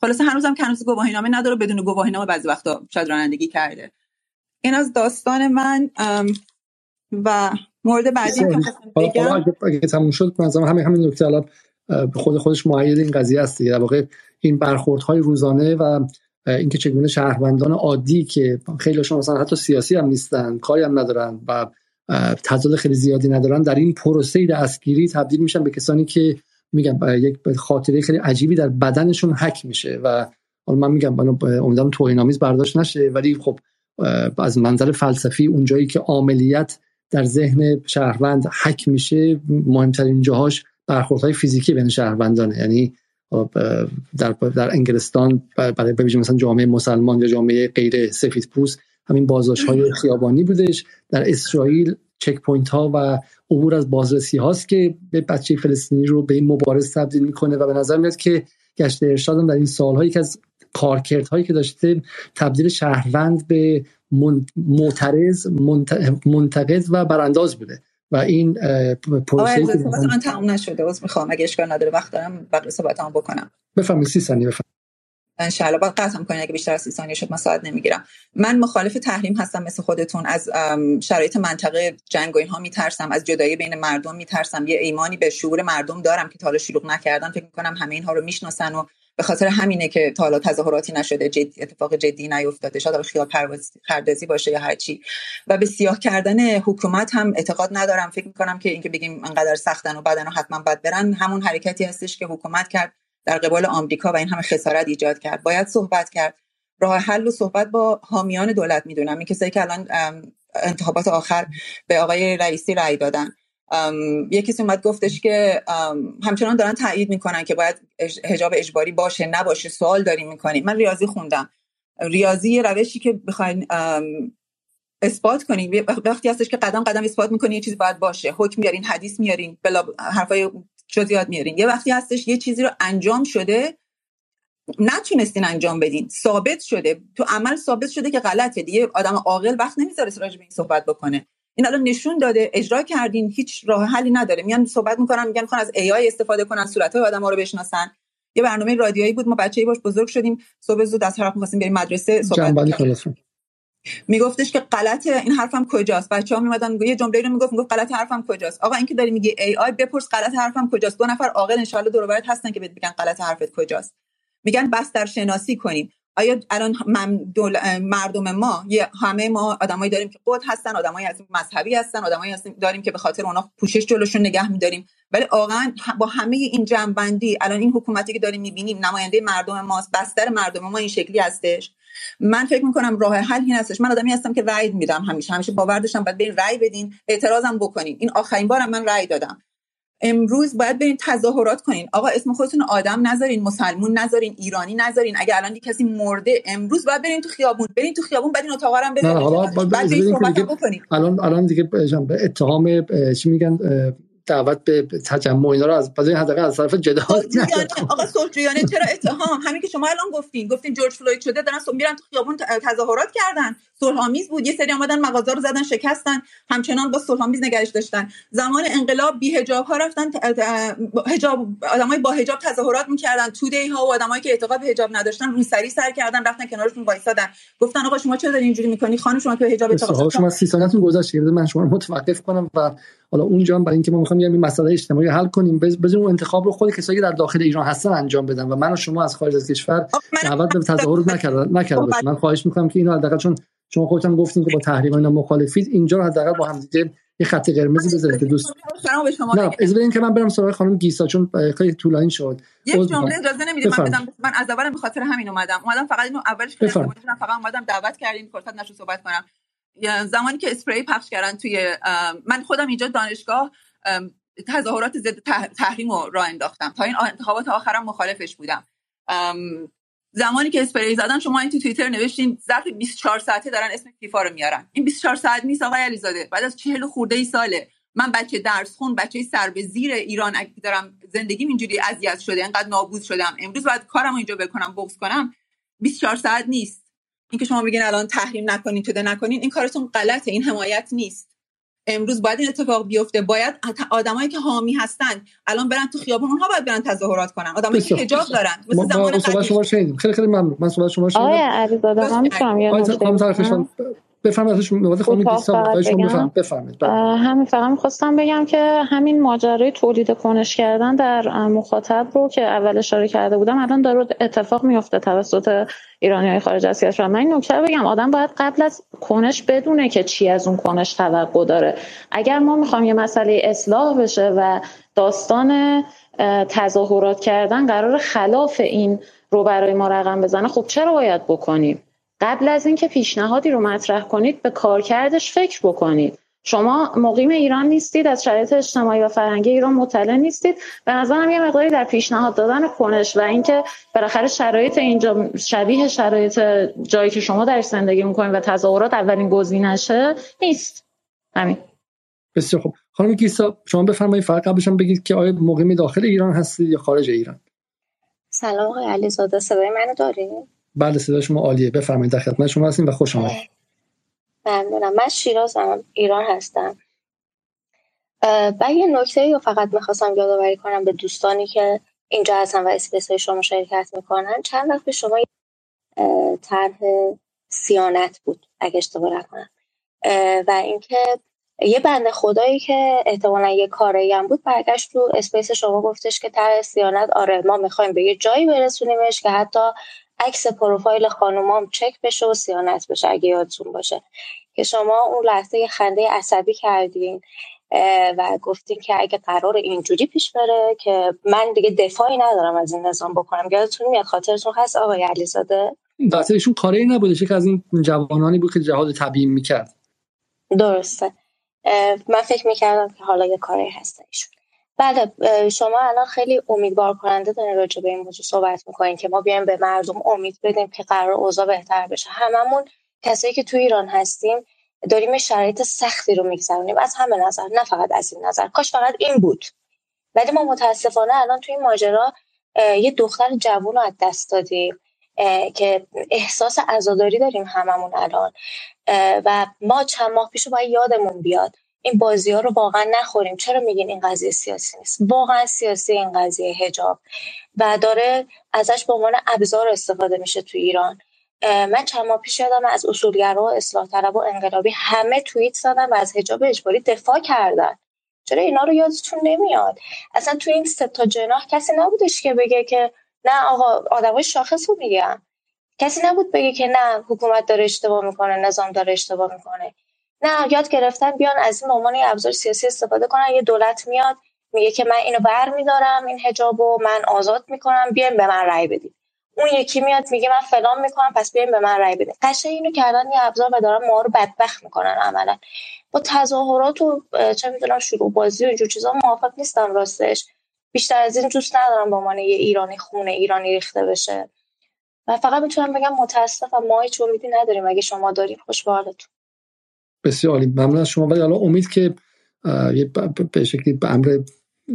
I: خلاصه هنوزم که هنوز گواهینامه نداره بدون گواهینامه بعضی وقتا شاید رانندگی کرده. این از داستان من و مورد بعدی که
A: بگم. اگه تموم شد مثلا همین همین نکته الان خود خودش معید این قضیه است در واقع این برخوردهای روزانه و اینکه چگونه شهروندان عادی که خیلیشون مثلا حتی سیاسی هم نیستن کاری هم ندارن و تضاد خیلی زیادی ندارن در این پروسه دستگیری تبدیل میشن به کسانی که میگم یک خاطره خیلی عجیبی در بدنشون حک میشه و حالا من میگم امیدوارم توهین آمیز برداشت نشه ولی خب از منظر فلسفی اونجایی که عاملیت در ذهن شهروند حک میشه مهمترین جاهاش برخوردهای فیزیکی بین شهروندانه یعنی خب، در در انگلستان برای ببینیم مثلا جامعه مسلمان یا جامعه غیر سفید پوست همین بازداشت های خیابانی بودش. در اسرائیل checkpoint ها و عبور از بازرسی هاست که به بچه فلسطینی رو به این مبارز تبدیل می‌کنه و به نظر میاد که گشت ارشاد در این سالهایی که از کارکردهایی که داشته تبدیل شهروند به معترض منتقد و برانداز بوده. و این
I: پروسه که من تمام نشده باز می‌خوام. اگه اشکال نداره وقت دارم بقیه صحبتامو بکنم.
A: بفهمید 30 ثانیه بفهم
I: انشالله باید قطع کنید اگه بیشتر از 30 ثانیه شد من ساعت نمی‌گیرم. من مخالف تحریم هستم مثل خودتون. از شرایط منطقه جنگ و اینها میترسم. از جدایی بین مردم میترسم. یه ایمانی به شعور مردم دارم که تا حالا شلوغ نکردن. فکر می‌کنم همه اینها رو می‌شناسن و به خاطر همینه که تا حالا تظاهراتی نشده جدی اتفاق جدی نیفتاده شاید خیال پردازی باشه یا هرچی. و به سیاه کردن حکومت هم اعتقاد ندارم. فکر می‌کنم که اینکه بگیم انقدر سختن و بدن و حتما بد برن همون حرکتی هستش که حکومت کرد در قبال آمریکا و این همه خسارت ایجاد کرد. باید صحبت کرد. راه حل و صحبت با حامیان دولت می‌دونم. این کسایی که الان انتخابات آخر به آقای رئیسی رأی دادن. یه کسی اومد گفتش که همچنان دارن تایید می‌کنن که باید حجاب اجباری باشه نباشه سوال داریم می‌کنیم. من ریاضی خوندم. ریاضی روشی که بخواین اثبات کنیم. وقتی هستش که قدم قدم اثبات می‌کنی یه چیزی باید باشه. حکم میارین حدیث میارین بلا حرفای جزئیات میارین. یه وقتی هستش یه چیزی رو انجام شده نتونستین انجام بدین. ثابت شده. تو عمل ثابت شده که غلطه دیگه. آدم عاقل وقت نمی‌ذاره راجع به این صحبت بکنه. این الان نشون داده اجرا کردین هیچ راه حلی نداره. میان صحبت می‌کنن میگن می‌خوان از ای آی استفاده کنن صورت های آدم ها رو بشناسن. یه برنامه رادیویی بود ما بچه‌ای باش بزرگ شدیم. صبح زود از طرف می‌خواستیم بریم مدرسه صحبت میگفتش که غلط این حرفم کجاست؟ بچه‌ها میمدن یه جمله رو می‌گفت می‌گفت غلط حرفم کجاست؟ آقا اینکه داری میگی ای آی بپرس غلط حرفم کجاست؟ دو نفر عاقل ان دور هستن که بهت بگن غلط حرفت کجاست. میگن بستر شناسی کنیم. آیا الان مردم ما یه همه ما آدمایی داریم که قد هستن آدمایی هستیم مذهبی هستن آدمایی هستیم داریم که به خاطر اونا پوشش جلوشون نگه میداریم. ولی واقعا با همه این جنبندی الان این حکومتی که داریم می‌بینیم نماینده مردم ماست بستر مردم ما این شکلی هستش. من فکر می‌کنم راه حل این هستش. من آدمی هستم که رأی میدم همیشه همیشه باور داشتم بعد برین رأی بدین اعتراضم بکنین. این آخرین بارم من رأی دادم. امروز باید برین تظاهرات کنین. آقا اسم خودتون آدم نذارین مسلمون نذارین ایرانی نذارین. اگه الان کسی مرده امروز باید برین تو خیابون. برین تو خیابون بعد این اتاقا هم برین بعد
A: بکنین. الان الان دیگه به اتهام چی میگن دعوت به تجمع اینا رو از بعد حداقل از طرف جدال
I: آقا سلطریانه چرا اتهام همین که شما الان گفتین. گفتین جورج فلوید شده دارن میرن تو خیابون تظاهرات کردن. صلحآمیز بود. یه سری اومدن مغازه رو زدن شکستن. همچنان با صلحآمیز نگرش داشتن. زمان انقلاب بی حجاب ها رفتن حجاب آدمای با حجاب تظاهرات می‌کردن. دی ها و آدمایی که اعتقاد به حجاب نداشتن روسری سر کردن رفتن کنارشون وایسادن. گفتن آقا شما چرا دارین اینجوری می‌کنی؟ خانم شما که حجاب
A: اعتقاد شما 30 سالتون گذشته. من شما رو متوقف کنم و حالا اونجا برای اینکه ما می‌خوام یه مسئله اجتماعی حل کنیم. بزن اون انتخاب رو خود کسایی که در داخل ایران هستن انجام بدن و من و شما از خارج از کشور دعوت به تظاهر نکردن نکرده من خواهش می‌کنم که اینو حداقل چون شما خودتون گفتین که با تحریم اینا مخالفید اینجا رو حداقل با هم دیگه یه خط قرمزی بزنید که دوست نه از بدین که من برم سراغ خانم گیسا چون خیلی طولانی شد.
I: یک جمله اجازه نمی‌دید من بدم من از اول به خاطر همین اومدم. اومدم فقط اینو اولش که فقط اومدم دعوت کردین فرصت نشد صحبت کنم. زمانی که اسپری پخش کردن توی من خودم اینجا دانشگاه تظاهرات ضد تحریم رو راه انداختم. تا این انتخابات آخرم مخالفش بودم. زمانی که اسپری زدن شما این تو توییتر نوشتین ظرف 24 ساعته دارن اسم فیفا رو میارن. این 24 ساعت نیست آقای علیزاده. بعد از 40 خورده ای ساله. من بچه درس خون بچه سر به زیر ایران دارم زندگیم اینجوری اذیت شده انقدر نابود شدم. امروز باید کارم اینجا بکنم بغض کنم. 24 ساعت نیست. اینکه شما میگین الان تحریم نکنین توده نکنین این کارتون غلطه این حمایت نیست. امروز باید این اتفاق بیفته. باید آدمایی که حامی هستن الان برن تو خیابون اونها باید برن تظاهرات کنن. آدمایی که حجاب دارن مثل زمان
A: شما شنیدیم. خیلی خیلی ممنون. من صحبت شما شنیدم.
D: آقای علیزاده من می‌تونم یه نکته
A: بفرمایید خانم بفرمایید
D: همین فقط می‌خواستم بگم که همین ماجرای تولید کنش کردن در مخاطب رو که اول اشاره کرده بودم الان داره اتفاق میفته توسط ایرانی های خارج از کشور. من نکته بگم آدم باید قبل از کنش بدونه که چی از اون کنش توقع داره. اگر ما می‌خوام یه مسئله اصلاح بشه و داستان تظاهرات کردن قرار خلاف این رو برای ما رقم بزنه خب چرا باید بکنیم؟ قبل از اینکه پیشنهادی رو مطرح کنید به کارکردش فکر بکنید. شما مقیم ایران نیستید از شرایط اجتماعی و فرهنگی ایران مطلع نیستید. به نظرم یه مقداری در پیشنهاد دادن کنش و اینکه بالاخره شرایط اینجا شبیه شرایط جایی که شما در زندگی می‌کنید و تظاهرات اولین گزینشه نیست. همین.
A: بسیار خوب. خانم کیسا شما بفرمایید فقط قبلش بگید که آیا مقیم داخل ایران هستید یا خارج ایران؟
J: سلام آقای علیزاده صدای منو دارید؟
A: بله صدا شما عالیه. بفرمایید در خدمت شما هستیم و خوش آمدید.
J: ممنونم. من شیرازم ایران هستم. و یه نکته رو فقط می‌خواستم یادآوری کنم به دوستانی که اینجا هستن و اسپیس های شما شرکت می‌کنن. چند وقت به شما طرح صیانت بود اگه اشتباه نکنم. و اینکه یه بنده خدایی که احتمالا یه کاره‌ای هم بود برگشت تو space شما گفتش که طرح صیانت آره ما می‌خوایم به یه جایی برسونیمش که حتی عکس پروفایل خانومام چک بشه و صیانت بشه اگه یادتون باشه. که شما اون لحظه خنده عصبی کردین و گفتیم که اگه قرار اینجوری پیش بره که من دیگه دفاعی ندارم از این نظام بکنم. یادتون میاد خاطرتون هست آقای علیزاده؟
A: وقتی ایشون کاری نبوده که از این جوانانی بود که جهاد تبیین می‌کرد.
J: درسته. من فکر می‌کردم که حالا یه کاری هست ایشون. بله شما الان خیلی امیدوار کننده دارین راجع به این موضوع صحبت می‌کنین که ما بیایم به مردم امید بدیم که قرار اوضاع بهتر بشه. هممون کسایی که تو ایران هستیم داریم شرایط سختی رو میگذرونیم. از همه نظر نه فقط از این نظر کاش فقط این بود. ولی ما متاسفانه الان توی این ماجرا یه دختر جوون رو از دست دادیم که احساس عزاداری داریم هممون الان. و ما چند ماه پیش باید یادمون بیاد. این بازی ها رو واقعا نخوریم. چرا میگین این قضیه سیاسی نیست؟ واقعا سیاسی این قضیه هجاب و داره ازش به عنوان ابزار استفاده میشه تو ایران. من چند ماه پیش یادم از اصولگرا و اصلاح طلب و انقلابی همه توییت زدن و از حجاب اجباری دفاع کردن. چرا اینا رو یادتون نمیاد؟ اصلا تو این سه تا جناح کسی نبودش که بگه که نه آقا آدمای شاخص رو میگم. کسی نبود بگه که نه حکومت داره اشتباه می‌کنه نظام داره اشتباه می‌کنه. نه یاد گرفتن بیان از این عنوان ابزار سیاسی استفاده کنن. یه دولت میاد میگه که من اینو بر میدارم این حجابو من آزاد می‌کنم بیاین به من رأی بدید اون یکی میاد میگه من فلان می‌کنم پس بیاین به من رأی بدید قشنگ اینو کردن یه ابزار و دارن ما رو بدبخت می‌کنن عملا. با تظاهرات و چه می‌دونم شروع بازی و اینجور چیزا موافق نیستم راستش. بیشتر از این دوست ندارم به عنوان یه ایرانی خونه ایرانی ریخته بشه. و فقط می‌تونم بگم متاسفم ما هیچ امیدی نداریم. اگه شما داریم خوش
A: بسیار عالی. ممنون از شما. ولی حالا امید که به شکلی به امر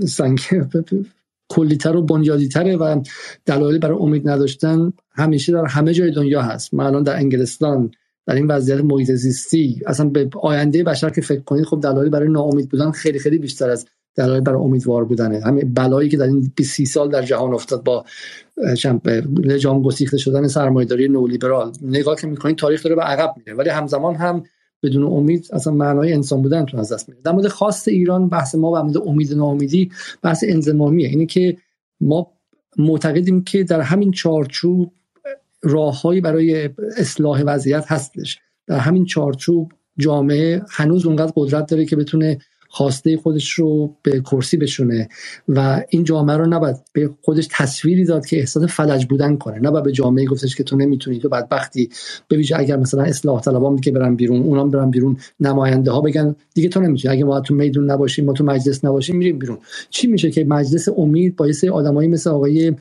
A: سنگ *laughs* کلیتر و بنیادیتره و دلایلی برای امید نداشتن همیشه در همه جای دنیا هست. ما الان در انگلستان در این وضعیت محیط زیستی اصلا به آینده بشر که فکر کنید خب دلایلی برای ناامید بودن خیلی خیلی بیشتر از دلایل برای امیدوار بودنه. همین بلایی که در این 20 سال در جهان افتاد با لجام گسیخته شدن سرمایه‌داری نولیبرال. نگاه که می‌کنید تاریخ داره به عقب میره. ولی همزمان هم بدون امید اصلا معنای انسان بودن تو از دست میره در مورد خاص ایران بحث ما و مورد امید ناامیدی بحث انزمامیه اینه که ما معتقدیم که در همین چارچوب راههایی برای اصلاح وضعیت هستش. در همین چارچوب جامعه هنوز اونقدر قدرت داره که بتونه خواسته خودش رو به کرسی بشونه و این جامعه رو نباید به خودش تصویری داد که احساس فلج بودن کنه. نباید به جامعه گفتش که تو نمی‌تونی تو بدبختی. ببینید اگر مثلا اصلاح طلبان که برن بیرون اونام برن بیرون نماینده ها بگن دیگه تو نمی‌تونی. اگه ما تو میدون نباشیم ما تو مجلس نباشیم میریم بیرون. چی میشه که مجلس امید با یه آدمایی مثل آقای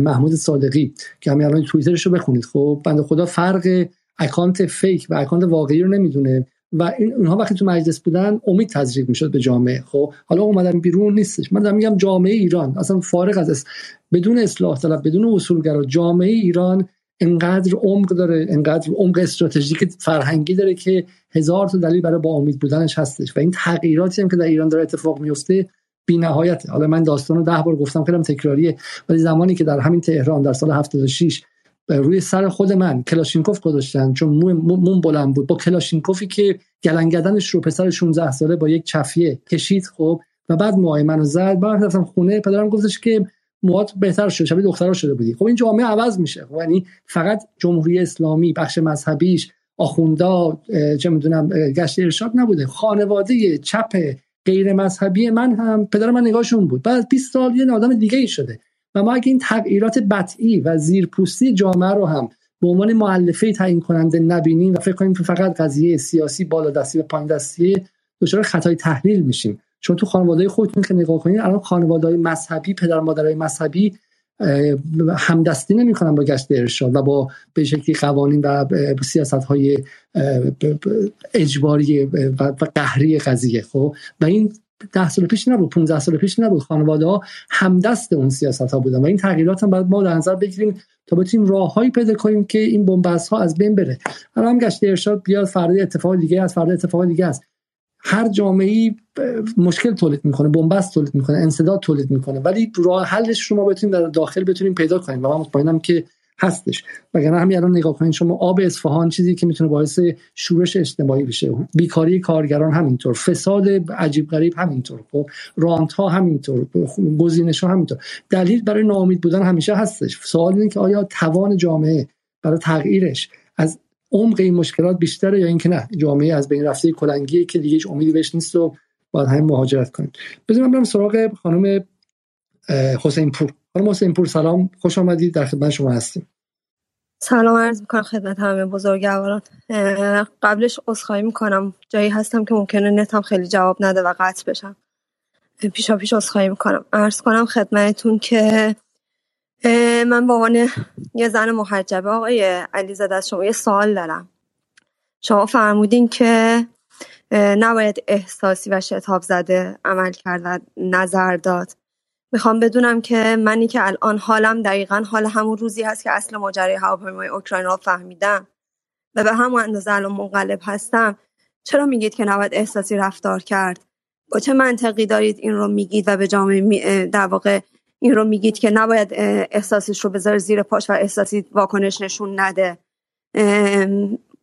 A: محمود صادقی که همین الان توییترش رو بخونید. خب بنده خدا فرق account fake و account واقعی رو نمی‌دونه. و این اونها وقتی تو مجلس بودن امید تزریق می‌شد به جامعه. خب حالا اومدن بیرون نیستش. من دارم میگم جامعه ایران. اصلا فارغ از بدون اصلاح طلب بدون اصولگرا جامعه ایران انقدر عمق داره انقدر عمق استراتژیک فرهنگی داره که هزار تا دلیل برای با امید بودنش هستش. و این تغییراتی هم که در ایران داره اتفاق میفته بی نهایت حالا من داستان رو ده بار گفتم خیلی تکراریه. ولی زمانی که در همین تهران در سال 76 روی سر خود من. کلاشینکوف گذاشتن. چون مون بلند بود. با کلاشینکوفی که گلنگدنش رو پسر 16 ساله با یک چفیه کشید خب. و بعد موهای منو زد. بعد رفتم خونه. پدرم گفتش که موات بهتر شد شبیه دخترها شده بودی. خب این جامعه عوض میشه. خب یعنی فقط جمهوری اسلامی بخش مذهبیش آخوندا چه می‌دونم گشت ارشاد نبوده. خانواده چپ غیر مذهبی من هم. پدر من نگاهشون بود. بعد 20 سال یه آدم دیگه ای شده. و ما اگه این تغییرات بطعی و زیرپوستی جامعه رو هم به عنوان معلفه تعیین کننده نبینیم و فکر کنیم که فقط قضیه سیاسی بالا دستی و پایین دستی دچار خطای تحلیل میشیم. چون تو خانواده خودتون که نگاه کنید الان خانواده مذهبی پدر مادرای مذهبی همدستی نمی‌کنن با گشت ارشاد و با به شکلی قوانین و سیاست های اجباری و قهری قضیه خب؟ و این ده سال پیش نبود 15 سال پیش نبود. خانواده ها همدست اون سیاست ها بودن و این تغییرات هم باید ما در نظر بگیریم تا بتونیم راههایی پیدا کنیم که این بنبست ها از بین بره. الان هم گشت ارشاد بیاد فردا اتفاق دیگه از فردا اتفاق دیگه است. هر جامعه مشکل تولید می‌کنه بنبست تولید می‌کنه انسداد تولید می‌کنه. ولی راه حلش رو ما بتونیم در داخل بتونیم پیدا کنیم و من مطمئنم که هستش. وگرنه همین الان نگاه کنید شما آب اصفهان چیزی که می‌تونه باعث شورش اجتماعی بشه. بیکاری کارگران همینطور فساد عجیب غریب همینطور خب؟ رانت ها همینطور گزینش ها همینطور. دلیل برای ناامید بودن همیشه هستش. سوال اینه که آیا توان جامعه برای تغییرش از عمق این مشکلات بیشتره یا اینکه نه؟ جامعه از بین رفته کلنگی که دیگه هیچ امیدی بهش نیست و باید همین مهاجرت کنیم. بذارم برم سراغ خانم حسین پور. خانم حسین پور سلام. خوش آمدید در خدمت شما هستیم.
K: سلام عرض می‌کنم خدمت همه بزرگواران. قبلش عذرخواهی می‌کنم. جایی هستم که ممکنه نتم خیلی جواب نده و قطع بشم. پیشا پیش عذرخواهی می‌کنم. عرض کنم خدمتتون که من به عنوان یه زن محجبه آقای علیزاده از شما یه سوال دارم. شما فرمودین که نباید احساسی و شتاب زده عمل کرد و نظر داد. می‌خوام بدونم که منی که الان حالم دقیقا حال همون روزی هست که اصل ماجرای هواپیمای اوکراین را فهمیدم و به همون اندازه الان منقلب هستم. چرا میگید که نباید احساسی رفتار کرد؟ با چه منطقی دارید این رو میگید و به جامعه در واقع این رو میگید که نباید احساسیش رو بذاره زیر پاش و احساسی واکنش نشون نده؟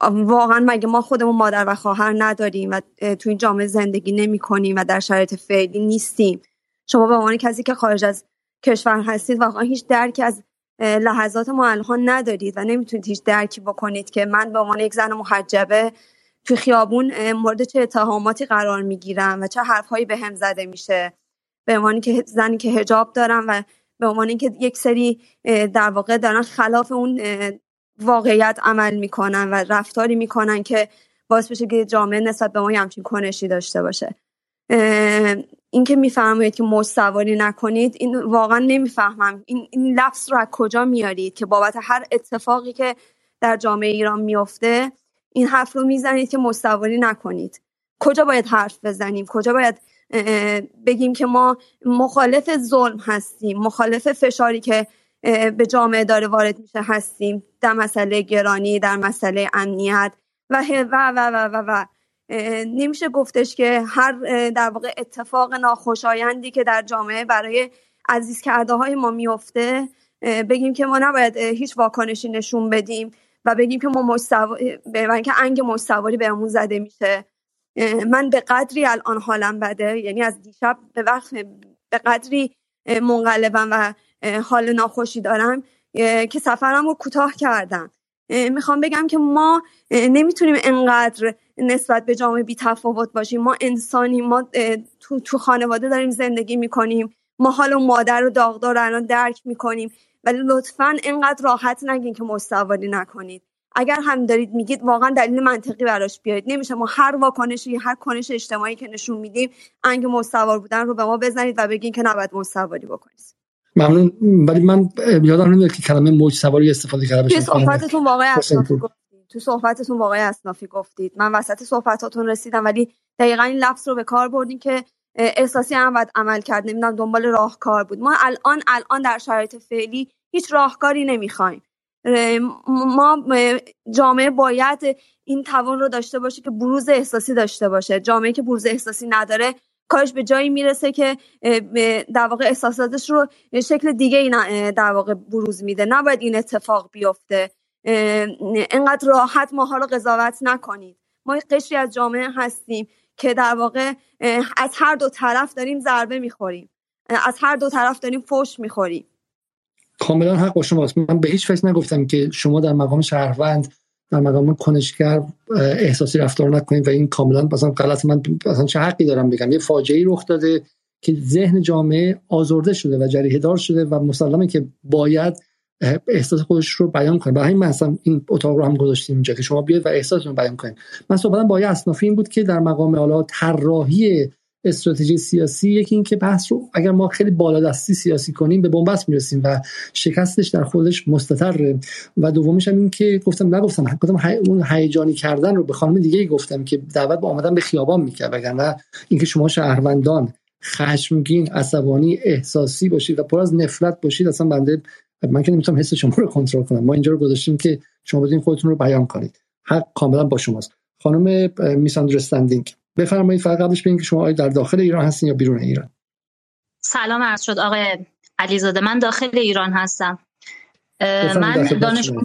K: واقعا مگه ما خودمون مادر و خواهر نداریم و تو این جامعه زندگی نمی کنیم و در شرایط فعلی نیستیم؟ شما به عنوان کسی که خارج از کشور هستید واقعا هیچ درکی از لحظات ما الان ندارید و نمی‌تونید هیچ درکی بکنید که من به عنوان یک زن محجبه تو خیابون مورد چه اتهاماتی قرار می‌گیرم و چه حرفهایی به هم زده میشه. به عنوان که زنی که هجاب دارم و به عنوان اینکه یک سری در واقع دارن خلاف اون واقعیت عمل می‌کنن و رفتاری می‌کنن که باعث بشه که جامعه نسبت به ما همچین کنشی داشته باشه. اینکه میفرمایید که موج سواری نکنید این واقعا نمی‌فهمم. این, این لفظ رو از کجا میارید که بابت هر اتفاقی که در جامعه ایران میفته این حرف رو می‌زنید که مستواری نکنید. کجا باید حرف بزنیم؟ کجا باید بگیم که ما مخالف ظلم هستیم مخالف فشاری که به جامعه داره وارد میشه هستیم. در مسئله گرانی در مسئله امنیت و و و و و, و. نمیشه گفتش که هر در واقع اتفاق ناخوشایندی که در جامعه برای عزیز کرده های ما میفته بگیم که ما نباید هیچ واکنشی نشون بدیم و بگیم که ما مستو... که انگ مستواری بهمون زده میشه. من به قدری الان حالم بده یعنی از دیشب به وقت به قدری منقلبم و حال ناخوشی دارم که سفرم رو کوتاه کردم. می‌خوام بگم که ما نمی‌تونیم انقدر نسبت به جامعه بی تفاوت باشیم. ما انسانی ما تو, تو خانواده داریم زندگی می‌کنیم. ما حال و مادر و داغدار الان درک می‌کنیم. ولی لطفا انقدر راحت نگین که مستواری نکنید. اگر هم دارید میگید واقعا دلیل منطقی براش بیارید. نمیشه ما هر واکنشی هر کنش اجتماعی که نشون میدیم انگ مستوار بودن رو به ما بزنید و بگین که نباید مستواری بکنید.
A: ممنون. ولی من یادم نمیاد که کلمه موج سواری استفاده کرده
K: باشم صحبتتون واقعا اسنافی گفتید. تو صحبتتون واقعا اسنافی گفتید. من وسط صحبتاتون رسیدم ولی دقیقا این لفظ رو به کار بردین که احساسی هم باید عمل کرد. نمی‌دونم دنبال راهکار بود. ما الان الان در شرایط فعلی هیچ راهکاری نمی‌خوایم. ما جامعه باید این توان رو داشته باشه که بروز احساسی داشته باشه. جامعه که بروز احساسی نداره کارش به جایی می‌رسه که در واقع احساساتش رو شکل دیگه ای در واقع بروز میده. نباید این اتفاق بیفته. انقدر راحت ماها رو قضاوت نکنید. ما قشری از جامعه هستیم که در واقع از هر دو طرف داریم ضربه می‌خوریم. از هر دو طرف داریم فوش می‌خوریم.
A: کاملا حق با شماست. من به هیچ وجه نگفتم که شما در مقام شهروند در مقام کنشگر احساسی رفتار نکنید و این کاملا مثلا غلط. من مثلا چه حقی دارم بگم؟ یه فاجعه رخ داده که ذهن جامعه آزرده شده و جریه دار شده و مسلمه که باید احساس خودش رو بیان کنه. برای همین مثلا این اتاق رو هم گذاشتیم اینجا که شما بیاید و احساستون رو بیان کنید من صحبتم با اسنافی این بود که در مقام حالا طراحی استراتژی سیاسی یکی این که بحث رو اگر ما خیلی بالادستی سیاسی کنیم به بنبست می‌رسیم و شکستش در خودش مستطره. و دومیش هم این که گفتم نگفتم گفتم اون هیجانی کردن رو به خانم دیگه گفتم که دعوت به آمدن به خیابان می‌کرد. وگرنه اینکه شما شهروندان خشمگین عصبانی احساسی باشید و پر از نفرت باشید اصلا بنده من که نمی‌تونم حس شما رو کنترل کنم. ما اینجا رو گذاشتیم که شما بدین خودتون رو بیان کنید. حق کاملا با شماست. خانم میساندرستندینگ. بفرمایید فقط قبلش بگین که شما در داخل ایران هستین یا بیرون ایران؟
L: سلام عرض شد. آقای علیزاده من داخل ایران هستم. من دانشجوی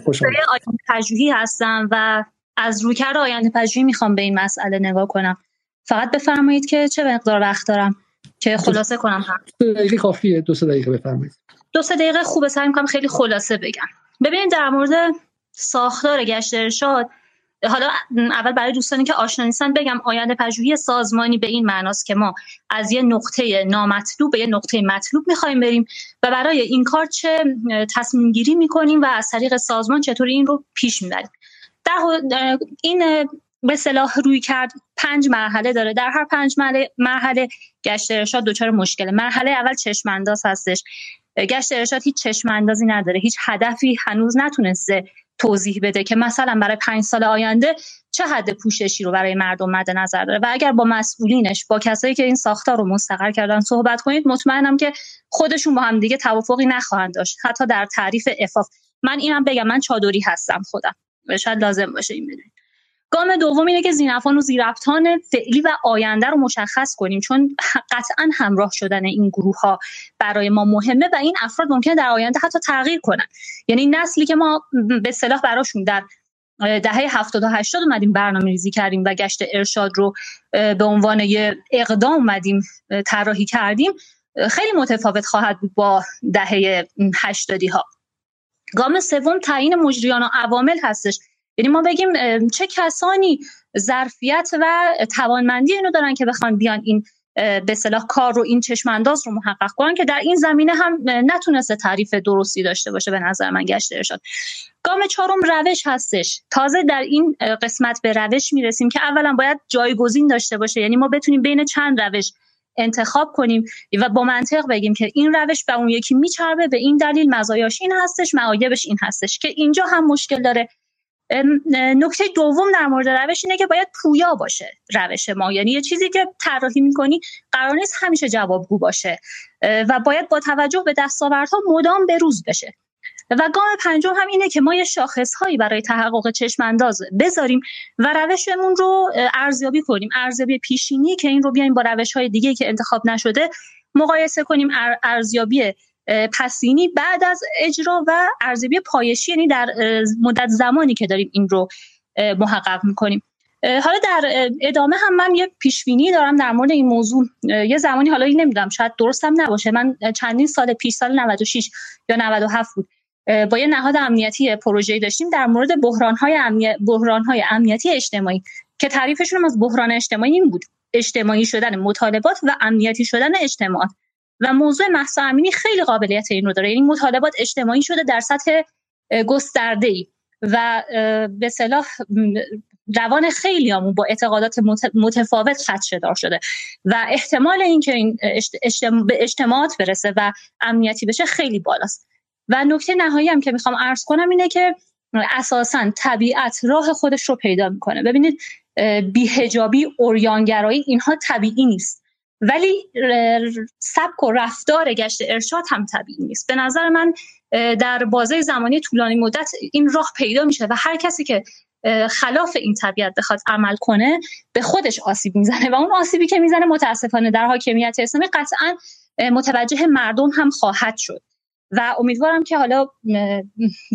L: آینده پژوهی هستم و از رویکرد آینده پژوهی می‌خوام به این مسئله نگاه کنم. فقط بفرمایید که چه مقدار وقت دارم که خلاصه کنم.
A: دو دقیقه کافیه. دو سه دقیقه بفرمایید.
L: دو سه دقیقه خوبه. سعی می‌کنم خیلی خلاصه بگم. ببینید در مورد ساختار گشت ارشاد حالا اول برای دوستانی که آشنا نیستن بگم آینده پژوهی سازمانی به این معناست که ما از یه نقطه نامطلوب به یه نقطه مطلوب می‌خوایم بریم و برای این کار چه تصمیم گیری می‌کنیم و از طریق سازمان چطوری این رو پیش می‌بریم. در این به صلاح روی کرد پنج مرحله داره. در هر پنج مرحله گشت ارشاد دچار مشکله. مرحله اول چشم انداز هستش گشت ارشاد هیچ چشم اندازی نداره. هیچ هدفی هنوز نتونسته توضیح بده که مثلا برای پنج سال آینده چه حد پوششی رو برای مردم مد نظر داره؟ و اگر با مسئولینش با کسایی که این ساختار رو مستقر کردن صحبت کنید مطمئنم که خودشون با هم دیگه توافقی نخواهند داشت. حتی در تعریف افاف من اینم بگم من چادری هستم خودم. شاید لازم باشه این بدونید. گام دوم اینه که زینفان و زیرفتان فعلی و آینده رو مشخص کنیم چون قطعا همراه شدن این گروه ها برای ما مهمه و این افراد ممکنه در آینده حتی تغییر کنن. یعنی نسلی که ما به صلاح براشون در دهه 70 و 80 اومدیم برنامه ریزی کردیم و گشت ارشاد رو به عنوان یه اقدام اومدیم طراحی کردیم خیلی متفاوت خواهد بود با دهه 80 ها گام سوم تعیین مجریان و عوامل هستش. یعنی ما بگیم چه کسانی ظرفیت و توانمندی اینو دارن که بخوان بیان این به صلاح کار رو این چشم انداز رو محقق کنن که در این زمینه هم نتونسته تعریف درستی داشته باشه به نظر من گشته ارشاد. گام چهارم روش هستش. تازه در این قسمت به روش می‌رسیم که اولا باید جایگزین داشته باشه. یعنی ما بتونیم بین چند روش انتخاب کنیم و با منطق بگیم که این روش به اون یکی میچربه. به این دلیل مزایاش این هستش معایبش این هستش که اینجا هم مشکل داره. نکته دوم در مورد روش اینه که باید پویا باشه روش ما. یعنی یه چیزی که طراحی می‌کنی قرار نیست همیشه جوابگو باشه. و باید با توجه به دستاوردها مدام بروز بشه. و گام پنجم هم اینه که ما یه شاخص هایی برای تحقق چشم انداز بذاریم و روشمون رو ارزیابی کنیم. ارزیابی پیشینی که این رو بیایم با روش های دیگه که انتخاب نشده مقایسه کنیم ارزیابی پسینی بعد از اجرا و ارزیابی پایشی یعنی در مدت زمانی که داریم این رو محقق می‌کنیم. حالا در ادامه هم من یه پیشبینی دارم در مورد این موضوع. یه زمانی حالا این نمی‌دونم شاید درستم نباشه. من چندین سال پیش سال 96 یا 97 بود. با یه نهاد امنیتی پروژه‌ای داشتیم در مورد بحران‌های امنیت بحران‌های امنیتی اجتماعی که تعریفشون از بحران اجتماعی این بود. اجتماعی شدن مطالبات و امنیتی شدن اجتماعات. و موضوع محسا امینی خیلی قابلیت این رو داره. یعنی مطالبات اجتماعی شده در سطح گسترده ای و به صلاح روان خیلی با اعتقادات متفاوت خدشه دار شده و احتمال اینکه این به اجتماعات برسه و امنیتی بشه خیلی بالاست. و نکته نهایی هم که می‌خوام عرض کنم اینه که اساسا طبیعت راه خودش رو پیدا می‌کنه. ببینید بیهجابی اوریانگرایی اینها طبیعی نیست. ولی سبک و رفتار گشت ارشاد هم طبیعی نیست. به نظر من در بازه زمانی طولانی مدت این راه پیدا میشه و هر کسی که خلاف این طبیعت بخواد عمل کنه به خودش آسیب می‌زنه و اون آسیبی که می‌زنه متاسفانه در حاکمیت اسلامی قطعا متوجه مردم هم خواهد شد. و امیدوارم که حالا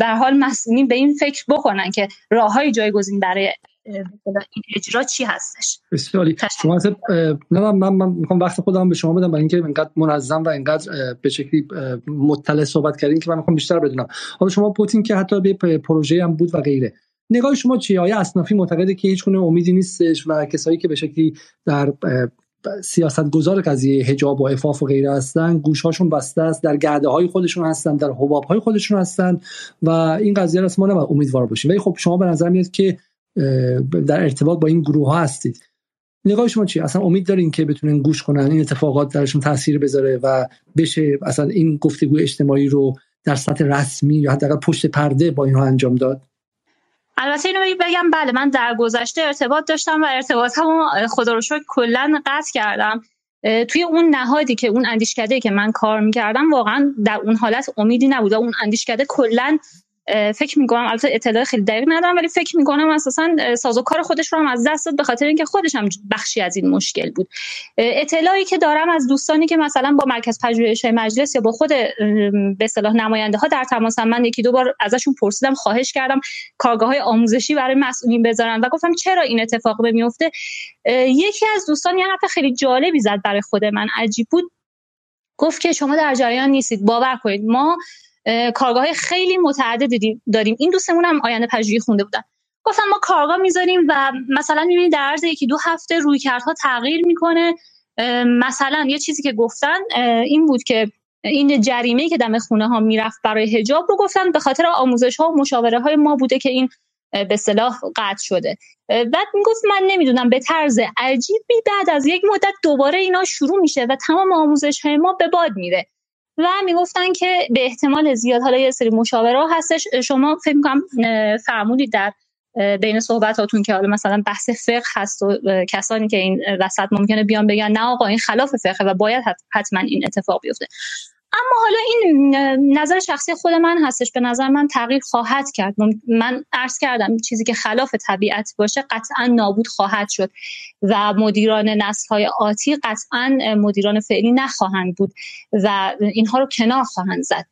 L: در حال مسئولین به این فکر بکنن که راه های جایگزین برای این اجرا چی هستش؟
A: بسیاری. شما نه من من می‌خوام وقت خودم به شما بدم برای اینکه اینقدر منظم و اینقدر به شکلی مطلع صحبت کردین که من می‌خوام بیشتر بدونم. حالا شما پوتین که حتی به پروژه هم بود و غیره. نگاه شما چیه آیا اصنافی معتقده که هیچ گونه امیدی نیستش و کسایی که به شکلی در سیاست گذار قضیه حجاب و افاف و غیره هستن گوشهاشون بسته است در گرده های خودشون هستن در حباب های خودشون هستن و این قضیه را ما نباید امیدوار باشیم. ولی خب شما به نظر میاد که در ارتباط با این گروه ها هستید. نگاه شما چی اصلا امید دارین که بتونن گوش کنن این اتفاقات درشون تاثیر بذاره و بشه اصلا این گفتگو اجتماعی رو در سطح رسمی یا حداقل پشت پرده با اینها انجام داد؟
L: البته اینو بگم بله من در گذشته ارتباط داشتم و ارتباطمو خدا رو شکر کلا قطع کردم. توی اون نهادی که اون اندیشکده که من کار می‌کردم واقعا در اون حالت امیدی نبود اون اندیشکده کلا فکر می‌کنم البته اطلاع خیلی دقیق ندارم ولی فکر می‌کنم اساسا سازوکار خودش رو هم از دست داد به خاطر اینکه خودش هم بخشی از این مشکل بود. اطلاعی که دارم از دوستانی که مثلا با مرکز پژوهش مجلس یا با خود به اصطلاح نماینده ها در تماس من یکی دو بار ازشون پرسیدم خواهش کردم کارگاه های آموزشی برای مسئولین بذارن و گفتم چرا این اتفاق به میفته یکی از دوستان یه حرف خیلی جالبی زد برای خود من عجیب بود. گفت که شما در جریان نیستید باور کنید. ما کارگاه خیلی متعددی داریم. این دوستمون هم آینده پژوهی خونده بودن. گفتم ما کارگاه می‌ذاریم و مثلا می‌بینید در عرض یکی دو هفته روی کردها تغییر می‌کنه. مثلا یه چیزی که گفتن این بود که این جریمه که دم خونه ها می‌رفت برای هجاب رو گفتن به خاطر آموزش ها و مشاوره های ما بوده که این به صلاح قطع شده. بعد می‌گفت من نمی‌دونم به طرز عجیبی بعد از یک مدت دوباره اینا شروع میشه و تمام آموزش های ما به باد میره. و می‌گفتن که به احتمال زیاد حالا یه سری مشاوره هستش. شما فکر کنم فرمودید در بین صحبتاتون که حالا مثلا بحث فقه هست و کسانی که این وسط ممکنه بیان بگن نه آقا این خلاف فقه و باید حتما این اتفاق بیفته. اما حالا این نظر شخصی خود من هستش. به نظر من تغییر خواهد کرد. من عرض کردم چیزی که خلاف طبیعت باشه قطعا نابود خواهد شد و مدیران نسل های آتی قطعا مدیران فعلی نخواهند بود و اینها رو کنار خواهند زد.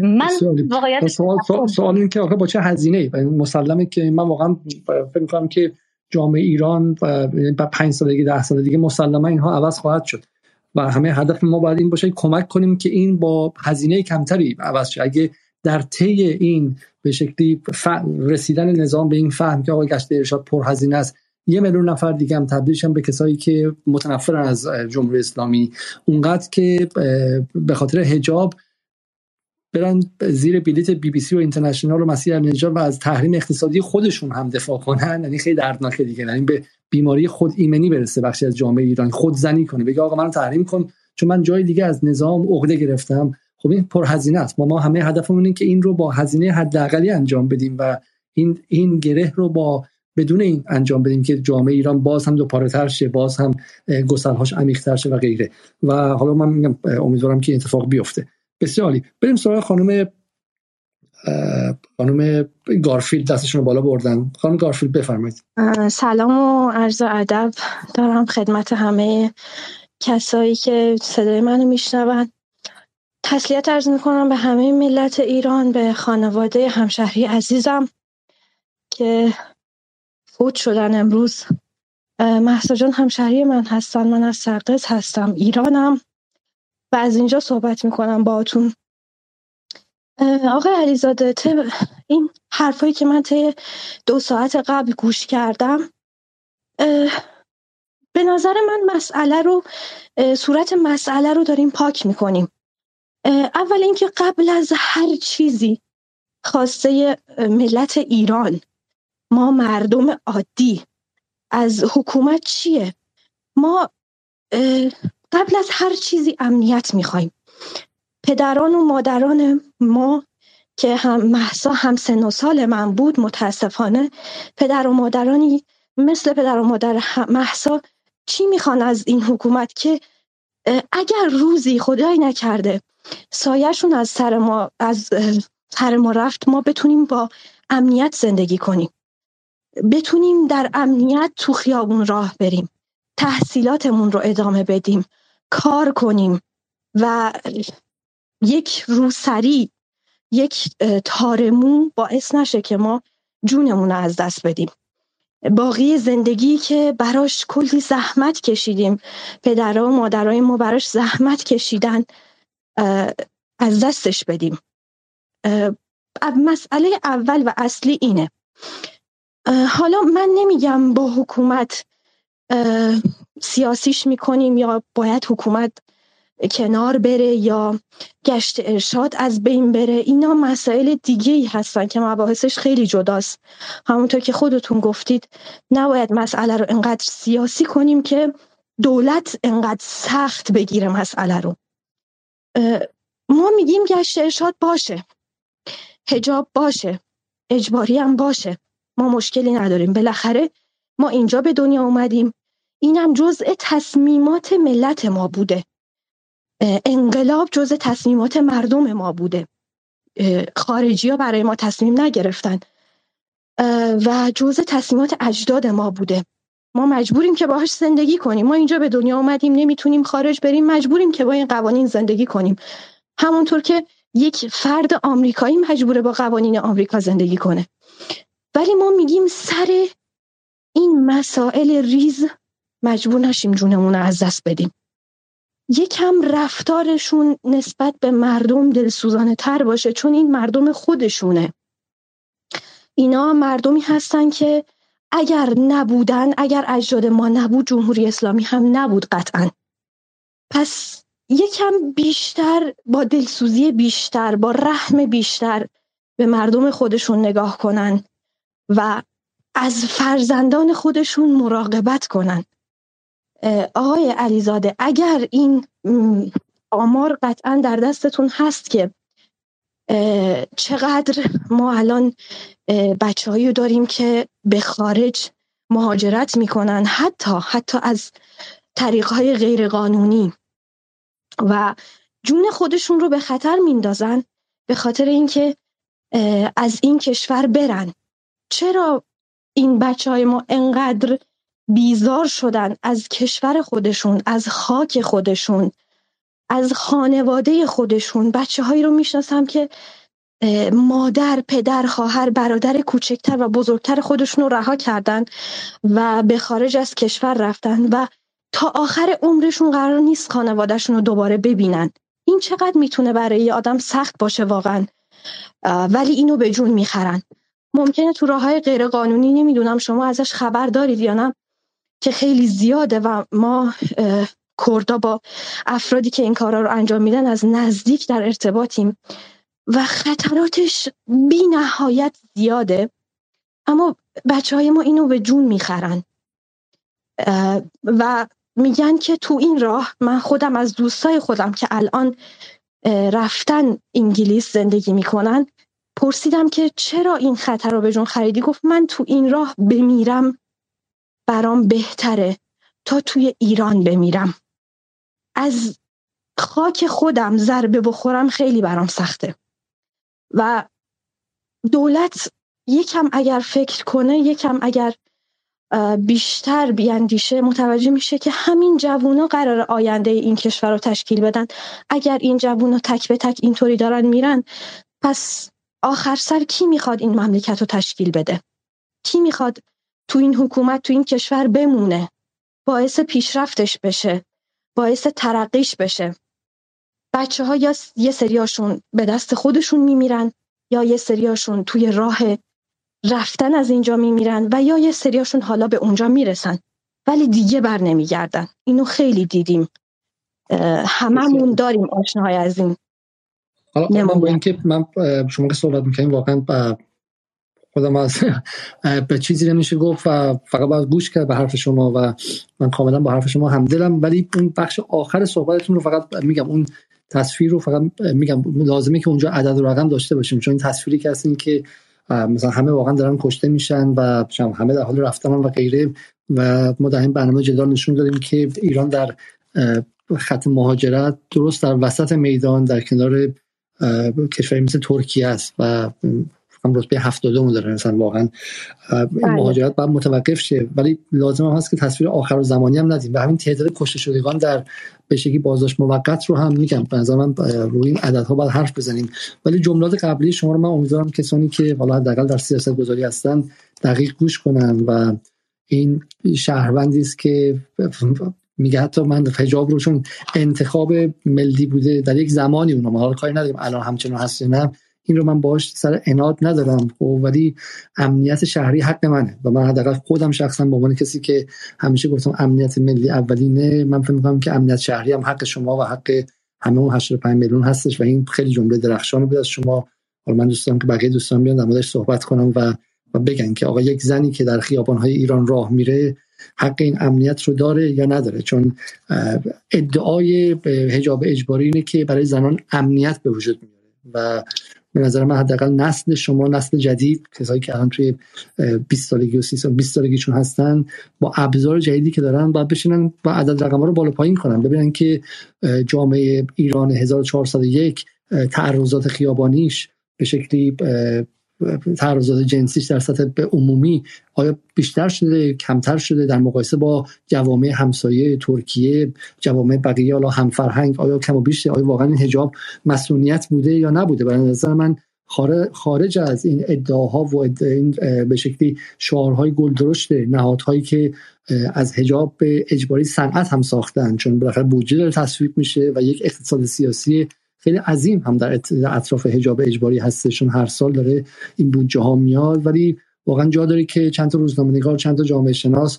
L: من واقعیت
A: سوال, سوال این که آخه با چه هزینه ای مسلمه که من واقعا فکر می‌کنم که جامعه ایران و بعد 5 سال دیگه 10 سال دیگه مسلما اینها عوض خواهد شد. و همه هدف ما باید این باشه کمک کنیم که این با هزینه کمتری عوض شه. اگه در طی این به شکلی رسیدن نظام به این فهم که آقا گشت ارشاد پرهزینه است یه میلیون نفر دیگه هم تبدیلشن به کسایی که متنفرن از جمهوری اسلامی. اونقدر که به خاطر حجاب برن زیر بلیت بی بی سی و اینترنشنال و مسیح نجات و از تحریم اقتصادی خودشون هم دفاع کنن. یعنی خیلی دردناکه دیگه. یعنی به بیماری خود ایمنی برسه بخشی از جامعه ایران. خود زنی کنه. بگه آقا منو تحریم کن. چون من جای دیگه از نظام عقده گرفتم. خب این پر هزینه است. ما ما همه هدفمون اینه که این رو با هزینه حداقلی انجام بدیم و این این گره رو با بدون این انجام بدیم که جامعه ایران باز هم دو پاره شه باز هم گسلهاش عمیق‌تر شه و غیره. و حالا من میگم امیدوارم که اتفاق بیفته. بسیار عالی. بریم سراغ خانم خانم گارفیلد دستشون رو بالا بردن. خانم گارفیلد بفرمایید.
M: سلام و عرض ادب دارم خدمت همه کسایی که صدای منو میشنون. تسلیت ارز می‌کنم به همه ملت ایران به خانواده همشهری عزیزم که فوت شدن امروز. محسا جان همشهری من هستن من از سرقز هستم ایرانم. و از اینجا صحبت می‌کنم باهاتون. آقای علیزاده این حرفایی که من طی دو ساعت قبل گوش کردم به نظر من مسئله رو صورت مسئله رو داریم پاک می‌کنیم. اول اینکه قبل از هر چیزی خواسته ملت ایران ما مردم عادی از حکومت چیه؟ ما قبل از هر چیزی امنیت می‌خوایم. پدران و مادران ما که هم محسا هم سن و سال من بود متاسفانه پدر و مادرانی مثل پدر و مادر محسا چی می‌خوان از این حکومت که اگر روزی خدای نکرده سایهشون از سر ما از سر ما رفت ما بتونیم با امنیت زندگی کنیم. بتونیم در امنیت تو خیابون راه بریم تحصیلاتمون رو ادامه بدیم کار کنیم و یک روسری یک تارمو باعث نشه که ما جونمون رو از دست بدیم. باقی زندگی که براش کلی زحمت کشیدیم. پدرها و مادرای ما براش زحمت کشیدن از دستش بدیم. مسئله اول و اصلی اینه. حالا من نمیگم با حکومت سیاسیش می‌کنیم یا باید حکومت کنار بره یا گشت ارشاد از بین بره اینا مسائل دیگه ای هستن که مباحثش خیلی جداست. همونطور که خودتون گفتید نباید مسئله رو انقدر سیاسی کنیم که دولت انقدر سخت بگیره مسئله رو. ما میگیم گشت ارشاد باشه. هجاب باشه. اجباری هم باشه. ما مشکلی نداریم. بالاخره ما اینجا به دنیا اومدیم. اینم جزء تصمیمات ملت ما بوده. انقلاب جزء تصمیمات مردم ما بوده. خارجی ها برای ما تصمیم نگرفتن. و جزء تصمیمات اجداد ما بوده. ما مجبوریم که باهاش زندگی کنیم. ما اینجا به دنیا آمدیم نمی‌تونیم خارج بریم مجبوریم که با این قوانین زندگی کنیم. همونطور که یک فرد آمریکایی مجبوره با قوانین آمریکا زندگی کنه. ولی ما میگیم سر این مسائل ریز مجبور نشیم جونمون رو از دست بدیم. یکم رفتارشون نسبت به مردم دلسوزانه تر باشه چون این مردم خودشونه. اینا مردمی هستن که اگر نبودن اگر اجداد ما نبود جمهوری اسلامی هم نبود قطعا. پس یکم بیشتر با دلسوزی بیشتر با رحم بیشتر به مردم خودشون نگاه کنن و از فرزندان خودشون مراقبت کنن. آقای علیزاده اگر این آمار قطعا در دستتون هست که چقدر ما الان بچه داریم که به خارج مهاجرت می‌کنن حتی حتی از طریق های غیر قانونی و جون خودشون رو به خطر میندازن به خاطر اینکه از این کشور برن. چرا این بچه های ما انقدر بیزار شدن از کشور خودشون از خاک خودشون از خانواده خودشون. بچه هایی رو می‌شناسم که مادر، پدر، خواهر، برادر کوچکتر و بزرگتر خودشون رو رها کردن و به خارج از کشور رفتن و تا آخر عمرشون قرار نیست خانوادهشون رو دوباره ببینن. این چقدر می‌تونه برای آدم سخت باشه واقعا. ولی اینو به جون می‌خرن. ممکنه تو راه های غیر قانونی نمی‌دونم شما ازش خبر دارید یا نه که خیلی زیاده و ما کردا با افرادی که این کارا رو انجام میدن از نزدیک در ارتباطیم و خطراتش بی نهایت زیاده. اما بچه های ما اینو به جون می‌خرن. و میگن که تو این راه من خودم از دوستای خودم که الان رفتن انگلیس زندگی می‌کنن پرسیدم که چرا این خطر رو به جون خریدی؟ گفت من تو این راه بمیرم. برام بهتره تا توی ایران بمیرم. از خاک خودم ضربه بخورم خیلی برام سخته. و دولت یکم اگر فکر کنه یکم اگر بیشتر بیاندیشه متوجه میشه که همین جوونا قرار آینده این کشور رو تشکیل بدن. اگر این جوونا تک به تک اینطوری دارن میرن پس آخر سر کی می‌خواد این مملکت رو تشکیل بده؟ کی می‌خواد تو این حکومت تو این کشور بمونه. باعث پیشرفتش بشه. باعث ترقیش بشه. بچه ها یا یه سریاشون به دست خودشون میمیرن یا یه سریاشون توی راه رفتن از اینجا میمیرن و یا یه سریاشون حالا به اونجا می‌رسن. ولی دیگه بر نمیگردن. اینو خیلی دیدیم. هممون داریم آشناهای از این
A: حالا من با اینکه من شما که صحبت می‌کنیم واقعا خودم از به چیزی نمیشه گفت و فقط باید گوش کرد به حرف شما و من کاملا با حرف شما همدلم. ولی اون بخش آخر صحبتتون رو فقط میگم اون تصویر رو فقط میگم. لازمه که اونجا عدد و رقم داشته باشیم چون این تصویری که هست که مثلا همه واقعا دارن کشته میشن و همه در حال رفتن و غیره و ما در این برنامه جدال نشون داریم که ایران در خط مهاجرت درست در وسط میدان در کنار کشوری مثل ترکیه است و هم رتبه 70 داره مثلا واقعا. این بله. مهاجرت باید متوقف شه. ولی لازم هم هست که تصویر آخر و زمانی هم ندیم. و همین تعداد کشته شدگان در به شکلی بازداشت موقت رو هم میگم. به نظر من روی این عددها باید حرف بزنیم. ولی جملات قبلی شما رو من امیدوارم کسانی که حالا حداقل در سیاست گذاری هستن دقیق گوش کنن و این شهروندی است که میگه حتی من حجاب رو چون انتخاب ملی بوده در یک زمانی اونم حالا کاری نداریم الان همچنان هست نه. این رو من باش سر اناد ندارم خب؟ ولی امنیت شهری حق منه و من حداقل خودم شخصا به عنوان کسی که همیشه گفتم امنیت ملی اولینه من فکر می‌کنم که امنیت شهری هم حق شما و حق همه اون 85 میلیون هستش و این خیلی جمله درخشان بود از شما. حالا من دوست دارم که بقیه دوستان بیان در موردش صحبت کنم و و بگن که آقا یک زنی که در خیابان‌های ایران راه میره حق این امنیت رو داره یا نداره؟ چون ادعای حجاب اجباری اینه که برای زنان امنیت به وجود میاره و به نظر من حداقل نسل شما نسل جدید کسایی که الان توی 20 سالگی و 30 سال 20 سالگیشون هستن با ابزار جدیدی که دارن باید بشینن با عدد رقم رو بالا پایین کنن. ببینن که جامعه ایران 1401 تعرضات خیابانیش به شکلی تعرضات جنسیش در سطح عمومی آیا بیشتر شده کمتر شده؟ در مقایسه با جوامع همسایه ترکیه جوامع بقیه حالا هم فرهنگ آیا کم و بیشتر؟ آیا واقعا این حجاب مسئولیت بوده یا نبوده؟ به نظر من خارج از این ادعاها و این به شکلی شعارهای گلدرشت نهادهایی که از حجاب به اجباری صنعت هم ساختن چون بالاخره بودجه داره تصویب میشه و یک اقتصاد سیاسی خیلی عظیم هم در اطراف حجاب اجباری هستشون. هر سال داره این بودجه ها میاد ولی واقعا جا داره که چند تا روزنامه نگار چند تا جامعه شناس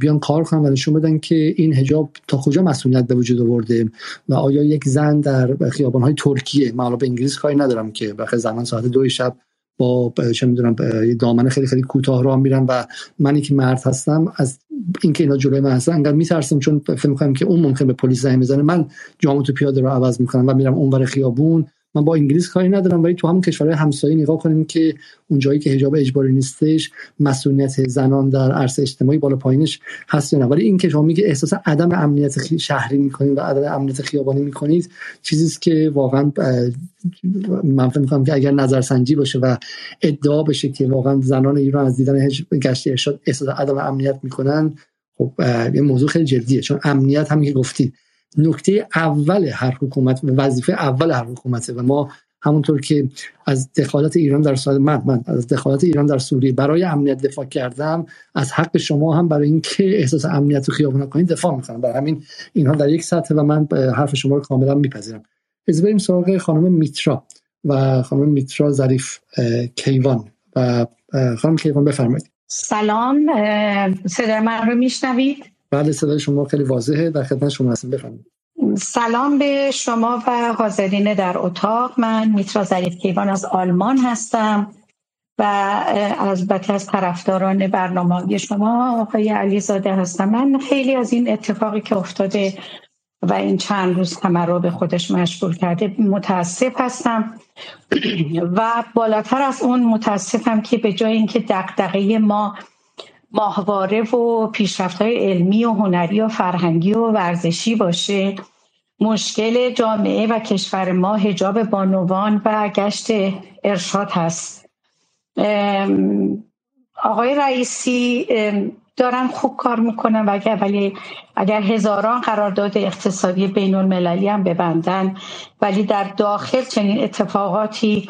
A: بیان کار کنن و نشون بدن که این حجاب تا کجا مسئولیت به وجود آورده و آیا یک زن در خیابان های ترکیه من به انگلیس کاری ندارم که بخی زمان ساعت دو شب با چه می‌دونم دامن خیلی خیلی کوتاه راه میرم و منی که مرد هستم از اینکه اینا جلوی من هستن انقدر میترسم چون فکر می‌کنم که اون ممکن به پلیس زنگ بزنه. من جامو تو پیاده رو عوض می‌کنم و میرم اونور خیابون من با انگلیس کاری ندارم ولی تو همون کشورهای همسایه نگاه کنیم که اونجایی که حجاب اجباری نیستش مسئولیت زنان در عرصه اجتماعی بالا پایینش هست نه. ولی این که شما میگه احساس عدم امنیت شهری می‌کنید و عدم امنیت خیابانی می‌کنید چیزی است که واقعا من فکر می‌کنم که اگر نظرسنجی باشه و ادعا بشه که واقعا زنان ایران از دیدن گشت ارشاد احساس عدم امنیت می‌کنن خب یه موضوع خیلی جدیه. چون امنیت هم که گفتید نکته اول هر حکومت وظیفه اول هر حکومته و ما همونطور که از دخالت ایران در سوریه من, من از دخالت ایران در سوریه برای امنیت دفاع کردم از حق شما هم برای اینکه احساس امنیت رو خیابون کنید دفاع می‌کنم. برای همین اینها در یک سطح و من حرف شما رو کاملا میپذیرم. از بریم سراغ خانم میترا و خانم میترا ظریف کیوان و خانم کیوان بفرمایید.
N: سلام صدای من رو میشنوید؟
A: بله صدای شما خیلی واضحه. در خدمت شما هستم. بفرمایید.
N: سلام به شما و حاضرین در اتاق. من میترا ظریف کیوان از آلمان هستم و البته از طرفداران برنامه شما آقای علیزاده هستم. من خیلی از این اتفاقی که افتاده و این چند روز همه رو به خودش مشغول کرده متاسف هستم. و بالاتر از اون متاسفم که به جای اینکه دقدقه ما ماهواره و پیشرفت های علمی و هنری و فرهنگی و ورزشی باشه. مشکل جامعه و کشور ما هجاب بانوان و گشت ارشاد هست. آقای رئیسی دارن خوب کار می‌کنن و اگر ولی اگر هزاران قرارداد اقتصادی بین المللی هم ببندن ولی در داخل چنین اتفاقاتی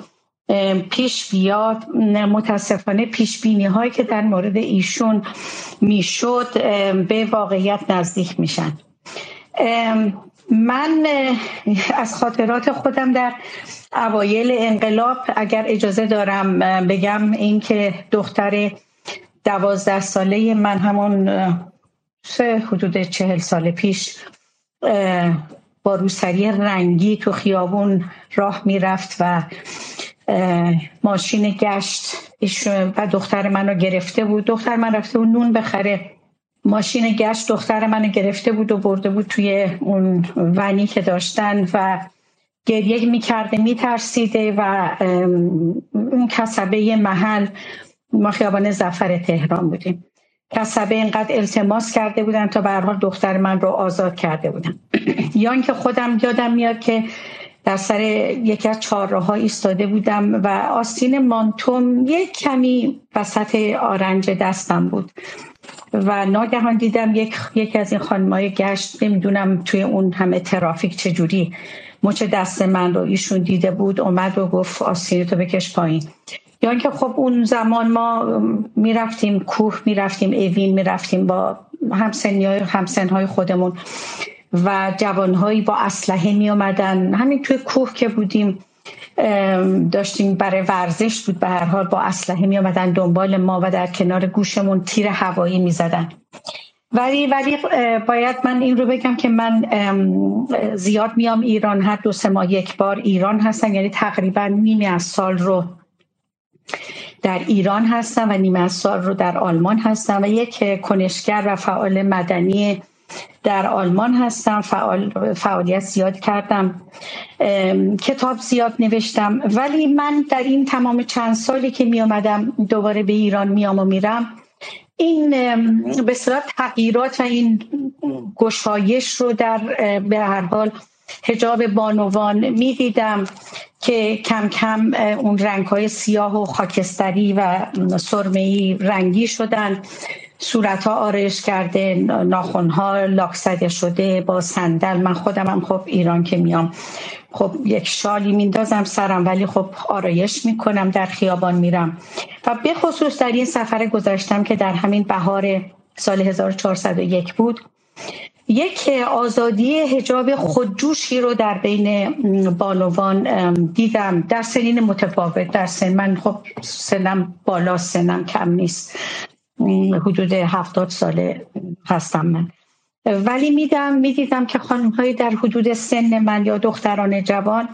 N: پیش بیاد متاسفانه پیش بینی هایی که در مورد ایشون می‌شد به واقعیت نزدیک میشن. من از خاطرات خودم در اوایل انقلاب اگر اجازه دارم بگم این که دختر دوازده ساله من همون سه حدود چهل سال پیش با روسری رنگی تو خیابون راه می‌رفت و ماشین گشت. و دختر منو گرفته بود. دختر من رفته بود نون بخره. ماشین گشت دختر منو گرفته بود و برده بود توی اون ونی که داشتن و گریه می‌کرده میترسیده و اون کسبه محل ما خیابان زفر تهران بودیم. کسبه اینقدر التماس کرده بودن تا به حال دختر من رو آزاد کرده بودن. *clears throat* یا اینکه خودم یادم میاد که در سر یکی از چهارراه ایستاده بودم و آستین مانتوم یک کمی وسط آرنج دستم بود و ناگهان دیدم یک یکی از این خانمای گشت نمی‌دونم توی اون همه ترافیک چجوری. مچ دست من رو ایشون دیده بود اومد و گفت آستین تو بکش پایین. یا اینکه خب اون زمان ما می‌رفتیم کوه می‌رفتیم اوین می‌رفتیم با همسنی های همسن خودمون. و جوانهایی با اسلحه می آمدن همین توی کوه که بودیم داشتیم برای ورزش بود به هر حال با اسلحه می آمدن دنبال ما و در کنار گوشمون تیر هوایی می زدن ولی ولی باید من این رو بگم که من زیاد میام ایران. هر دو سه ماه یک بار ایران هستم. یعنی تقریبا نیمی از سال رو در ایران هستم و نیمه از سال رو در آلمان هستم و یک کنشگر و فعال مدنی در آلمان هستم فعال فعالیت زیاد کردم کتاب زیاد نوشتم. ولی من در این تمام چند سالی که می آمدم دوباره به ایران میام و میرم این به صورت تغییرات و این گشایش رو در به هر حال هجاب بانوان می‌دیدم که کم کم اون رنگ های سیاه و خاکستری و سرمهی رنگی شدن. صورت ها آرایش کرده ناخون ها لاک زده شده با صندل. من خودم هم خب ایران که میام خب یک شالی میندازم سرم ولی خب آرایش می‌کنم در خیابان میرم. و به خصوص در این سفر گذاشتم که در همین بهار سال 1401 بود یک آزادی هجاب خودجوشی رو در بین بانوان دیدم. در سنین متفاوت در سن من خب سنم بالا سنم کم نیست. حدود هفتاد ساله هستم من. ولی میدم می‌دیدم که خانم های در حدود سن من یا دختران جوان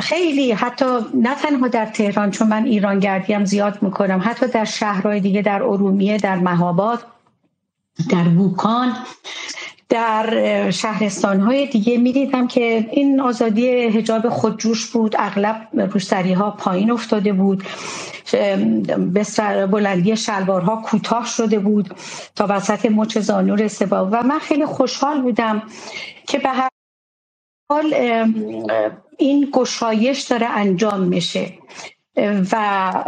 N: خیلی حتی نه تنها در تهران چون من ایران گردیم زیاد می‌کنم حتی در شهرهای دیگه در ارومیه در مهاباد در بوکان در شهرستان های دیگه می دیدم که این آزادی هجاب خودجوش بود اغلب روسری ها پایین افتاده بود. بلندی شلوارها کوتاه شده بود تا وسط مچ زانو رسه و من خیلی خوشحال بودم که به هر حال این گشایش داره انجام میشه. و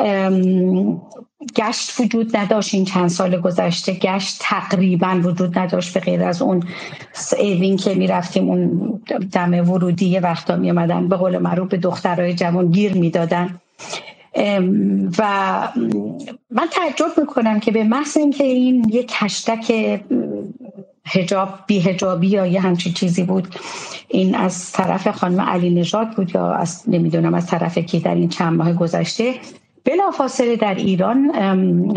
N: گشت وجود نداشت این چند سال گذشته. گشت تقریبا وجود نداشت به غیر از اون ایوین که می‌رفتیم اون دم ورودی یه وقتا میامدن به قول معروف به دخترای جوان گیر می‌دادن. و من تعجب می‌کنم که به محض اینکه این یک هشتک هجاب بی هجابی یا یه همچین چیزی بود این از طرف خانم علی نژاد بود یا از نمی‌دونم از طرف کی در این چند ماه گذشته بلافاصله در ایران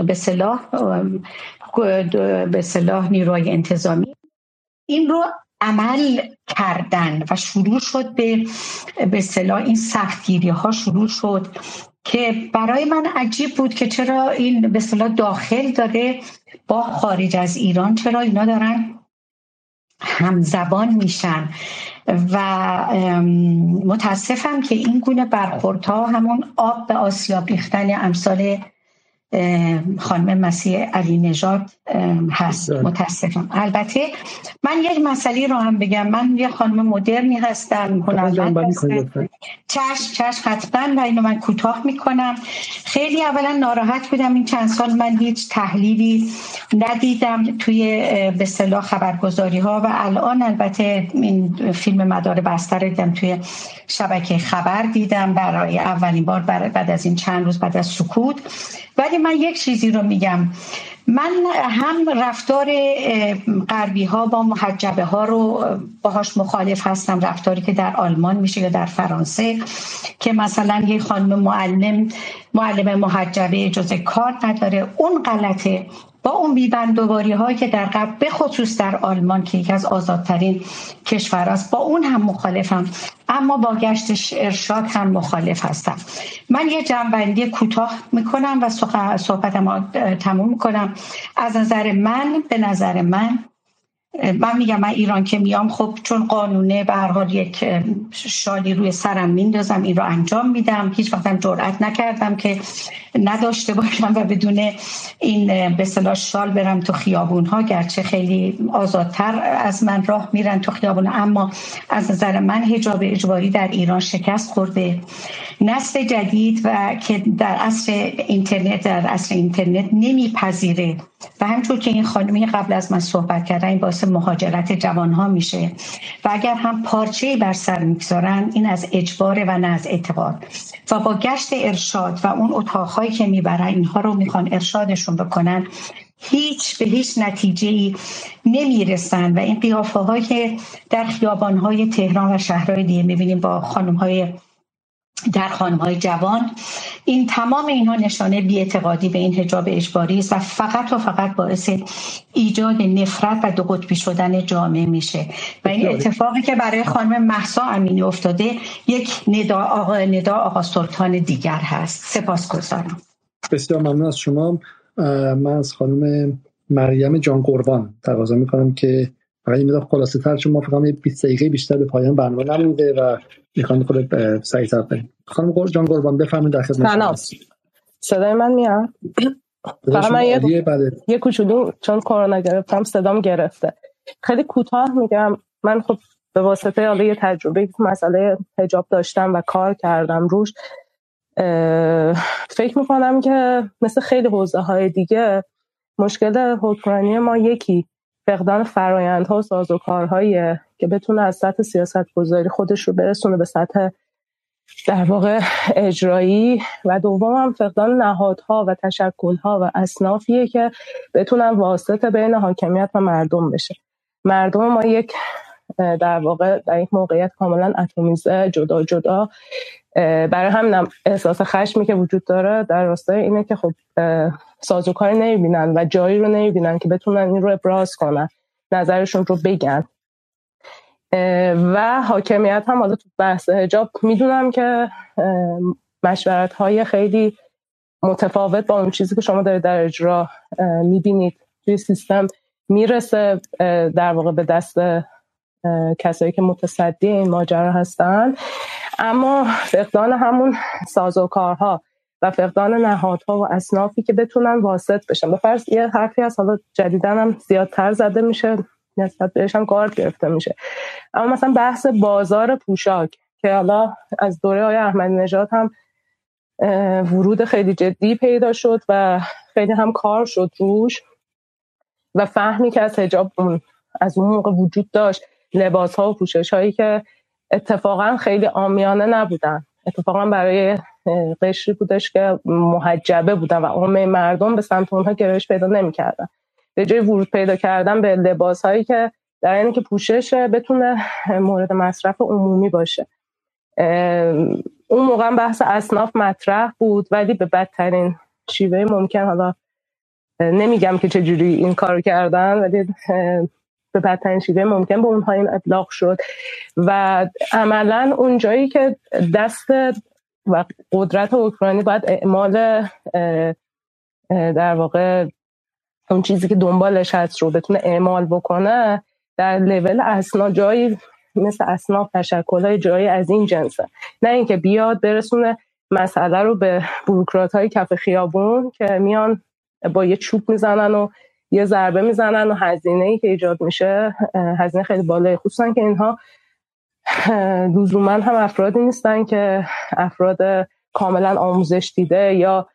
N: به صلاح به صلاح نیروهای انتظامی این رو عمل کردن و شروع شد به به صلاح این سختگیری ها شروع شد که برای من عجیب بود که چرا این به صلاح داخل داره با خارج از ایران چرا اینا دارن همزبان میشن. و متاسفم که این گونه برخوردها همون آب به آسیاب ریختن امثال خانم مسیح علی نژاد هست. بله. متاسفم. البته من یک مسئله رو هم بگم. من یه خانم مدرنی هستم. هنرمند چشم چشم حتما و اینو من کوتاه می‌کنم. خیلی اولا ناراحت بودم این چند سال. من هیچ تحلیلی ندیدم توی به صلاح خبرگزاری ها و الان البته این فیلم مدار بستر دیدم. توی شبکه خبر دیدم. برای اولین بار بعد از این چند روز بعد از سکوت. ولی من یک چیزی رو میگم. من هم رفتار غربی ها با محجبه ها رو باهاش مخالف هستم. رفتاری که در آلمان میشه یا در فرانسه که مثلا یه خانم معلم معلم محجبه اجازه کار نداره. اون غلطه. با اون بیبندوباری هایی که در قبل به خصوص در آلمان که یکی از آزادترین کشور است با اون هم مخالفم. اما با گشت ارشاد هم مخالف هستم. من یه جنبندی کوتاه می‌کنم و صحبتم تموم می‌کنم. از نظر من به نظر من من میگم من ایران که میام خب چون قانونه به حال یک شالی روی سرم میندازم این رو انجام میدم. هیچ وقتم جرئت نکردم که نداشته باشم و بدون این به شال برم تو خیابون ها گرچه خیلی آزادتر از من راه میرن تو خیابون اما از نظر من حجاب اجباری در ایران شکست خورده. نسل جدید و که در اصل اینترنت در اصل اینترنت نمیپذیره. و همچون که این خانمی قبل از من صحبت کردن این باعث مهاجرت جوان ها میشه. و اگر هم پارچه بر سر می‌گذارن این از اجبار و نه از اعتبار و با گشت ارشاد و اون اتاقهایی که می‌برن اینها رو می‌خوان ارشادشون بکنن هیچ به هیچ نتیجه ای نمی‌رسن. و این قیافه های در خیابان های تهران و شهرهای دیگه می‌بینیم با خانم های در خانم های جوان این تمام اینها نشانه بیاعتقادی به این حجاب اجباری است و فقط و فقط باعث ایجاد نفرت و دو قطبی شدن جامعه میشه. و این اتفاقی که برای خانم محسا امینی افتاده یک ندا آقا, ندا آقا سلطان دیگر هست. سپاس گذارم.
A: بسیار ممنون از شما. من از خانم مریم جان قربان تقاضا می‌کنم که فقط این مدار خلاصه تر چون ما فقط 20 دقیقه بیشتر به پایان برنامه نمونده و می‌خوام خود سریعتر بریم. خانم جان قربان بفرمایید در خدمت
O: سلام. صدای من میاد؟ فقط من یه, بله. یه کوچولو چون کرونا گرفتم صدام گرفته. خیلی کوتاه میگم. من خب به واسطه حالا یه تجربه مسئله حجاب داشتم و کار کردم روش. فکر می‌کنم که مثل خیلی حوزه های دیگه مشکل حکمرانی ما یکی. فقدان فرایندها و سازوکارهایی که بتونه از سطح سیاست گذاری خودش رو برسونه به سطح در واقع اجرایی. و دوم هم فقدان نهادها و تشکلها و اصنافیه که بتونن واسطه بین حاکمیت و مردم بشه. مردم ما یک در واقع در یک موقعیت کاملا اتمیزه جدا جدا. برای همینم احساس خشمی که وجود داره در راستای اینه که خب سازوکاری نمی‌بینن و جایی رو نمی‌بینن که بتونن این رو ابراز کنن نظرشون رو بگن. و حاکمیت هم حالا تو بحث هجاب می‌دونم که مشورت های خیلی متفاوت با اون چیزی که شما دارید در اجرا می‌بینید. توی سیستم می‌رسه در واقع به دست کسایی که متصدی این ماجرا هستن. اما فقدان همون سازوکارها و فقدان نهادها و اصنافی که بتونن واسط بشن. به فرض یه حرفی از حالا جدیدن هم زیادتر زده میشه نسبت بهش هم کار گرفته میشه. اما مثلا بحث بازار پوشاک که حالا از دوره های احمدی نژاد هم ورود خیلی جدی پیدا شد و خیلی هم کار شد روش و فهمی که از حجاب اون از اون موقع وجود داشت لباس ها و پوشش هایی که اتفاقا خیلی آمیانه نبودن. اتفاقا برای قشری بودش که محجبه بودن و عامه مردم به سمت اونها گرایش پیدا نمی‌کردن. به جای ورود پیدا کردن به لباس هایی که در اینکه که پوشش بتونه مورد مصرف عمومی باشه. اون موقع بحث اصناف مطرح بود ولی به بدترین شیوه ممکن حالا نمیگم که چجوری این کار کردن ولی به بدترین شیوه ممکن به اونها این اطلاق شد. و عملا اون جایی که دست و قدرت اوکراینی باید اعمال در واقع اون چیزی که دنبالش هست رو بتونه اعمال بکنه در لول اسنا جایی مثل اسناف تشکل های جایی از این جنسه. نه اینکه بیاد برسونه مسئله رو به بروکرات های کف خیابون که میان با یه چوب می‌زنن و یه ضربه می‌زنن و هزینه ای که ایجاد میشه هزینه خیلی بالایی خصوصا که اینها لزوما هم افرادی نیستن که افراد کاملا آموزش دیده یا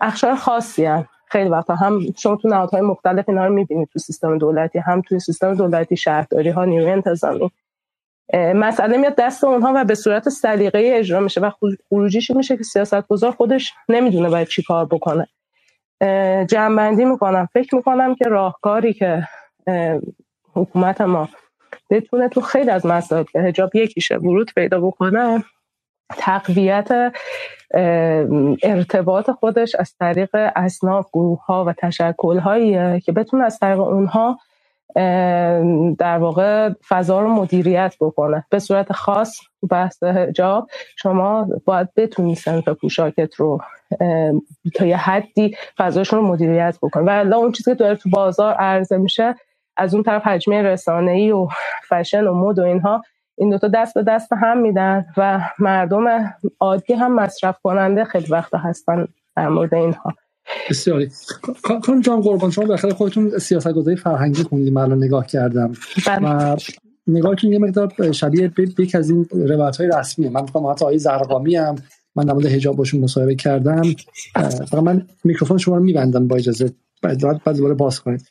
O: اخشار خاصی هن. خیلی وقتا هم شما تو نهادهای مختلف اینا رو می‌بینید تو سیستم دولتی هم توی سیستم دولتی شهرداری ها نیروی انتظامی مسئله میاد دست اونها و به صورت سلیقه اجرا میشه و خروجیش میشه که سیاست گذار خودش نمی‌دونه باید چی کار بکنه جمعبندی می‌کنم. فکر می‌کنم که راهکاری که حکومت ما بتونه تو خیلی از مسائل که هجاب یکیشه ورود پیدا بکنه تقویت ارتباط خودش از طریق اصناف گروه ها و تشکل هایی که بتونه از طریق اونها در واقع فضا رو مدیریت بکنه. به صورت خاص بحث حجاب شما باید بتونی سنف پوشاکت رو تا یه حدی فضاشون رو مدیریت بکنه و اون چیزی که داره تو بازار عرضه میشه از اون طرف حجمه رسانه ای و فشن و مد و اینها این دوتا دست به دست هم میدن و مردم عادی هم مصرف کننده خیلی وقتا هستن در مورد اینها.
A: بسیاری. کان جان قربان شما بخیر خودتون سیاست گذاری فرهنگی خوندیم من نگاه کردم. بله. و نگاه یه مقدار شبیه یک از این روایت های رسمیه. من می‌خوام حتی آیه زرقامی هم من در مورد حجاب باشون مصاحبه کردم. فقط من میکروفون شما رو میبندم با اجازه. بعد بعد دوباره باز کنید.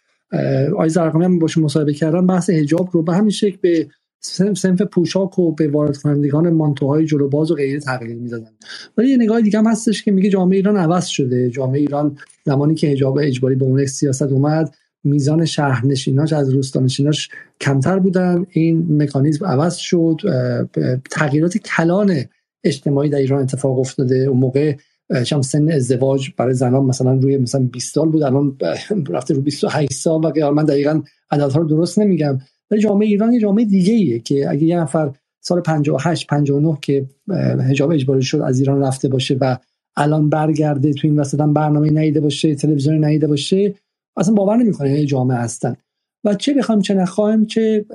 A: آیه زرقامی هم باشون مصاحبه کردم. بحث حجاب رو به همین شکل به سنف پوشاک و به وارد کنندگان مانتوهای جلو باز و غیره تغییر می‌دادن. ولی یه نگاه دیگه هم هستش که میگه جامعه ایران عوض شده. جامعه ایران زمانی که حجاب اجباری به اون سیاست اومد میزان شهرنشیناش از روستانشیناش کمتر بودن. این مکانیزم عوض شد. تغییرات کلان اجتماعی در ایران اتفاق افتاده. اون موقع شام سن ازدواج برای زنان مثلا روی مثلا 20 سال بود. الان رفته رو 28 سال. و من دقیقا عددها رو درست نمیگم. ولی جامعه ایران یه جامعه دیگه ایه که اگه یه نفر سال 58 59 که حجاب اجباری شد از ایران رفته باشه و الان برگرده تو این وسط برنامه نیده باشه تلویزیون نیده باشه اصلا باور نمی‌کنه جامعه هستن. و چه بخوایم چه نخوایم چه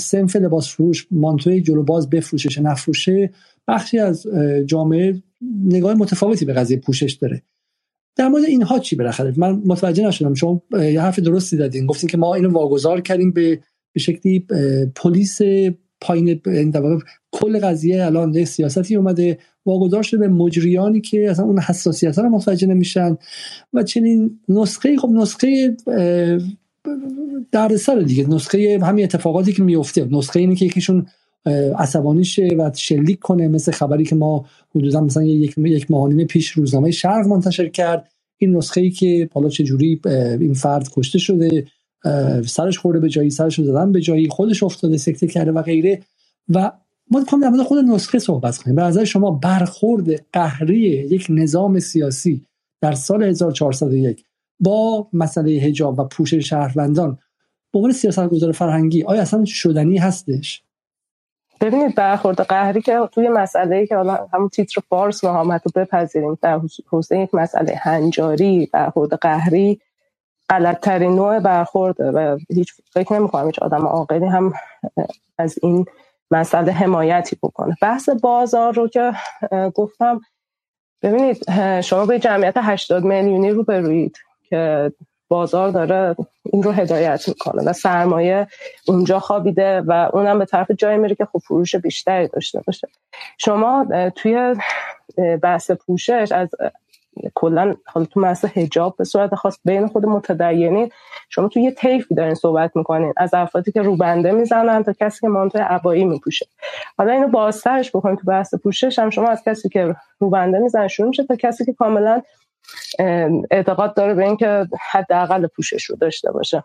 A: سنف لباس فروش مانتوی جلو باز بفروشه چه نفروشه بخشی از جامعه نگاه متفاوتی به قضیه پوشش داره. در مورد اینها چی بالاخره؟ من متوجه نشدم. شما یه حرف درستی دادین گفتین که ما اینو واگذار کردیم به به شکلی پلیس پایین کل قضیه الان یه سیاستی اومده واگذار شده به مجریانی که اصلا اون حساسیت ها رو متوجه نمیشن و چنین نسخه خب نسخه سر دیگه نسخه همین اتفاقاتی که میفته نسخه اینه که یکیشون عصبانی شه و شلیک کنه مثل خبری که ما حدودا مثلا یک یک پیش روزنامه شرق منتشر کرد. این نسخه ای که حالا چه جوری این فرد کشته شده سرش خورده به جایی سرش زدن به جایی خودش افتاده سکته کرده و غیره. و ما می‌خوام در خود نسخه صحبت کنیم. به نظر شما برخورد قهری یک نظام سیاسی در سال 1401 با مسئله حجاب و پوشش شهروندان به عنوان سیاستگزار فرهنگی آیا اصلا شدنی هستش؟
O: ببینید برخورد قهری که توی مسئله ای که حالا همون تیتر فارس نهامت رو بپذیریم در حوزه یک مسئله هنجاری برخورد قهری غلط ترین نوع برخورده و هیچ فکر نمی کنم هیچ آدم عاقلی هم از این مسئله حمایتی بکنه. بحث بازار رو که گفتم ببینید شما به جمعیت 80 میلیونی رو بروید که بازار داره این رو هدایت می‌کنه و سرمایه اونجا خوابیده و اونم به طرف جایی میره که خب فروش بیشتری داشته باشه. شما توی بحث پوشش از کلا حالا تو بحث حجاب به صورت خاص بین خود متدینین شما تو یه طیفی دارین صحبت می‌کنین از افرادی که روبنده می‌زنن تا کسی که مانتو عبایی میپوشه. حالا اینو بازترش بکنین تو بحث پوشش هم شما از کسی که روبنده می‌زنن شروع میشه تا کسی که کاملا اعتقاد داره به اینکه حداقل پوشش رو داشته باشه.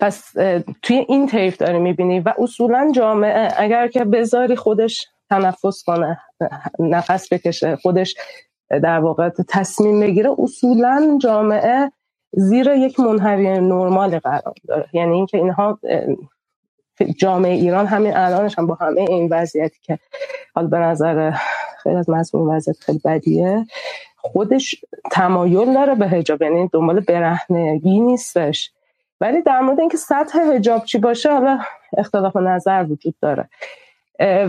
O: پس توی این طیف داری می‌بینی و اصولا جامعه اگر که بذاری خودش تنفس کنه نفس بکشه خودش در واقع تصمیم بگیره اصولا جامعه زیر یک منحوی نرمال قرار داره. یعنی اینکه اینها جامعه ایران همین الانش هم با همه این وضعیتی که حال به نظر خیلی از مسئول وضعیت خیلی بدیه خودش تمایل داره به هجاب یعنی دنبال برهنگی نیستش. ولی در مورد اینکه سطح هجاب چی باشه حالا اختلاف نظر وجود داره.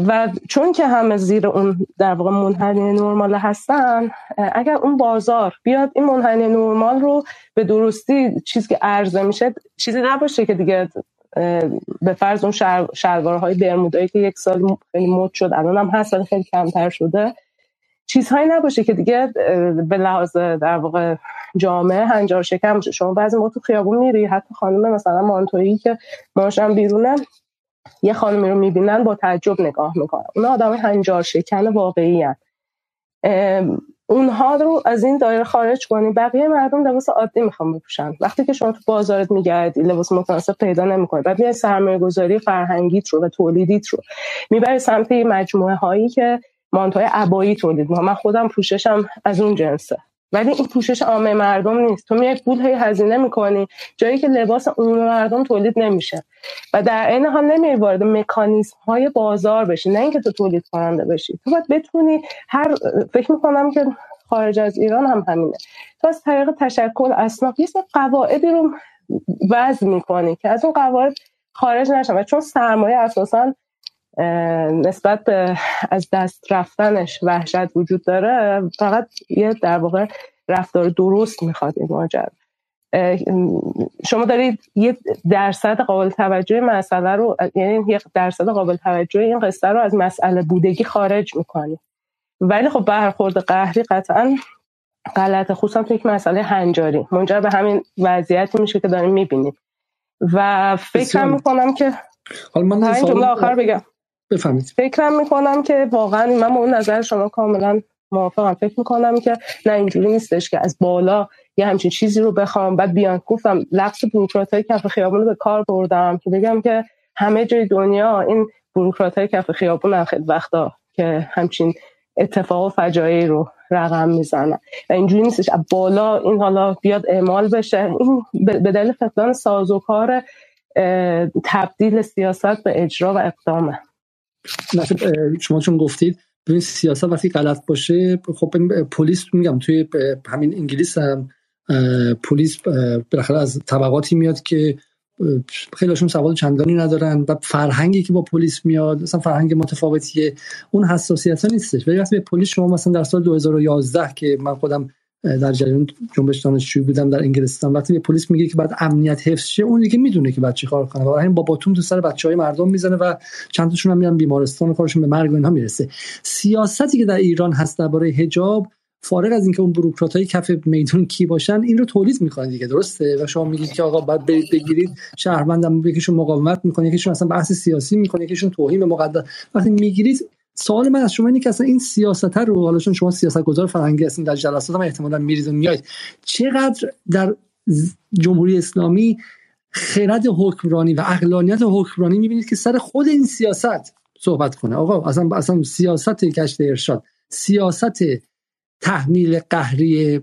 O: و چون که همه زیر اون در واقع منحنی نرمال هستن اگر اون بازار بیاد این منحنی نرمال رو به درستی چیزی که عرضه میشه چیزی نباشه که دیگه به فرض اون شلوارهای برمودایی که یک سال خیلی مد شد الان هم هست خیلی کمتر شده. چیزهایی نباشه که دیگه به لحاظ در واقع جامعه هنجار شکم شما بعضی موقع تو خیابون میری حتی خانم مثلا مانتویی که ماشم بیرونه یه خانمی رو می‌بینن با تعجب نگاه می‌کنن. اون آدم هنجار شکن واقعی هن. اونها رو از این دایره خارج کنی بقیه مردم لباس عادی می‌خوام بپوشن. وقتی که شما تو بازارت میگردی لباس متناسب پیدا نمی‌کنی. بعد میای سرمایه گذاری فرهنگیت رو و تولیدیت رو می‌بری سمت مجموعه هایی که مانتوی عبایی تولید می‌کنن. من خودم پوششم از اون جنسه. ولی این پوشش عامه مردم نیست. تو میای پول هی هزینه می‌کنی. جایی که لباس عموم مردم تولید نمیشه. و در عین حال نمیای وارد مکانیزم های بازار بشی. نه اینکه تو تولید کننده بشی. تو باید بتونی هر فکر می‌کنم که خارج از ایران هم همینه. تو از طریق تشکل اسناف یه قواعدی رو وضع می‌کنی که از اون قواعد خارج نشن. و چون سرمایه اساسا نسبت به از دست رفتنش وحشت وجود داره. فقط یه در واقع رفتار درست می‌خواد این ماجرا. شما دارید یه درصد قابل توجه مسئله رو یعنی یه درصد قابل توجه این قصه رو از مسئله بودگی خارج می‌کنی. ولی خب برخورد قهری قطعا غلط خصوصا تو یک مسئله هنجاری. منجر به همین وضعیتی میشه که داریم می‌بینیم. و فکر می‌کنم که
A: حالا من
O: آخر بگم.
A: بفهمید.
O: فکرم می‌کنم که واقعا من با اون نظر شما کاملا موافقم. فکر می‌کنم که نه اینجوری نیستش که از بالا یه همچین چیزی رو بخوام. بعد بیان گفتم لفظ بروکرات های کف خیابون رو به کار بردم که بگم که همه جای دنیا این بروکرات های کف خیابون هم خیلی وقتا که همچین اتفاق و فجایعی رو رقم می‌زنن. و اینجوری نیستش. از بالا این حالا بیاد اعمال بشه. این به دلیل فقدان سازوکار تبدیل سیاست به اجرا و اقدامه.
A: شما چون گفتید ببین سیاست وقتی غلط باشه خب پلیس میگم توی همین انگلیس هم پلیس بالاخره از طبقاتی میاد که خیلیشون سواد چندانی ندارن و فرهنگی که با پلیس میاد مثلا فرهنگ متفاوتیه اون حساسیت ها نیستش. ولی وقتی به پلیس شما مثلا در سال 2011 که من خودم در جریان جنبش دانشجویی بودم در انگلستان. وقتی پلیس میگه که بعد امنیت حفظ شه اون دیگه می‌دونه که بعد چیکار کنه. و همین با باتوم تو سر بچهای مردم می‌زنه و چند تاشون هم میرن بیمارستان و کارشون به مرگ و اینها می‌رسه. سیاستی که در ایران هست درباره حجاب فارغ از اینکه اون بروکرات های کف میدون کی باشن این رو تولید می‌کنن دیگه درسته؟ و شما میگید که آقا باید برید بگیرید شهروندم یکیشون مقاومت می‌کنه یکیشون اصلا بحث سیاسی می‌کنه یکیشون توهین به مقدس. وقتی می‌گیرید سوال من از شما اینه که اصلا این سیاست رو حالا چون شما سیاست گذار فرهنگی هستین در جلسات هم احتمالا میرید و میایید چقدر در جمهوری اسلامی خرد حکمرانی و اقلانیت حکمرانی می‌بینید که سر خود این سیاست صحبت کنه؟ آقا اصلا اصلا سیاست کشت ارشاد سیاست تحمیل قهری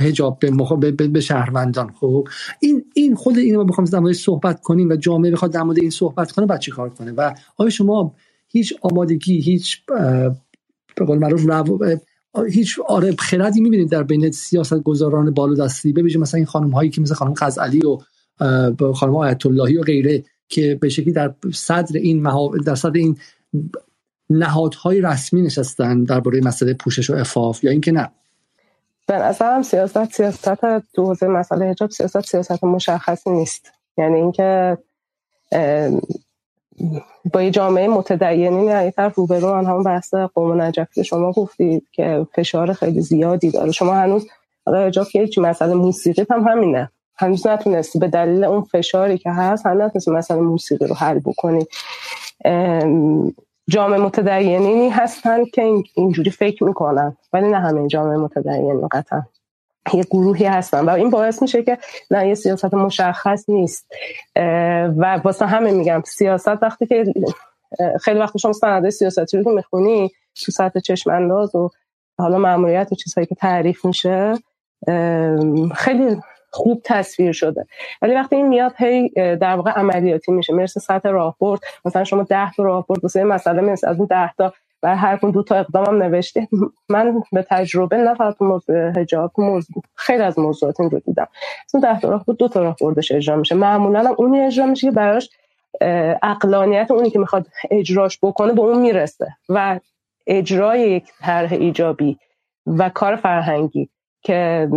A: حجاب به, به شهروندان خب؟ این این خود اینو ما بخوام در صحبت کنیم و جامعه بخواد در مورد این صحبت کنه بعد کار کنه؟ و آیا شما هیچ آمادگی هیچ به قول معروف هیچ آره خردی می‌بینید در بین سیاست گذاران بالو دستی ببینید مثلا این خانم هایی که مثل خانم غزالی و خانم آیت اللهی و غیره که به شکلی در صدر این در صدر این نهادهای رسمی نشستن درباره مسئله پوشش و افاف یا اینکه نه.
O: به نظرم سیاست سیاست تو حوزه مسئله حجاب سیاست سیاست مشخصی نیست. یعنی اینکه با یه جامعه متدینی یعنی طرف روبرو هم همون بحث قوم نجفی شما گفتید که فشار خیلی زیادی داره. شما هنوز حالا که هیچ مسئله موسیقی هم همینه. هنوز نتونستی به دلیل اون فشاری که هست هم نتونستی مسئله موسیقی رو حل بکنی. جامعه متدینینی هستن که اینجوری فکر می‌کنن ولی نه همه جامعه متدینین قطعا. یه گروهی هستن و این باعث میشه که نه یه سیاست مشخص نیست. و واسه همه میگم سیاست وقتی که خیلی وقت شما سنده سیاستی رو می‌خونی تو سطح چشم انداز و حالا معمولیت و چیزهایی که تعریف میشه خیلی خوب تصویر شده. ولی وقتی این میاد هی در واقع عملیاتی میشه. می‌رسه سطح راهبرد. مثلا شما 10 تا راهبرد واسه مسئله مثل از اون 10 تا و هر کدوم دو تا اقدامم نوشته. من به تجربه نه فقط موضوع حجاب موضوع خیلی از موضوعات این رو دیدم. اون 10 تا راهبرد دو تا راهبردش اجرا میشه. معمولا هم اونی اجرا میشه که براش اقلانیت اونی که می‌خواد اجراش بکنه به اون می‌رسه و اجرای یک طرح ایجابی و کار فرهنگی که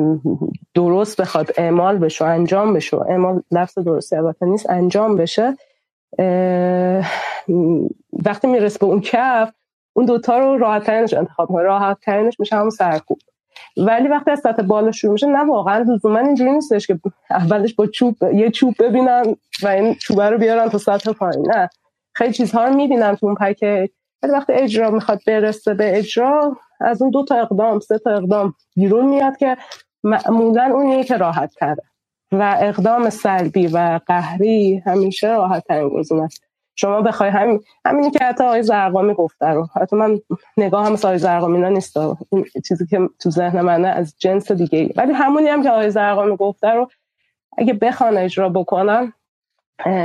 O: درست بخواد اعمال بشه انجام بشه اعمال لفظ درستی البته نیست انجام بشه وقتی می‌رسه به اون کف اون دوتا رو راحت ترینش انتخاب کنه راحت ترینش میشه همون سرکوب. ولی وقتی از سطح بالا شروع میشه نه واقعا لزوما اینجوری نیستش که اولش با چوب یه چوب ببینن و این چوبه رو بیارن تا سطح پایین نه. خیلی چیزها رو می‌بینن تو اون پکیج ولی وقتی اجرا می‌خواد برسه به اجرا از اون دو تا اقدام سه تا اقدام بیرون میاد که معمولا اون که راحت تره و اقدام سلبی و قهری همیشه راحت ترین گزینه است شما بخوای همین همینی که حتی آقای زرقامی گفته رو. حتی من نگاه هم آقای زرقامی نیست این چیزی که تو ذهن منه از جنس دیگه ولی همونی هم که آقای زرقامی گفته رو اگه بخوان اجرا بکنن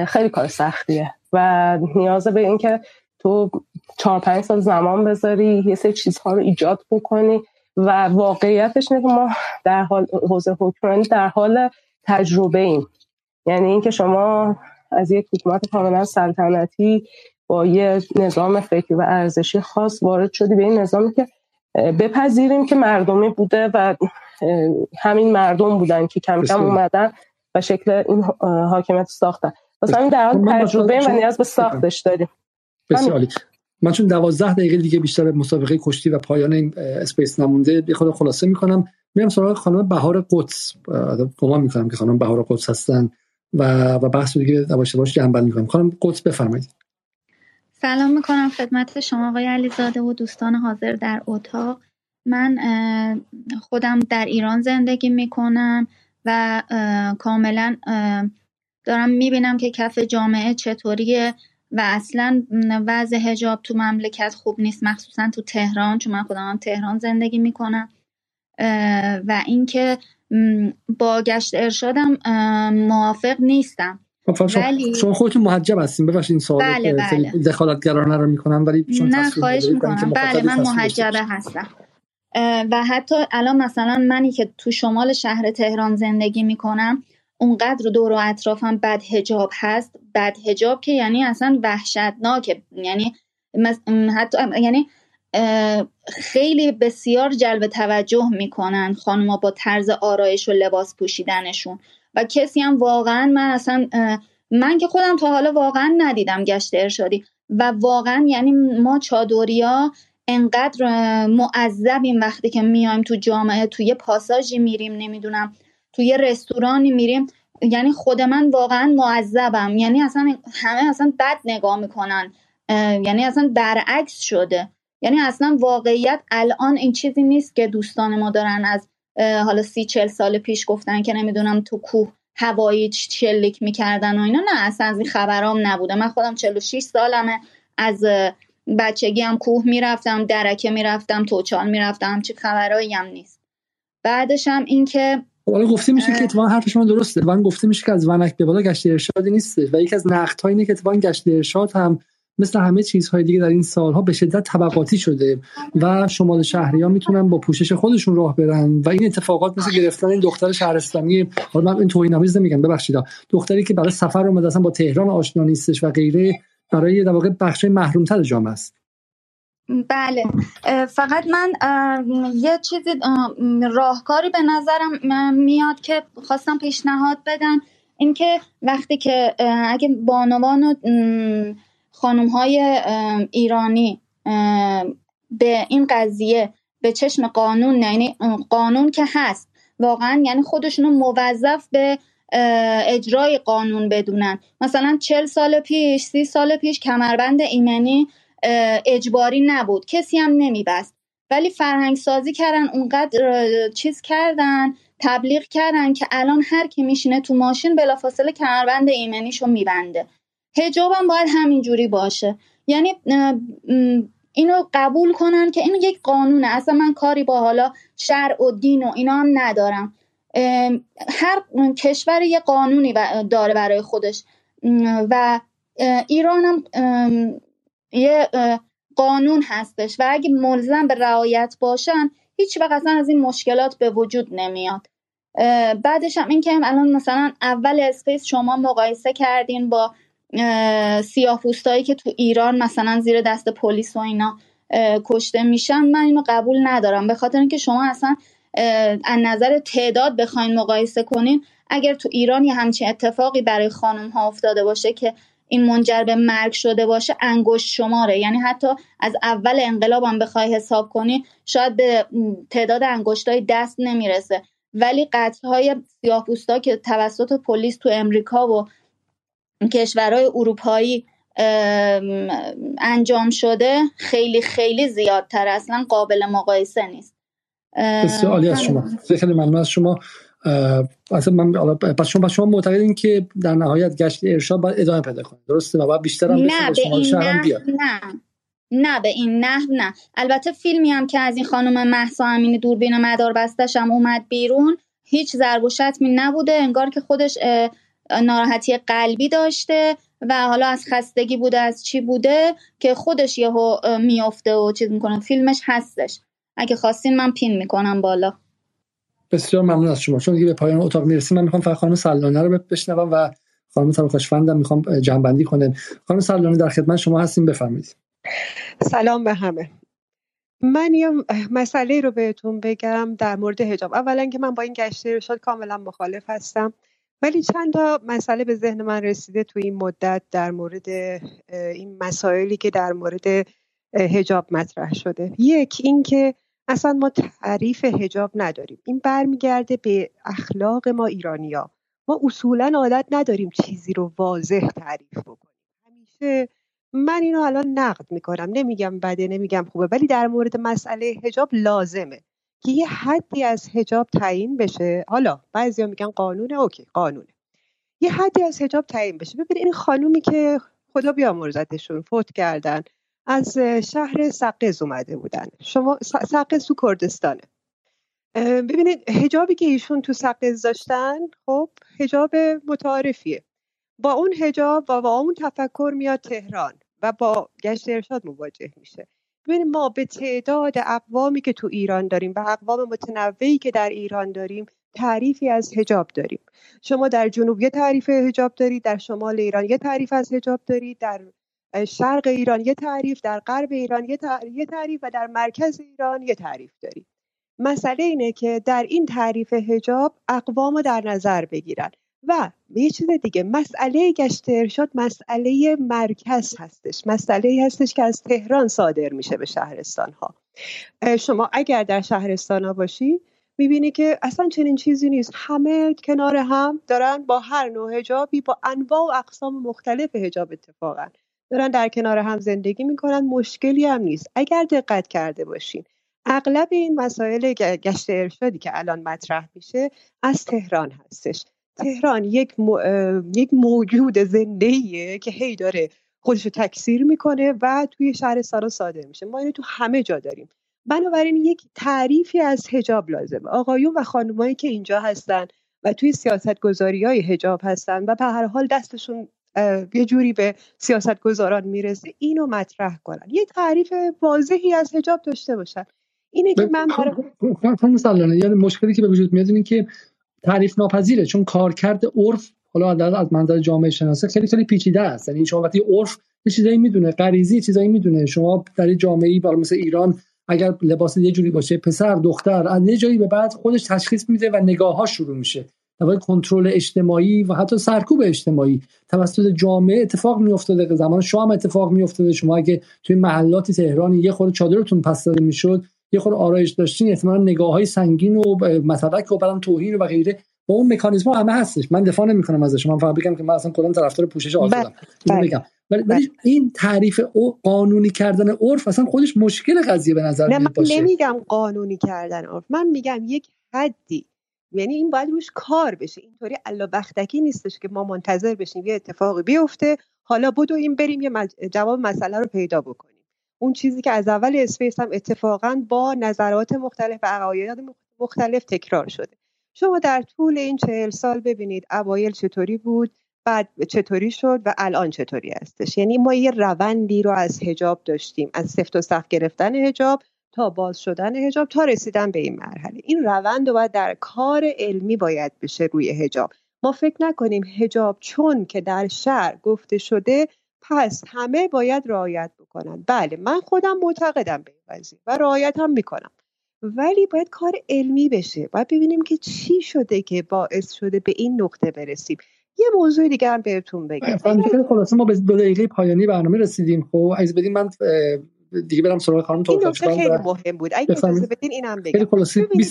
O: خیلی کار سختیه. و نیازه به اینکه تو چهار پنج سال زمان بذاری یه سری چیزها رو ایجاد بکنی و واقعیتش اینه ما در حال حوزه حکمرانی در حال تجربه ایم یعنی اینکه شما از یک حکومت کاملا سلطنتی با یه نظام فکری و ارزشی خاص وارد شدی به این نظامی که بپذیریم که مردمی بوده و همین مردم بودن که کم کم اومدن و شکل این حاکمیت ساختن. واسه همین در حال تجربه و نیاز به ساختش داریم.
A: بسیاری من چون دوازده دقیقه دیگه بیشتر مسابقه کشتی و پایان این اسپیس نمونده یه خود خلاصه می‌کنم. میرم سراغ خانم بهار قدس. گمان می‌کنم که خانم بهار قدس هستن. و و بحث دیگه دواش باش جنبل می‌کنم. خانم قدس بفرمایید.
P: سلام می‌کنم خدمت شما آقای علیزاده و دوستان حاضر در اتاق. من خودم در ایران زندگی می‌کنم و کاملا دارم می‌بینم که کف جامعه چطوریه و اصلا وضع هجاب تو مملکت خوب نیست مخصوصا تو تهران چون من خودم هم تهران زندگی می‌کنم. و اینکه با گشت ارشادم موافق نیستم.
A: خب، ولی شما خودتون محجب هستین. ببخشید این سوال
P: بله بله.
A: دخالتگرانه رو می‌کنم ولی
P: نه خواهش می‌کنم. بله من محجبه هستم. و حتی الان مثلا منی که تو شمال شهر تهران زندگی می‌کنم اونقدر دور و اطرافم بد هجاب هست. بد هجاب که یعنی اصلا وحشتناکه. یعنی حتی یعنی خیلی بسیار جلب توجه می‌کنن خانوما با طرز آرایش و لباس پوشیدنشون. و کسی هم واقعا من اصلا من که خودم تا حالا واقعا ندیدم گشت ارشادی. و واقعا یعنی ما چادوریا انقدر معذبیم وقتی که میایم تو جامعه توی پاساژی میریم نمی‌دونم توی رستورانی میریم. یعنی خود من واقعا معذبم. یعنی اصلا همه اصلا بد نگاه می‌کنن. یعنی اصلا برعکس شده. یعنی اصلا واقعیت الان این چیزی نیست که دوستان ما دارن از حالا سی چل سال پیش گفتن که نمی‌دونم تو کوه هوایی چلیک می‌کردن و اینا. نه اصلا از این خبرام نبوده. من خودم 46 سالمه. از بچگی هم کوه می‌رفتم درکه می‌رفتم توچال می‌رفتم. چه خبرایی هم نیست. بعدش هم این که
A: حالا گفته میشه که اتفاقا حرف شما درسته. وان گفته میشه که از ونک به بالا گشت ارشادی نیست. و یکی از نقد اینه که اتفاقا گشت ارشاد هم مثل همه چیزهای دیگه در این سالها به شدت طبقاتی شده و شمال شهری ها می‌تونن با پوشش خودشون راه برن و این اتفاقات مثل گرفتن این دختر شهرستانی حالا من این توهین آمیز نمیگم ببخشید دختری که برای سفر اومده اصلا با تهران آشنا نیستش و غیره برای در واقع بخش محرومتر جامعه است.
P: بله فقط من یه چیزی راهکاری به نظرم میاد که خواستم پیشنهاد بدم اینکه وقتی که اگه بانوان خانوم های ایرانی به این قضیه به چشم قانون یعنی قانون که هست واقعا یعنی خودشونو موظف به اجرای قانون بدونن. مثلا چل سال پیش سی سال پیش کمربند ایمنی اجباری نبود. کسی هم نمیبست. ولی فرهنگ سازی کردن اونقدر چیز کردن تبلیغ کردن که الان هر کی میشینه تو ماشین بلافاصله کمربند ایمنیشو میبنده. هجابم باید همینجوری باشه. یعنی اینو قبول کنن که این یک قانونه. اصلا من کاری با حالا شرع و دین و اینا هم ندارم. هر کشور یه قانونی داره برای خودش. و ایران هم یه قانون هستش. و اگه ملزم به رعایت باشن هیچ وقت اصلا از این مشکلات به وجود نمیاد. بعدش هم این که الان مثلا اول اسپیس شما مقایسه کردین با سیاه که تو ایران مثلا زیر دست پلیس و اینا کشته میشن من اینو قبول ندارم. به خاطر اینکه شما اصلا از نظر تعداد بخواین مقایسه کنین اگر تو ایران یه همچین اتفاقی برای خانم ها افتاده باشه که این منجر به مرگ شده باشه انگشت شماره. یعنی حتی از اول انقلاب هم بخوای حساب کنی شاید به تعداد انگشتای دست نمی‌رسه. ولی قتل های سیاه که توسط پلیس تو امریکا و کشورهای اروپایی انجام شده خیلی خیلی زیادتر. اصلا قابل مقایسه نیست.
A: بسیار عالی از شما. خیلی ممنون از شما. اصلا من پس شما شما معتقدین که در نهایت گشت ارشاد باید ادامه پیدا کنه. درسته؟ و باید بیشتر هم
P: نه به این نحو نه نه. به این نحو نه. البته فیلمی هم که از این خانم محسا امینی دوربین مدار بستش هم اومد بیرون هیچ ضرب و شتمی نبوده. انگار که خودش ناراحتی قلبی داشته و حالا از خستگی بوده از چی بوده که خودش یهو میافته و چیز می‌کنه. فیلمش هستش. اگه خواستین من پین می‌کنم بالا.
A: بسیار ممنون از شما. چون دیگه به پایان اتاق می‌رسیم من می‌خوام فقط خانم سلانه رو بشنوم و خانم خوشفندم می‌خوام جنبندی کنه خانم سلانه در خدمت شما هستیم بفرمایید.
Q: سلام به همه. من یه مسئله رو بهتون بگم در مورد هجاب اولا که من با این گشت ارشاد کاملا مخالف هستم. ولی چند تا مسئله به ذهن من رسیده تو این مدت در مورد این مسائلی که در مورد هجاب مطرح شده. یک اینکه اصلا ما تعریف هجاب نداریم. این برمیگرده به اخلاق ما ایرانیا. ما اصولا عادت نداریم چیزی رو واضح تعریف بکنیم. همیشه من اینو الان نقد می‌کنم. نمیگم بده نمیگم خوبه. ولی در مورد مسئله هجاب لازمه. که یه حدی از هجاب تعیین بشه. حالا بعضیا میگن قانونه اوکی قانونه. یه حدی از هجاب تعیین بشه. ببینید این خانومی که خدا بیامرزتشون فوت کردن از شهر سقز اومده بودن. شما سقز تو کردستانه. ببینید هجابی که ایشون تو سقز داشتن خب هجاب متعارفیه. با اون هجاب و با اون تفکر میاد تهران و با گشت ارشاد مواجه میشه. ببینید ما به تعداد اقوامی که تو ایران داریم و اقوام متنوعی که در ایران داریم تعریفی از هجاب داریم. شما در جنوب یه تعریف هجاب دارید در شمال ایران یه تعریف از هجاب دارید در شرق ایران یه تعریف در غرب ایران یه تعریف و در مرکز ایران یه تعریف دارید. مسئله اینه که در این تعریف هجاب اقوام رو در نظر بگیرن. و یه چیز دیگه مسئله گشت ارشاد مسئله مرکز هستش. مسئله هستش که از تهران صادر میشه به شهرستان ها شما اگر در شهرستان ها باشی می‌بینی که اصلا چنین چیزی نیست. همه کنار هم دارن با هر نوع هجابی با انواع و اقسام مختلف هجاب اتفاقا دارن در کنار هم زندگی می‌کنن. مشکلی هم نیست. اگر دقت کرده باشین اغلب این مسائل گشت ارشادی که الان مطرح میشه از تهران هستش. تهران یک, یک موجود زنده که هی داره خودش رو تکثیر می‌کنه و توی شهر سارا صادر میشه. ما اینو تو همه جا داریم. بنابراین یک تعریفی از هجاب لازمه. آقایون و خانمایی که اینجا هستن و توی سیاست گذاری های هجاب هستن و به هر حال دستشون یه جوری به سیاست گذاران می‌رسه اینو مطرح کنن. یه تعریف واضحی از هجاب داشته باشن. اینه که من
A: برای یعنی مشکلی که به وجود میاد اینه که تعریف ناپذیره چون کارکرد عرف حالا از منظر جامعه شناسه خیلی خیلی پیچیده است. یعنی شما وقتی عرف یه چیزایی می‌دونه غریزی چیزایی می‌دونه. شما در جامعه ای مثل ایران اگر لباس یه جوری باشه پسر دختر از یه جایی به بعد خودش تشخیص میده و نگاه ها شروع میشه. در کنترل اجتماعی و حتی سرکوب اجتماعی توسط جامعه اتفاق میافتاده. زمان شما هم اتفاق میافتاده. شما اگه توی محلات تهران یه خورده چادرتون پس داده می‌شد یه خورده آرایش داشتین احتمالاً نگاه های سنگین و متلک و بعدم توهین و غیره. با اون مکانیزم همه هستش. من دفاع نمی‌کنم ازش. من فقط بگم که من اصلا کلا طرفدار پوشش آزادم
Q: بله، بله.
A: ولی ولی این تعریف او قانونی کردن عرف اصلا خودش مشکل قضیه به نظر
Q: نه من
A: باشه.
Q: نمیگم قانونی کردن عرف. من میگم یک حدی. یعنی این باید روش کار بشه. اینطوری الا بختکی نیستش که ما منتظر بشیم یه اتفاقی بیفته. حالا بدو این بریم یه جواب مسئله رو پیدا بکنیم. اون چیزی که از اول space هم اتفاقا با نظرات مختلف و عقاید مختلف تکرار شده. شما در طول این چهل سال ببینید اوایل چطوری بود بعد چطوری شد و الان چطوری هستش. یعنی ما یه روندی رو از حجاب داشتیم از سفت و سخت گرفتن حجاب تا باز شدن حجاب تا رسیدن به این مرحله. این روند رو باید در کار علمی باید بشه روی حجاب ما فکر نکنیم هجاب چون که در شهر گفته شده پس همه باید رعایت بکنن. بله من خودم معتقدم به این قضیه و رعایت هم می‌کنم. ولی باید کار علمی بشه. باید ببینیم که چی شده که باعث شده به این نقطه برسیم. یه موضوع دیگه هم بهتون بگم.
A: خلاصه ما به دو دقیقه پایانی برنامه رسیدیم. خب از بدین من دیگه برم سراغ خانم
Q: این خیلی مهم بود. اگه اجازه بدین اینم بگم.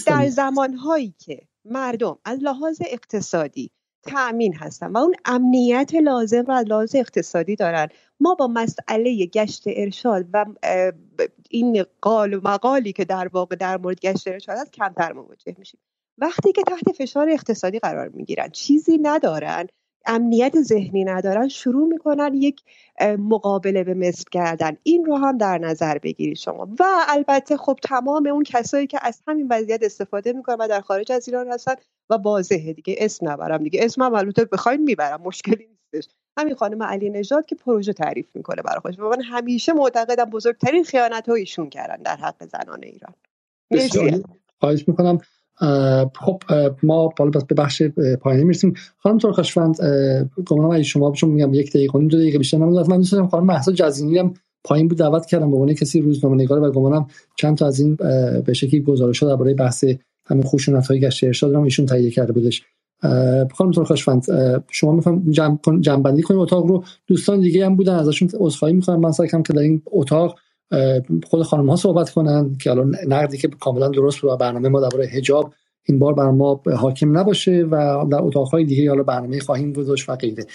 Q: در زمانهایی که مردم از لحاظ اقتصادی تأمین هستن و اون امنیت لازم از لحاظ اقتصادی دارن. ما با مسئله گشت ارشاد و این قال و مقالی که در واقع در مورد گشت ارشاد هست کمتر مواجه میشیم. وقتی که تحت فشار اقتصادی قرار می‌گیرن چیزی ندارن امنیت ذهنی ندارن شروع می‌کنن یک مقابله به مثل کردن. این رو هم در نظر بگیرید شما. و البته خب تمام اون کسایی که از همین وضعیت استفاده می‌کنن و در خارج از ایران هستن و واضحه دیگه. اسم نبرم دیگه. اسم هم البته بخواین می‌برم مشکلی نیستش. همین خانم علی نژاد که پروژه تعریف می‌کنه برای خودش. من همیشه معتقدم بزرگترین خیانت ها ایشون کردن در حق زنان ایران.
A: خواهش می‌کنم. خب ما بالا به بخش پایانی می‌رسیم. خانم ترکشفند گمانم اگه شما چون میگم یک دقیقه دو دقیقه بیشتر نمی‌دونم من دوست خانم مهسا جزینی هم پایین بود دعوت کردم. به عنوان کسی روزنامه نگار و گمانم چند تا از این به شکلی گزارش درباره بحث همین خشونت های گشت ارشاد رو ایشون تهیه کرده بودش. خانم ترکشفند شما می‌خوام جمع بندی کنیم اتاق رو. دوستان دیگه هم بودن ازشون عذرخواهی می‌کنم من سعی که در این اتاق خود خانم ها صحبت کنن که الان نقدی که کاملا درست بود برنامه ما درباره حجاب این بار بر ما حاکم نباشه و در اتاقهای دیگه حالا برنامه خواهیم گذاشت و غیره.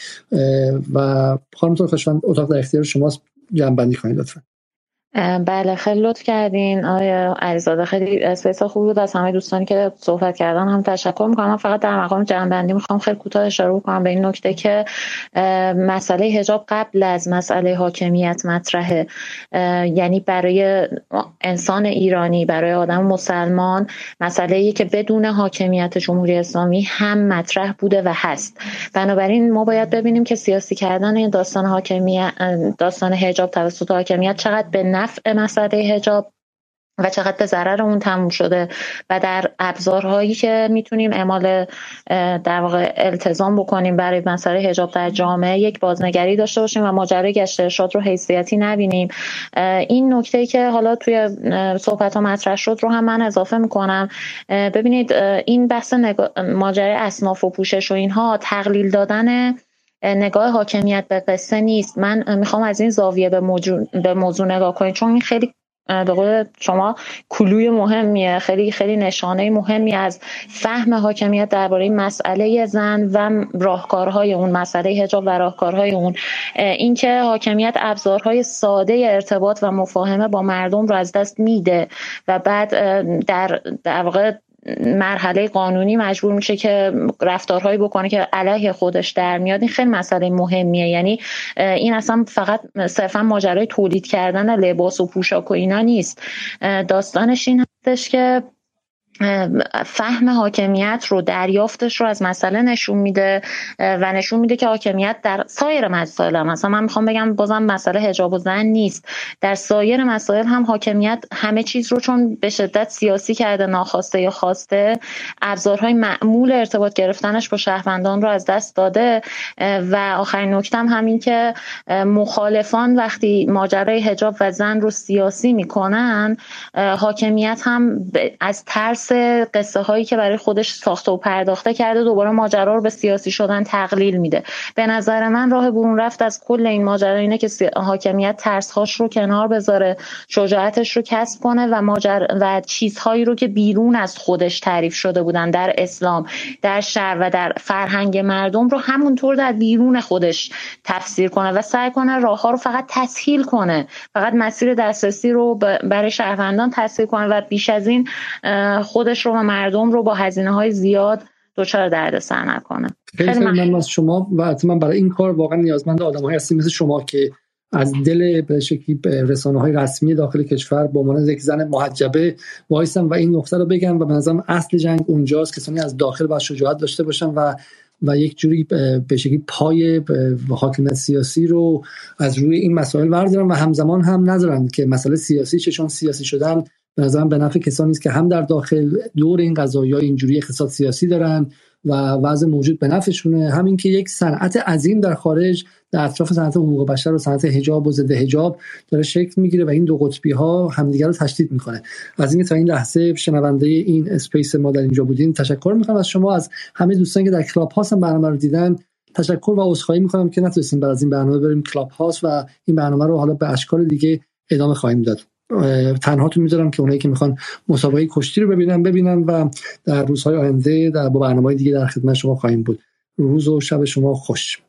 A: و خانم خوشفند اتاق در اختیار شماست. جمع بندی کنید لطفا.
D: بله خیلی لطف کردین. آیا علیزاده خیلی اسپیس خوب بود. از همه دوستانی که صحبت کردن هم تشکر می‌کنم. من فقط در مقام جنبندی می‌خوام خیلی کوتاه اشاره کنم به این نکته که مسئله هجاب قبل از مسئله حاکمیت مطرحه. یعنی برای انسان ایرانی برای آدم مسلمان مسئله ای که بدون حاکمیت جمهوری اسلامی هم مطرح بوده و هست. بنابراین ما باید ببینیم که سیاسی کردن داستان حاکمیت داستان هجاب توسط حاکمیت چقدر به نفع مسئله هجاب و چقدر به ضرر اون تموم شده و در ابزارهایی که می‌تونیم اعمال در واقع التزام بکنیم برای مسئله هجاب در جامعه یک بازنگری داشته باشیم و ماجرای گشت ارشاد رو حیثیتی نبینیم. این نکته که حالا توی صحبت ها مطرح شد رو هم من اضافه می‌کنم. ببینید این بحث ماجرای اصناف و پوشش و اینها تقلیل دادن نگاه حاکمیت به قصه نیست. من می‌خوام از این زاویه به به موضوع نگاه کنید چون این خیلی به قول شما کلوی مهمیه. خیلی خیلی نشانه مهمی از فهم حاکمیت درباره مسئله زن و راهکارهای اون مسئله حجاب و راهکارهای اون. اینکه حاکمیت ابزارهای ساده ارتباط و مفاهمه با مردم رو از دست میده و بعد در در واقع مرحله قانونی مجبور میشه که رفتارهایی بکنه که علیه خودش در میاد. این خیلی مسئله مهمیه. یعنی این اصلا فقط صرفا ماجرای تولید کردن لباس و پوشاک و اینا نیست. داستانش این هستش که فهم حاکمیت رو دریافتش رو از مسئله نشون میده و نشون میده که حاکمیت در سایر مسائل هم مثلا من می‌خوام بگم بازم مسئله حجاب و زن نیست. در سایر مسائل هم حاکمیت همه چیز رو چون به شدت سیاسی کرده ناخواسته یا خواسته ابزارهای معمول ارتباط گرفتنش با شهروندان رو از دست داده. و آخرین نکته هم همین که مخالفان وقتی ماجرای حجاب و زن رو سیاسی می‌کنن حاکمیت هم از ترس قصه هایی که برای خودش ساخته و پرداخته کرده دوباره ماجرا رو به سیاسی شدن تقلیل میده. به نظر من راه برون رفت از کل این ماجرا اینه که حاکمیت ترسهاش رو کنار بذاره شجاعتش رو کسب کنه و ماجر و چیزهایی رو که بیرون از خودش تعریف شده بودن در اسلام در شهر و در فرهنگ مردم رو همونطور در بیرون خودش تفسیر کنه و سعی کنه راه ها رو فقط تسهیل کنه. فقط مسیر دسترسی رو برای شهروندان تسهیل کنه و بیش از این خودش رو و مردم رو با هزینه های زیاد دچار دردسر نکنه.
A: خیلی ممنون. از شما و من برای این کار واقعا نیازمند آدم هستیم مثل شما که از دل به شکلی رسانه های رسمی داخل کشور با عنوان یک زن محجبه وایسم و این نقطه رو بگم و به نظرم اصل جنگ اونجاست کسانی از داخل و شجاعت داشته باشن و و یک جوری به شکلی پای حاکمیت سیاسی رو از روی این مسائل بردارن و همزمان هم نذارن که مسئله سیاسی چون سیاسی شدن نظرم به نفع کسانی است که هم در داخل دور این قضایا یه جوری اقتصاد سیاسی دارن و وضع موجود به نفعشونه. همین که یک صنعت عظیم در خارج در اطراف صنعت حقوق بشر و صنعت حجاب و ضد حجاب داره شکل می‌گیره و این دو قطبی ها همدیگر رو تشدید می‌کنه. از اینکه تا این لحظه شنونده این space ما در اینجا بودین تشکر می‌کنم. از شما از همه دوستانی که در Clubhouse هم برنامه رو دیدن تشکر و عذرخواهی می‌کنم که نتونستیم بعد از این برنامه بریم Clubhouse و این برنامه رو حالا به اشکال دیگه ادامه خواهیم داد. تنها تو می‌ذارم که اونایی که می‌خوان مسابقه کشتی رو ببینن ببینن و در روزهای آینده در با برنامه دیگه در خدمت شما خواهیم بود. روز و شب شما خوش.